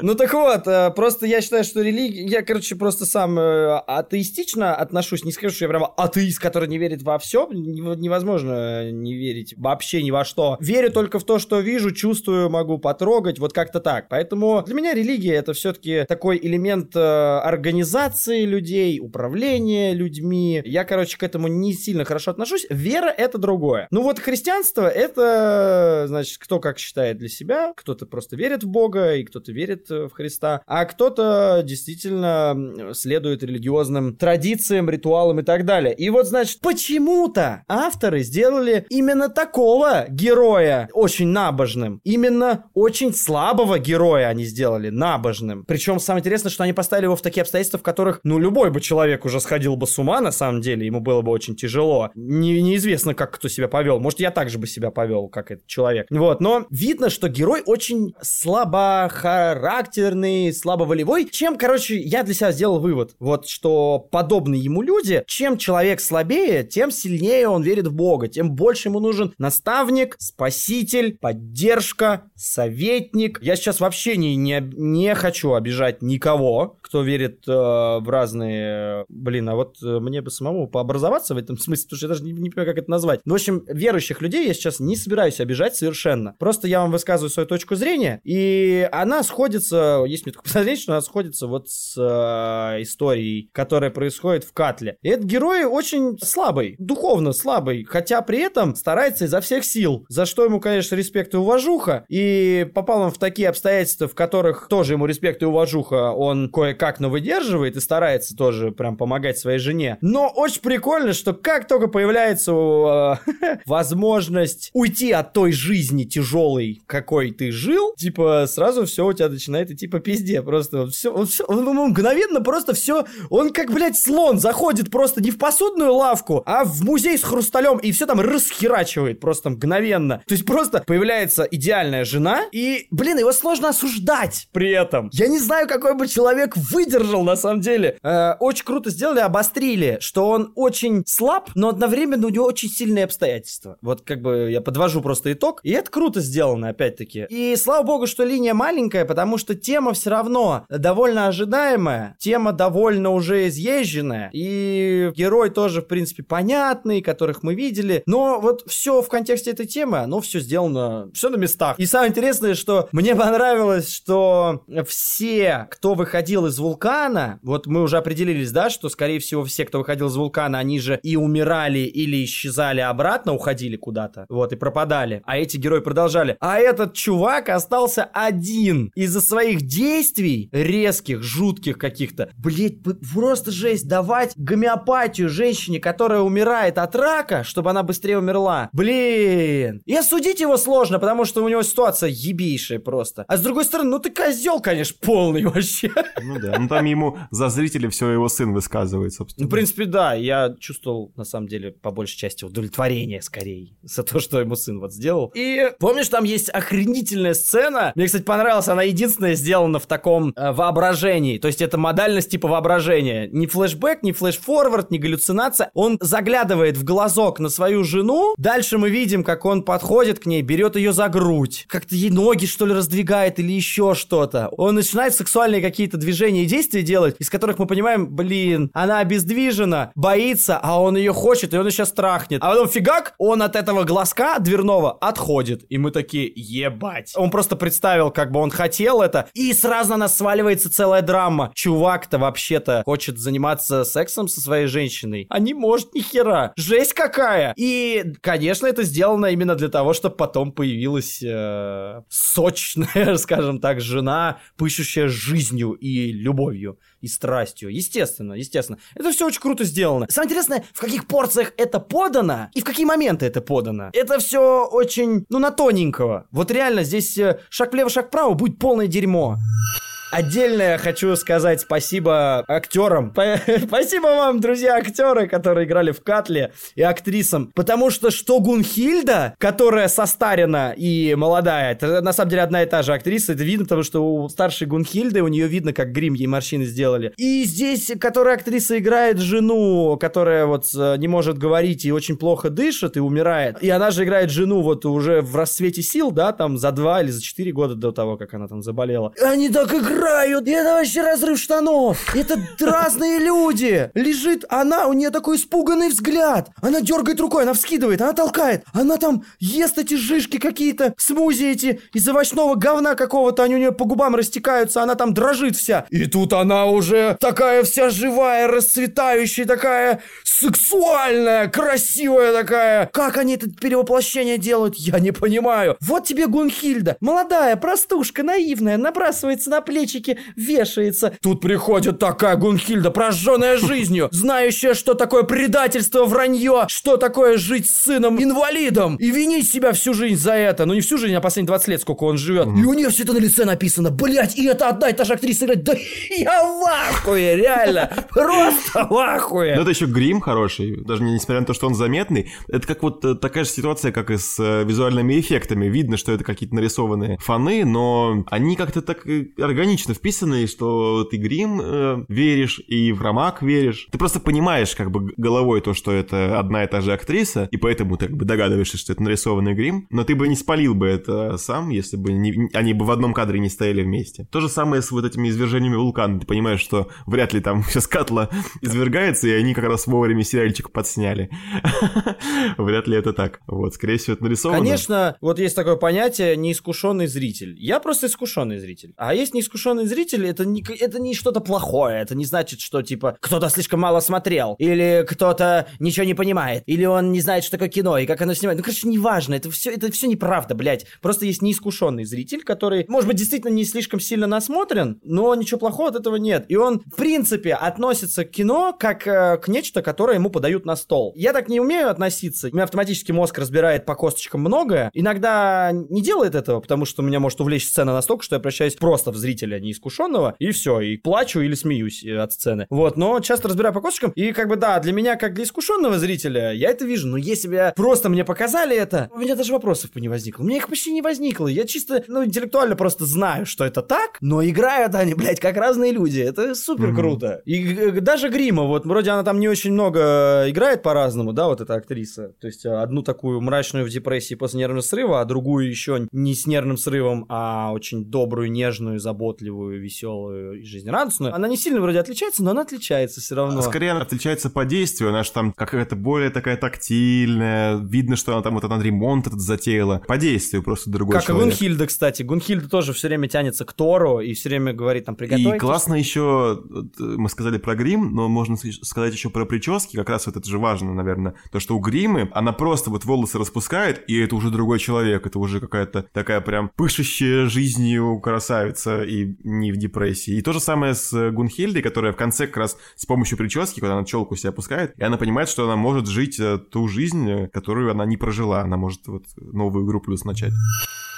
Ну так вот, э, просто я считаю, что религия... Я, короче, просто сам э, атеистично отношусь. Не скажу, что я прямо атеист, который не верит во все. Невозможно не верить вообще ни во что. Верю только в то, что вижу, чувствую, могу потрогать. Вот как-то так. Поэтому для меня религия это все-таки такой элемент э, организации людей, управления людьми. Я, короче, к этому не сильно хорошо отношусь. Вера это другое. Ну вот христианство это, значит, кто как считает для себя. Кто-то просто верит в Бога, и кто-то верит э, в Христа, а кто-то действительно следует религиозным традициям, ритуалам и так далее. И вот, значит, почему-то авторы сделали именно такого героя очень набожным. Именно очень слабого героя они сделали набожным. Причем самое интересное, что они поставили его в такие обстоятельства, в которых, ну, любой бы человек уже сходил бы с ума, на самом деле, ему было бы очень тяжело. Не- неизвестно, как кто себя повел. Может, я так же бы себя повел, как этот человек. Вот, но видно, что герой очень слабохарактерный, слабоволевой. Чем, короче, я для себя сделал вывод, вот, что подобные ему люди, чем человек слабее, тем сильнее он верит в Бога, тем больше ему нужен наставник, спаситель, поддержка, советник. Я сейчас вообще не, не, не хочу обижать никого, кто верит э, в разные... Блин, а вот э, мне бы самому пообразоваться в этом смысле, потому что я даже не, не понимаю, как это назвать. Ну, в общем, верующих людей я сейчас не собираюсь обижать совершенно. Просто я вам высказываю свою точку зрения, и она сходится, есть мне такое подозрение, что она сходится вот с э, историей, которая происходит в Катле. И этот герой очень слабый, духовно слабый, хотя при этом старается изо всех сил, за что ему, конечно, респект и уважуха, и попал он в такие обстоятельства, в которых тоже ему респект и уважуха, он кое-как, но выдерживает и старается тоже прям помогать своей жене. Но очень прикольно, что как только появляется э, возможность возможность уйти от той жизни тяжелой, какой ты жил, типа сразу все у тебя начинает идти по пизде. Просто все, он, все, он, он мгновенно просто все, он как, блядь, слон заходит просто не в посудную лавку, а в музей с хрусталем и все там расхерачивает просто мгновенно. То есть просто появляется идеальная жена, и, блин, его сложно осуждать при этом. Я не знаю, какой бы человек выдержал на самом деле. Э, очень круто сделали, обострили, что он очень слаб, но одновременно у него очень сильные обстоятельства. Вот как бы я подвожу просто итог. И это круто сделано, опять-таки. И слава богу, что линия маленькая, потому что тема все равно довольно ожидаемая, тема довольно уже изъезженная, и герой тоже, в принципе, понятный, которых мы видели, но вот все в контексте этой темы, оно все сделано, все на местах. И самое интересное, что мне понравилось, что все, кто выходил из вулкана, вот мы уже определились, да, что, скорее всего, все, кто выходил из вулкана, они же и умирали, или исчезали обратно, уходили куда-то, вот, и пропадали. А эти герои продолжали. А этот чувак остался один из-за своих действий, резких, жутких каких-то. Блять, просто жесть, давать гомеопатию женщине, которая умирает от рака, чтобы она быстрее умерла. Блин. И осудить его сложно, потому что у него ситуация ебейшая просто. А с другой стороны, ну ты козел, конечно, полный вообще. Ну да, ну там ему за зрителей все его сын высказывает, собственно. Ну, в принципе, да, я чувствовал, на самом деле, по большей части удовлетворение скорее за то, что ему сын вот сделал. И помнишь, там есть охренительная сцена, мне, кстати, понравилась, она единственная сделана в таком э, воображении, то есть это модальность типа воображения. Не флешбэк, не флешфорвард, не галлюцинация. Он заглядывает в глазок на свою жену, дальше мы видим, как он подходит к ней, берет ее за грудь, как-то ей ноги, что ли, раздвигает или еще что-то. Он начинает сексуальные какие-то движения и действия делать, из которых мы понимаем, блин, она обездвижена, боится, а он ее хочет, и он ее сейчас трахнет. А потом фигак, он от этого глазка дверного отходит. И мы такие, ебать. Он просто представил, как бы он хотел это, и сразу на нас сваливается целая драма. Чувак-то вообще-то хочет заниматься сексом со своей женщиной, а не может ни хера. Жесть какая! И, конечно, это сделано именно для того, чтобы потом появилась э, сочная, скажем так, жена, пышущая жизнью и любовью и страстью. Естественно, естественно. Это все очень круто сделано. Самое интересное, в каких порциях это подано и в какие моменты это подано. Это все очень, ну, на тоненького. Вот реально, здесь э, шаг влево, шаг вправо будет полное дерьмо. Отдельно я хочу сказать спасибо актерам. Спасибо вам, друзья, актеры, которые играли в Катле, и актрисам. Потому что что Гунхильда, которая состарена и молодая, это на самом деле одна и та же актриса, это видно, потому что у старшей Гунхильды у нее видно, как грим ей морщины сделали. И здесь, которая актриса играет жену, которая вот э, не может говорить и очень плохо дышит и умирает. И она же играет жену вот уже в расцвете сил, да, там за два или за четыре года до того, как она там заболела. Они так играют И это вообще разрыв штанов. Это разные люди. Лежит она, у нее такой испуганный взгляд. Она дергает рукой, она вскидывает, она толкает. Она там ест эти жишки какие-то, смузи эти из овощного говна какого-то. Они у нее по губам растекаются, она там дрожит вся. И тут она уже такая вся живая, расцветающая, такая сексуальная, красивая такая. Как они это перевоплощение делают, я не понимаю. Вот тебе Гунхильда, молодая, простушка, наивная, набрасывается на плечи плечики вешается. Тут приходит такая Гунхильда, прожженная жизнью, знающая, что такое предательство, вранье, что такое жить с сыном-инвалидом и винить себя всю жизнь за это. Ну не всю жизнь, а последние 20 лет, сколько он живет. И у нее все это на лице написано. Блять, и это одна и та же актриса играет. Да я в ахуе, реально. Просто в ахуе. Но это еще грим хороший, даже несмотря на то, что он заметный. Это как вот э, такая же ситуация, как и с э, визуальными эффектами. Видно, что это какие-то нарисованные фоны, но они как-то так органично логично вписанный, что ты грим э, веришь и в Ромак веришь. Ты просто понимаешь как бы головой то, что это одна и та же актриса, и поэтому ты как бы догадываешься, что это нарисованный грим, но ты бы не спалил бы это сам, если бы не, они бы в одном кадре не стояли вместе. То же самое с вот этими извержениями вулкана. Ты понимаешь, что вряд ли там сейчас Катла извергается, и они как раз вовремя сериальчик подсняли. Вряд ли это так. Вот, скорее всего, это нарисовано. Конечно, вот есть такое понятие неискушенный зритель. Я просто искушенный зритель. А есть неискушенный неискушенный зритель, это не, это не что-то плохое. Это не значит, что, типа, кто-то слишком мало смотрел, или кто-то ничего не понимает, или он не знает, что такое кино, и как оно снимает. Ну, короче, неважно, это все, это все неправда, блядь. Просто есть неискушенный зритель, который, может быть, действительно не слишком сильно насмотрен, но ничего плохого от этого нет. И он, в принципе, относится к кино как э, к нечто, которое ему подают на стол. Я так не умею относиться. У меня автоматически мозг разбирает по косточкам многое. Иногда не делает этого, потому что меня может увлечь сцена настолько, что я прощаюсь просто в зрителя неискушенного, и все, и плачу или смеюсь э, от сцены. Вот, но часто разбираю по косточкам, и как бы да, для меня, как для искушенного зрителя, я это вижу, но если бы просто мне показали это, у меня даже вопросов бы не возникло. У меня их почти не возникло. Я чисто, ну, интеллектуально просто знаю, что это так, но играют они, блядь, как разные люди. Это супер круто. И э, даже Грима, вот, вроде она там не очень много играет по-разному, да, вот эта актриса. То есть э, одну такую мрачную в депрессии после нервного срыва, а другую еще не с нервным срывом, а очень добрую, нежную, заботливую, веселую и жизнерадостную. Она не сильно вроде отличается, но она отличается все равно. Скорее она отличается по действию, она же там какая-то более такая тактильная, видно, что она там вот этот ремонт этот затеяла. По действию просто другой Как человек. и Гунхильда, кстати. Гунхильда тоже все время тянется к Тору и все время говорит там приготовить. И классно еще, э, мы сказали про грим, но можно сказать еще про прически, как раз вот это же важно, наверное, то, что у гримы она просто вот волосы распускает, и это уже другой человек, это уже какая-то такая прям пышущая жизнью красавица и не в депрессии. И то же самое с э, Гунхильдой, которая в конце как раз с помощью прически, когда она челку себе опускает, и она понимает, что она может жить э, ту жизнь, э, которую она не прожила, она может вот новую игру плюс начать.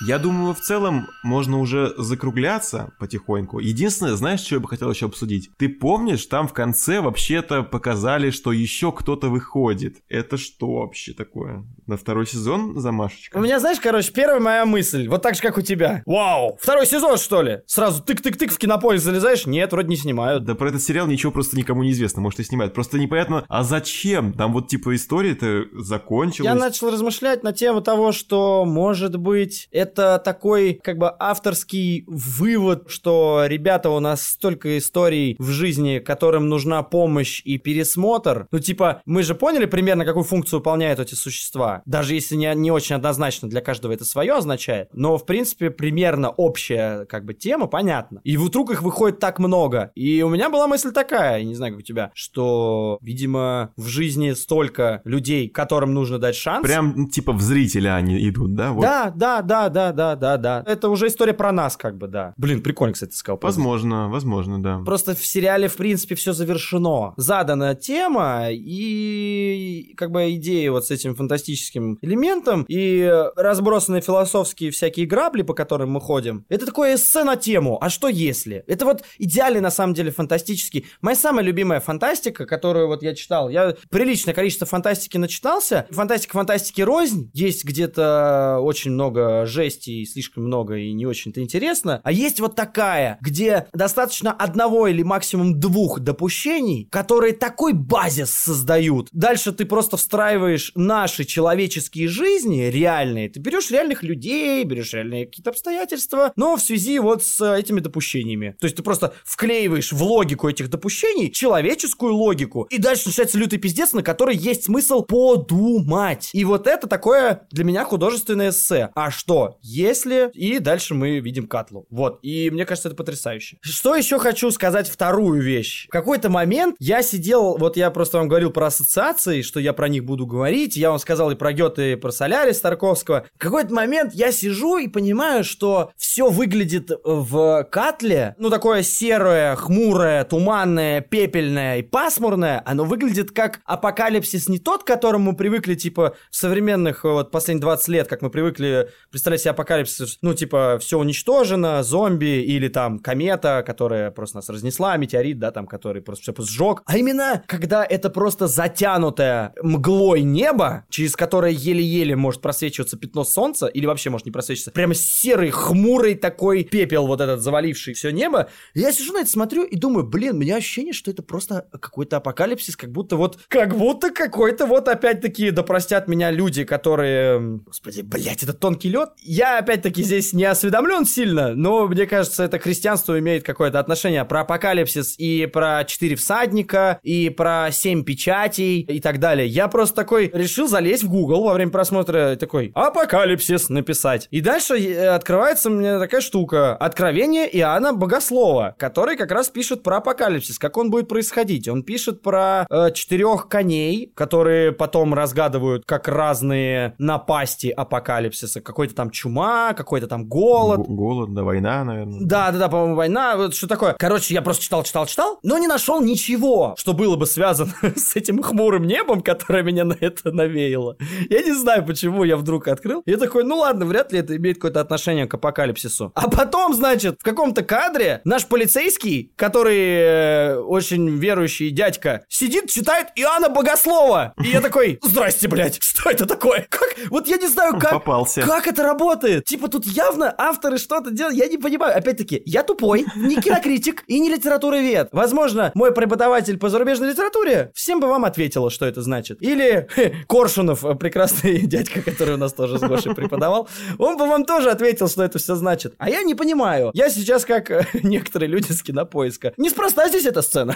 Я думаю, в целом можно уже закругляться потихоньку. Единственное, знаешь, что я бы хотел еще обсудить? Ты помнишь, там в конце вообще-то показали, что еще кто-то выходит. Это что вообще такое? На второй сезон замашечка? У меня, знаешь, короче, первая моя мысль, вот так же, как у тебя. Вау, второй сезон, что ли? Сразу тык-тык-тык в кинопоиск залезаешь? Нет, вроде не снимают. Да про этот сериал ничего просто никому не известно, может и снимают. Просто непонятно, а зачем? Там вот типа история-то закончилась. Я начал размышлять на тему того, что, может быть, это такой, как бы, авторский вывод, что, ребята, у нас столько историй в жизни, которым нужна помощь и пересмотр. Ну, типа, мы же поняли примерно, какую функцию выполняют эти существа. Даже если не, не очень однозначно для каждого это свое означает. Но, в принципе, примерно общая, как бы, тема понятна. И вдруг их выходит так много. И у меня была мысль такая, я не знаю, как у тебя, что, видимо, в жизни столько людей, которым нужно дать шанс. Прям типа в зрителя они идут, да? Вот. Да, да, да, да, да, да, да. Это уже история про нас, как бы, да. Блин, прикольно, кстати, ты сказал. Возможно, возможно, да. Просто в сериале, в принципе, все завершено. Задана тема и как бы идея вот с этим фантастическим элементом и разбросанные философские всякие грабли, по которым мы ходим. Это такое эссе на тему. А что если? Это вот идеальный, на самом деле, фантастический. Моя самая любимая фантастика, которую вот я читал. Я приличное количество фантастики начитался. Фантастика фантастики рознь. Есть где-то очень много жести и слишком много и не очень-то интересно. А есть вот такая, где достаточно одного или максимум двух допущений, которые такой базис создают. Дальше ты просто встраиваешь наши человеческие жизни реальные. Ты берешь реальных людей, берешь реальные какие-то обстоятельства, но в связи вот с этими допущениями. То есть ты просто вклеиваешь в логику этих допущений человеческую логику, и дальше начинается лютый пиздец, на который есть смысл подумать. И вот это такое для меня художественное эссе. А что, если... И дальше мы видим Катлу. Вот. И мне кажется, это потрясающе. Что еще хочу сказать вторую вещь. В какой-то момент я сидел, вот я просто вам говорил про ассоциации, что я про них буду говорить. Я вам сказал и про Гёте, и про Солярис Тарковского. В какой-то момент я сижу и понимаю, что все выглядит в Катле, ну, такое серое, хмурое, туманное, пепельное и пасмурное. Оно выглядит как апокалипсис не тот, к которому мы привыкли, типа, в современных, вот, последние 20 лет, как мы привыкли представлять себе апокалипсис, ну, типа, все уничтожено, зомби или там комета, которая просто нас разнесла, метеорит, да, там, который просто все сжег. А именно, когда это просто затянутое мглой небо, через которое еле-еле может просвечиваться пятно солнца, или вообще может не просвечиваться, прямо серый, хмурый такой пепел вот этот, заваливший все небо. Я сижу на это смотрю и думаю, блин, у меня ощущение, что это просто какой-то апокалипсис, как будто вот, как будто какой-то вот опять-таки, да простят меня люди, которые, господи, блядь, это тонкий лед. я опять-таки здесь не осведомлен сильно, но мне кажется, это христианство имеет какое-то отношение про апокалипсис и про четыре всадника, и про семь печатей и так далее. Я просто такой решил залезть в Google во время просмотра такой апокалипсис написать. И дальше э, открывается мне такая штука. Откровение Иоанна Богослова, который как раз пишет про апокалипсис, как он будет происходить. Он пишет про э, четырех коней, которые потом разгадывают как разные напасти апокалипсиса. Какой-то там чума, какой-то там голод. Г- голод, да, война, наверное. Да, да, да, по-моему, война. Вот что такое. Короче, я просто читал, читал, читал, но не нашел ничего, что было бы связано с этим хмурым небом, которое меня на это навеяло. Я не знаю, почему я вдруг открыл. Я такой, ну ладно, вряд ли это имеет какое-то отношение к апокалипсису. А потом, значит, в каком-то кадре наш полицейский, который э, очень верующий дядька, сидит, читает Иоанна Богослова. И я такой, здрасте, блядь, что это такое? Как? Вот я не знаю, как... Попался. Как это работает? Типа тут явно авторы что-то делают. Я не понимаю. Опять-таки, я тупой, не кинокритик и не литературовед. Возможно, мой преподаватель по зарубежной литературе всем бы вам ответила, что это значит. Или Коршунов, э, прекрасный дядька, который у нас тоже с Гошей преподавал, он бы вам тоже ответил, что это все значит. А я не понимаю. Я сейчас как э, некоторые люди с кинопоиска. Неспроста здесь эта сцена.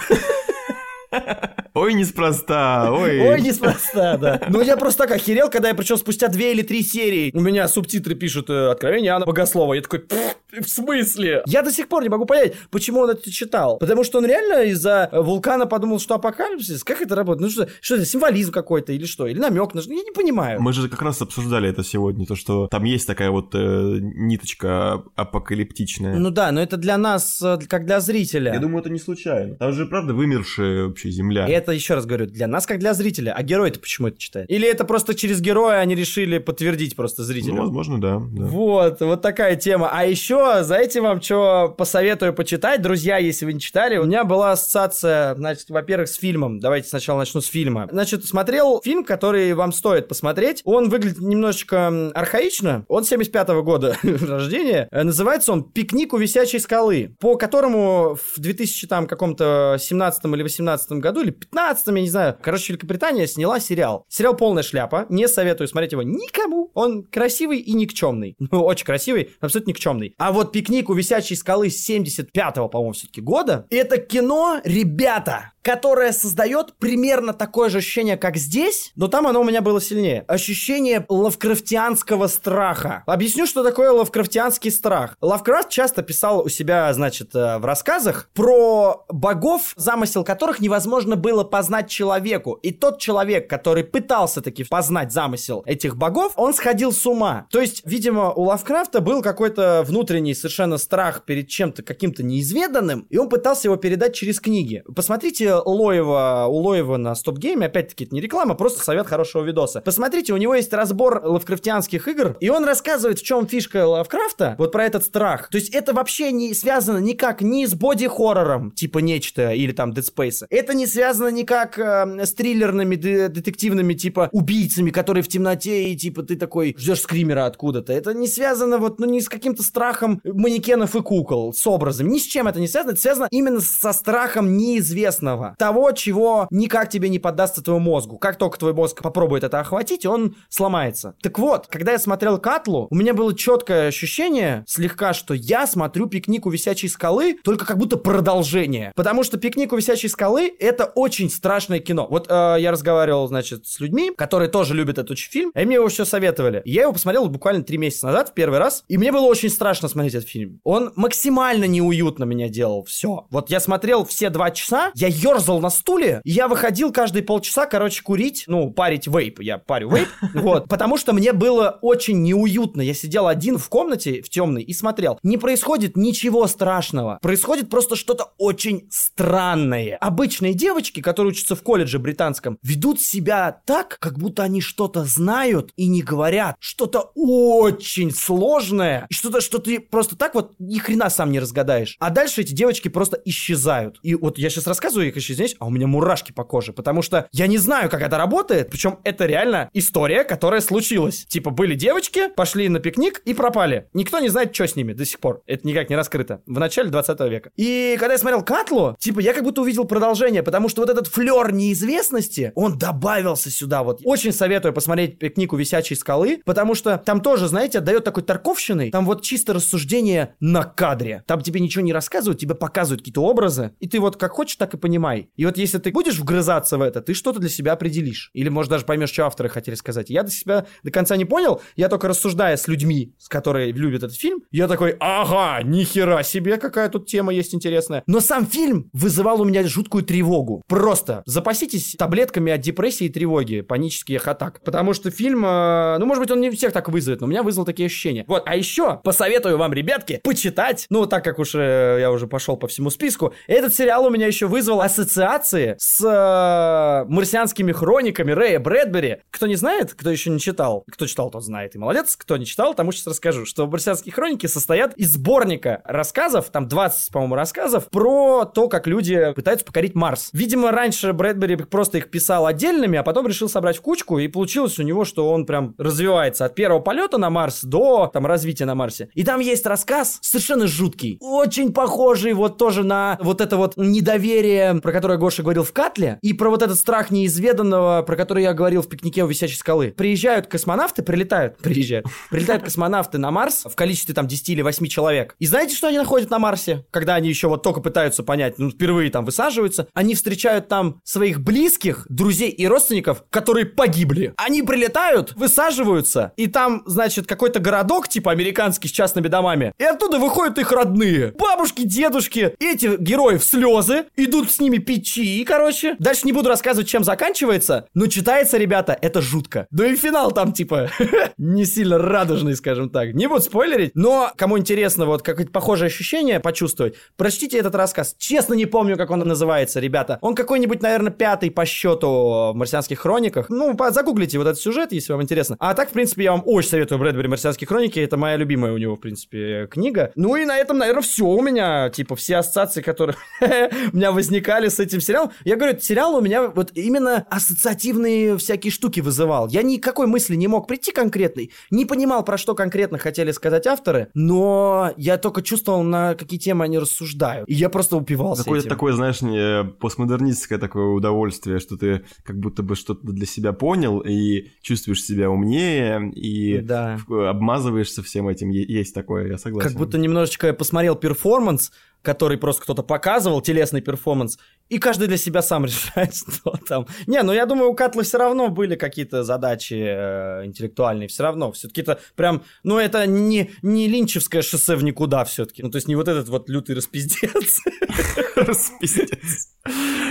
Ой, неспроста, ой. Ой, неспроста, да. Ну, я просто так охерел, когда я, причем спустя две или три серии, у меня субтитры пишут э, «Откровение Иоанна Богослова». Я такой, «Пф, в смысле? Я до сих пор не могу понять, почему он это читал. Потому что он реально из-за вулкана подумал, что апокалипсис? Как это работает? Ну, что, что это, символизм какой-то или что? Или намек на что? Я не понимаю. Мы же как раз обсуждали это сегодня, то, что там есть такая вот э, ниточка апокалиптичная. Ну да, но это для нас, э, как для зрителя. Я думаю, это не случайно. Там же, правда, вымершая вообще земля. Это, еще раз говорю, для нас, как для зрителя. А герой-то почему это читает? Или это просто через героя они решили подтвердить просто зрителю? Ну, возможно, да. да. Вот, вот такая тема. А еще, знаете, вам что посоветую почитать, друзья, если вы не читали. У меня была ассоциация, значит, во-первых, с фильмом. Давайте сначала начну с фильма. Значит, смотрел фильм, который вам стоит посмотреть. Он выглядит немножечко архаично. Он 75-го года рождения. Называется он «Пикник у висячей скалы», по которому в 2000 там каком-то 17 или 18 году, или 15 я не знаю, короче, Великобритания сняла сериал. Сериал полная шляпа. Не советую смотреть его никому. Он красивый и никчемный. Ну, очень красивый, но абсолютно никчемный. А вот «Пикник у висячей скалы» с 75-го, по-моему, все-таки года. Это кино, ребята, которое создает примерно такое же ощущение, как здесь, но там оно у меня было сильнее. Ощущение лавкрафтианского страха. Объясню, что такое лавкрафтианский страх. Лавкрафт часто писал у себя, значит, э, в рассказах про богов, замысел которых невозможно было познать человеку. И тот человек, который пытался таки познать замысел этих богов, он сходил с ума. То есть, видимо, у Лавкрафта был какой-то внутренний совершенно страх перед чем-то каким-то неизведанным, и он пытался его передать через книги. Посмотрите Лоева, у Лоева на Стоп Гейме, опять-таки, это не реклама, просто совет хорошего видоса. Посмотрите, у него есть разбор лавкрафтианских игр, и он рассказывает, в чем фишка Лавкрафта, вот про этот страх. То есть это вообще не связано никак ни с боди-хоррором, типа нечто, или там Dead Space. Это не связано никак э, с триллерными, де- детективными, типа убийцами, которые в темноте, и типа ты такой ждешь скримера откуда-то. Это не связано вот, ну, ни с каким-то страхом манекенов и кукол, с образом. Ни с чем это не связано. Это связано именно со страхом неизвестного. Того, чего никак тебе не поддастся твоему мозгу. Как только твой мозг попробует это охватить, он сломается. Так вот, когда я смотрел Катлу, у меня было четкое ощущение, слегка, что я смотрю пикник у висячей скалы, только как будто продолжение. Потому что пикник у висячей скалы это очень страшное кино. Вот э, я разговаривал, значит, с людьми, которые тоже любят этот фильм, и мне его все советовали. Я его посмотрел буквально три месяца назад, в первый раз, и мне было очень страшно смотреть этот фильм. Он максимально неуютно меня делал. Все. Вот я смотрел все два часа, я ерзал на стуле, и я выходил каждые полчаса, короче, курить, ну, парить вейп. Я парю вейп, вот, потому что мне было очень неуютно. Я сидел один в комнате, в темной, и смотрел. Не происходит ничего страшного. Происходит просто что-то очень странное. Обычные девочки, которые учатся в колледже британском, ведут себя так, как будто они что-то знают и не говорят. Что-то очень сложное. И что-то, что ты просто так вот ни хрена сам не разгадаешь. А дальше эти девочки просто исчезают. И вот я сейчас рассказываю, извиняюсь, а у меня мурашки по коже, потому что я не знаю, как это работает, причем это реально история, которая случилась. Типа, были девочки, пошли на пикник и пропали. Никто не знает, что с ними до сих пор. Это никак не раскрыто. В начале 20 века. И когда я смотрел Катлу, типа, я как будто увидел продолжение, потому что вот этот флер неизвестности, он добавился сюда вот. Очень советую посмотреть пикник у висячей скалы, потому что там тоже, знаете, отдает такой тарковщиной. Там вот чисто рассуждение на кадре. Там тебе ничего не рассказывают, тебе показывают какие-то образы, и ты вот как хочешь, так и понимай. И вот если ты будешь вгрызаться в это, ты что-то для себя определишь. Или, может, даже поймешь, что авторы хотели сказать. Я до себя до конца не понял, я только рассуждая с людьми, с которые любят этот фильм, я такой, ага, нихера себе, какая тут тема есть интересная. Но сам фильм вызывал у меня жуткую тревогу. Просто запаситесь таблетками от депрессии и тревоги, панических атак. Потому что фильм, э, ну, может быть, он не всех так вызовет, но у меня вызвал такие ощущения. Вот, а еще посоветую вам, ребятки, почитать, ну, так как уж э, я уже пошел по всему списку, этот сериал у меня еще вызвал ассоциации с э, марсианскими хрониками Рэя Брэдбери. Кто не знает, кто еще не читал, кто читал, тот знает, и молодец, кто не читал, тому сейчас расскажу, что марсианские хроники состоят из сборника рассказов, там 20, по-моему, рассказов, про то, как люди пытаются покорить Марс. Видимо, раньше Брэдбери просто их писал отдельными, а потом решил собрать в кучку, и получилось у него, что он прям развивается от первого полета на Марс до там развития на Марсе. И там есть рассказ совершенно жуткий, очень похожий вот тоже на вот это вот недоверие, про которое Гоша говорил в Катле, и про вот этот страх неизведанного, про который я говорил в пикнике у висячей скалы. Приезжают космонавты, прилетают, приезжают, прилетают космонавты на Марс в количестве там 10 или 8 человек. И знаете, что они находят на Марсе? Когда они еще вот только пытаются понять, ну, впервые там высаживаются, они встречают там своих близких, друзей и родственников, которые погибли. Они прилетают, высаживаются, и там, значит, какой-то городок, типа американский, с частными домами, и оттуда выходят их родные. Бабушки, дедушки, эти герои в слезы, идут с ними пить чаи, короче. Дальше не буду рассказывать, чем заканчивается, но читается, ребята, это жутко. Ну и финал там, типа, не сильно радужный, скажем так. Не буду спойлерить, но кому интересно вот какое-то похожее ощущение почувствовать, прочтите этот рассказ. Честно не помню, как он называется, ребята. Он какой-нибудь, наверное, пятый по счету в «Марсианских хрониках». Ну, загуглите вот этот сюжет, если вам интересно. А так, в принципе, я вам очень советую Брэдбери «Марсианские хроники». Это моя любимая у него, в принципе, книга. Ну и на этом, наверное, все у меня. Типа, все ассоциации, которые у меня возникали с этим сериалом. Я говорю, этот сериал у меня вот именно ассоциативные всякие штуки вызывал. Я никакой мысли не мог прийти конкретной, не понимал, про что конкретно хотели сказать авторы, но я только чувствовал, на какие темы они рассуждают. И я просто упивался Какое-то такое, знаешь, не постмодернистское такое удовольствие, что ты как будто бы что-то для себя понял и чувствуешь себя умнее и Да. обмазываешься всем этим. Есть такое, я согласен. Как будто немножечко я посмотрел перформанс, который просто кто-то показывал, телесный перформанс, и каждый для себя сам решает, что там. Не, ну я думаю, у Катлы все равно были какие-то задачи э, интеллектуальные, все равно. Все-таки это прям, ну это не, не линчевское шоссе в никуда все-таки. Ну то есть не вот этот вот лютый распиздец. Распиздец.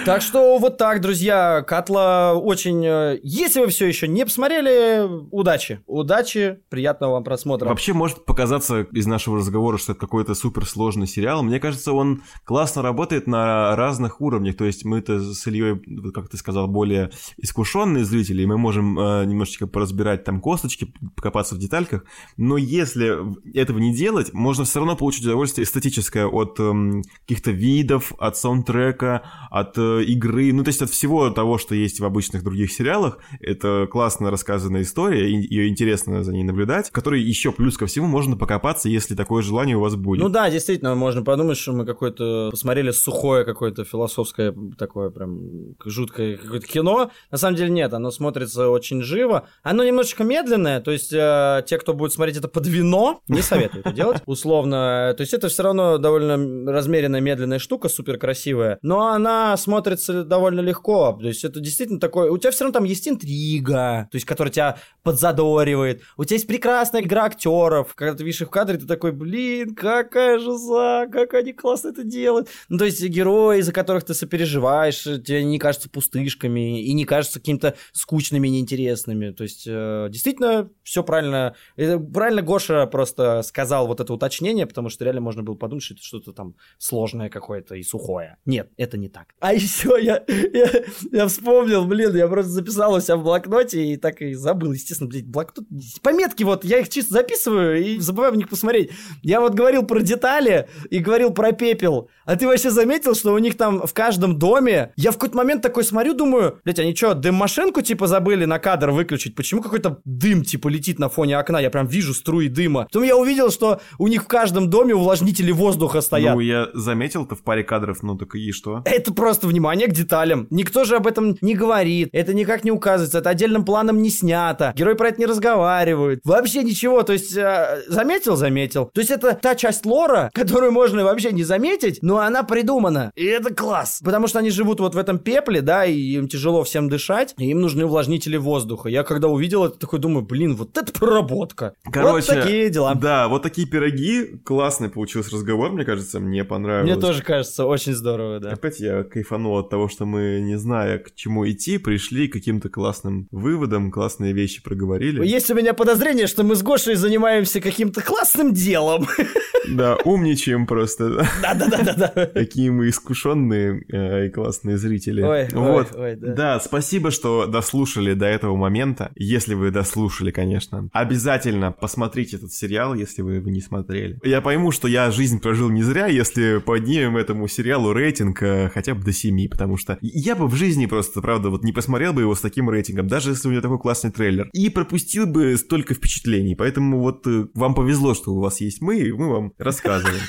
Так что вот так, друзья, Катла очень... э, Если вы все еще не посмотрели, удачи. Удачи, приятного вам просмотра. Вообще может показаться из нашего разговора, что это какой-то суперсложный сериал. Мне кажется, он классно работает на разных уровнях. То есть мы-то с Ильей, как ты сказал, более искушенные зрители, и мы можем э, немножечко поразбирать там косточки, покопаться в детальках. Но если этого не делать, можно все равно получить удовольствие эстетическое от эм, каких-то видов, от саундтрека, от э, игры, ну то есть от всего того, что есть в обычных других сериалах. Это классно рассказанная история, и ее интересно за ней наблюдать, в которой еще плюс ко всему можно покопаться, если такое желание у вас будет. Ну да, действительно, можно подумать, что мы какое-то посмотрели сухое какое-то философское такое прям жуткое какое-то кино. На самом деле нет, оно смотрится очень живо. Оно немножечко медленное, то есть э, те, кто будет смотреть это под вино, не советую это делать, условно. То есть это все равно довольно размеренная медленная штука, супер красивая, но она смотрится довольно легко. То есть это действительно такое... У тебя все равно там есть интрига, то есть которая тебя подзадоривает. У тебя есть прекрасная игра актеров. Когда ты видишь их в кадре, ты такой, блин, какая жиза, как они классно это делают. Ну, то есть герои, за которых ты сопереживаешь, тебе не кажутся пустышками и не кажутся какими-то скучными, неинтересными. То есть э, действительно все правильно. Это правильно Гоша просто сказал вот это уточнение, потому что реально можно было подумать, что это что-то там сложное какое-то и сухое. Нет, это не так. А еще я, я, я вспомнил, блин, я просто записал у себя в блокноте и так и забыл, естественно, блядь, блокнот... Пометки вот, я их чисто записываю и забываю в них посмотреть. Я вот говорил про детали и говорил про про пепел. А ты вообще заметил, что у них там в каждом доме... Я в какой-то момент такой смотрю, думаю, блядь, они что, дым-машинку типа забыли на кадр выключить? Почему какой-то дым типа летит на фоне окна? Я прям вижу струи дыма. Потом я увидел, что у них в каждом доме увлажнители воздуха стоят. Ну, я заметил-то в паре кадров, ну так и что? Это просто внимание к деталям. Никто же об этом не говорит. Это никак не указывается. Это отдельным планом не снято. Герой про это не разговаривает. Вообще ничего. То есть, э, заметил? Заметил. То есть, это та часть лора, которую можно вообще не заметить, но она придумана. И это класс. Потому что они живут вот в этом пепле, да, и им тяжело всем дышать, и им нужны увлажнители воздуха. Я когда увидел это, такой думаю, блин, вот это проработка. Короче, вот такие дела. Да, вот такие пироги. Классный получился разговор, мне кажется, мне понравилось. Мне тоже кажется, очень здорово, да. Опять я кайфанул от того, что мы, не зная, к чему идти, пришли к каким-то классным выводам, классные вещи проговорили. Есть у меня подозрение, что мы с Гошей занимаемся каким-то классным делом. Да, умничаем просто. Да-да-да-да. Какие мы искушенные э, и классные зрители. Ой, вот. ой, ой, да. Да, спасибо, что дослушали до этого момента. Если вы дослушали, конечно. Обязательно посмотрите этот сериал, если вы его не смотрели. Я пойму, что я жизнь прожил не зря, если поднимем этому сериалу рейтинг э, хотя бы до 7, потому что я бы в жизни просто, правда, вот не посмотрел бы его с таким рейтингом, даже если у него такой классный трейлер, и пропустил бы столько впечатлений. Поэтому вот э, вам повезло, что у вас есть мы, и мы вам рассказываем.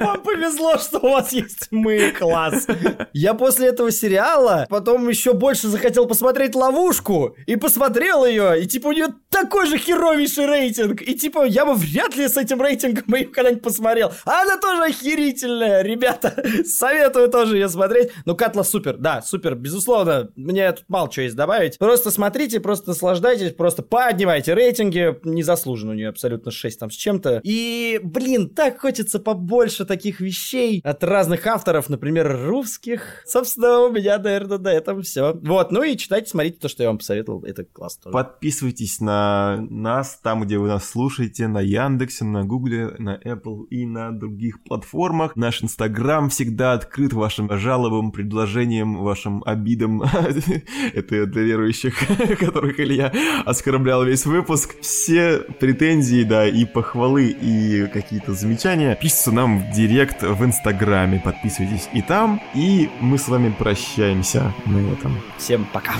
Вам повезло, что у вас есть мы, класс. Я после этого сериала потом еще больше захотел посмотреть «Ловушку», и посмотрел ее, и типа у нее такой же херовейший рейтинг, и типа я бы вряд ли с этим рейтингом ее когда-нибудь посмотрел. А она тоже охерительная, ребята, советую тоже ее смотреть. Ну, Катла супер, да, супер, безусловно, мне тут мало чего есть добавить. Просто смотрите, просто наслаждайтесь, просто поднимайте рейтинги, незаслуженно у нее абсолютно 6 там с чем-то. И, блин, так хочется побольше таких вещей от разных авторов, например, русских. Собственно, у меня, наверное, на этом все. Вот, ну и читайте, смотрите то, что я вам посоветовал, это классно. Подписывайтесь на нас там, где вы нас слушаете, на Яндексе, на Гугле, на Apple и на других платформах. Наш Инстаграм всегда открыт вашим жалобам, предложениям, вашим обидам. Это для верующих, которых Илья оскорблял весь выпуск. Все претензии, да, и похвалы, и какие-то замечания пишутся нам в директ в Инстаграме. Подписывайтесь и там, и мы с вами прощаемся на этом. Всем пока.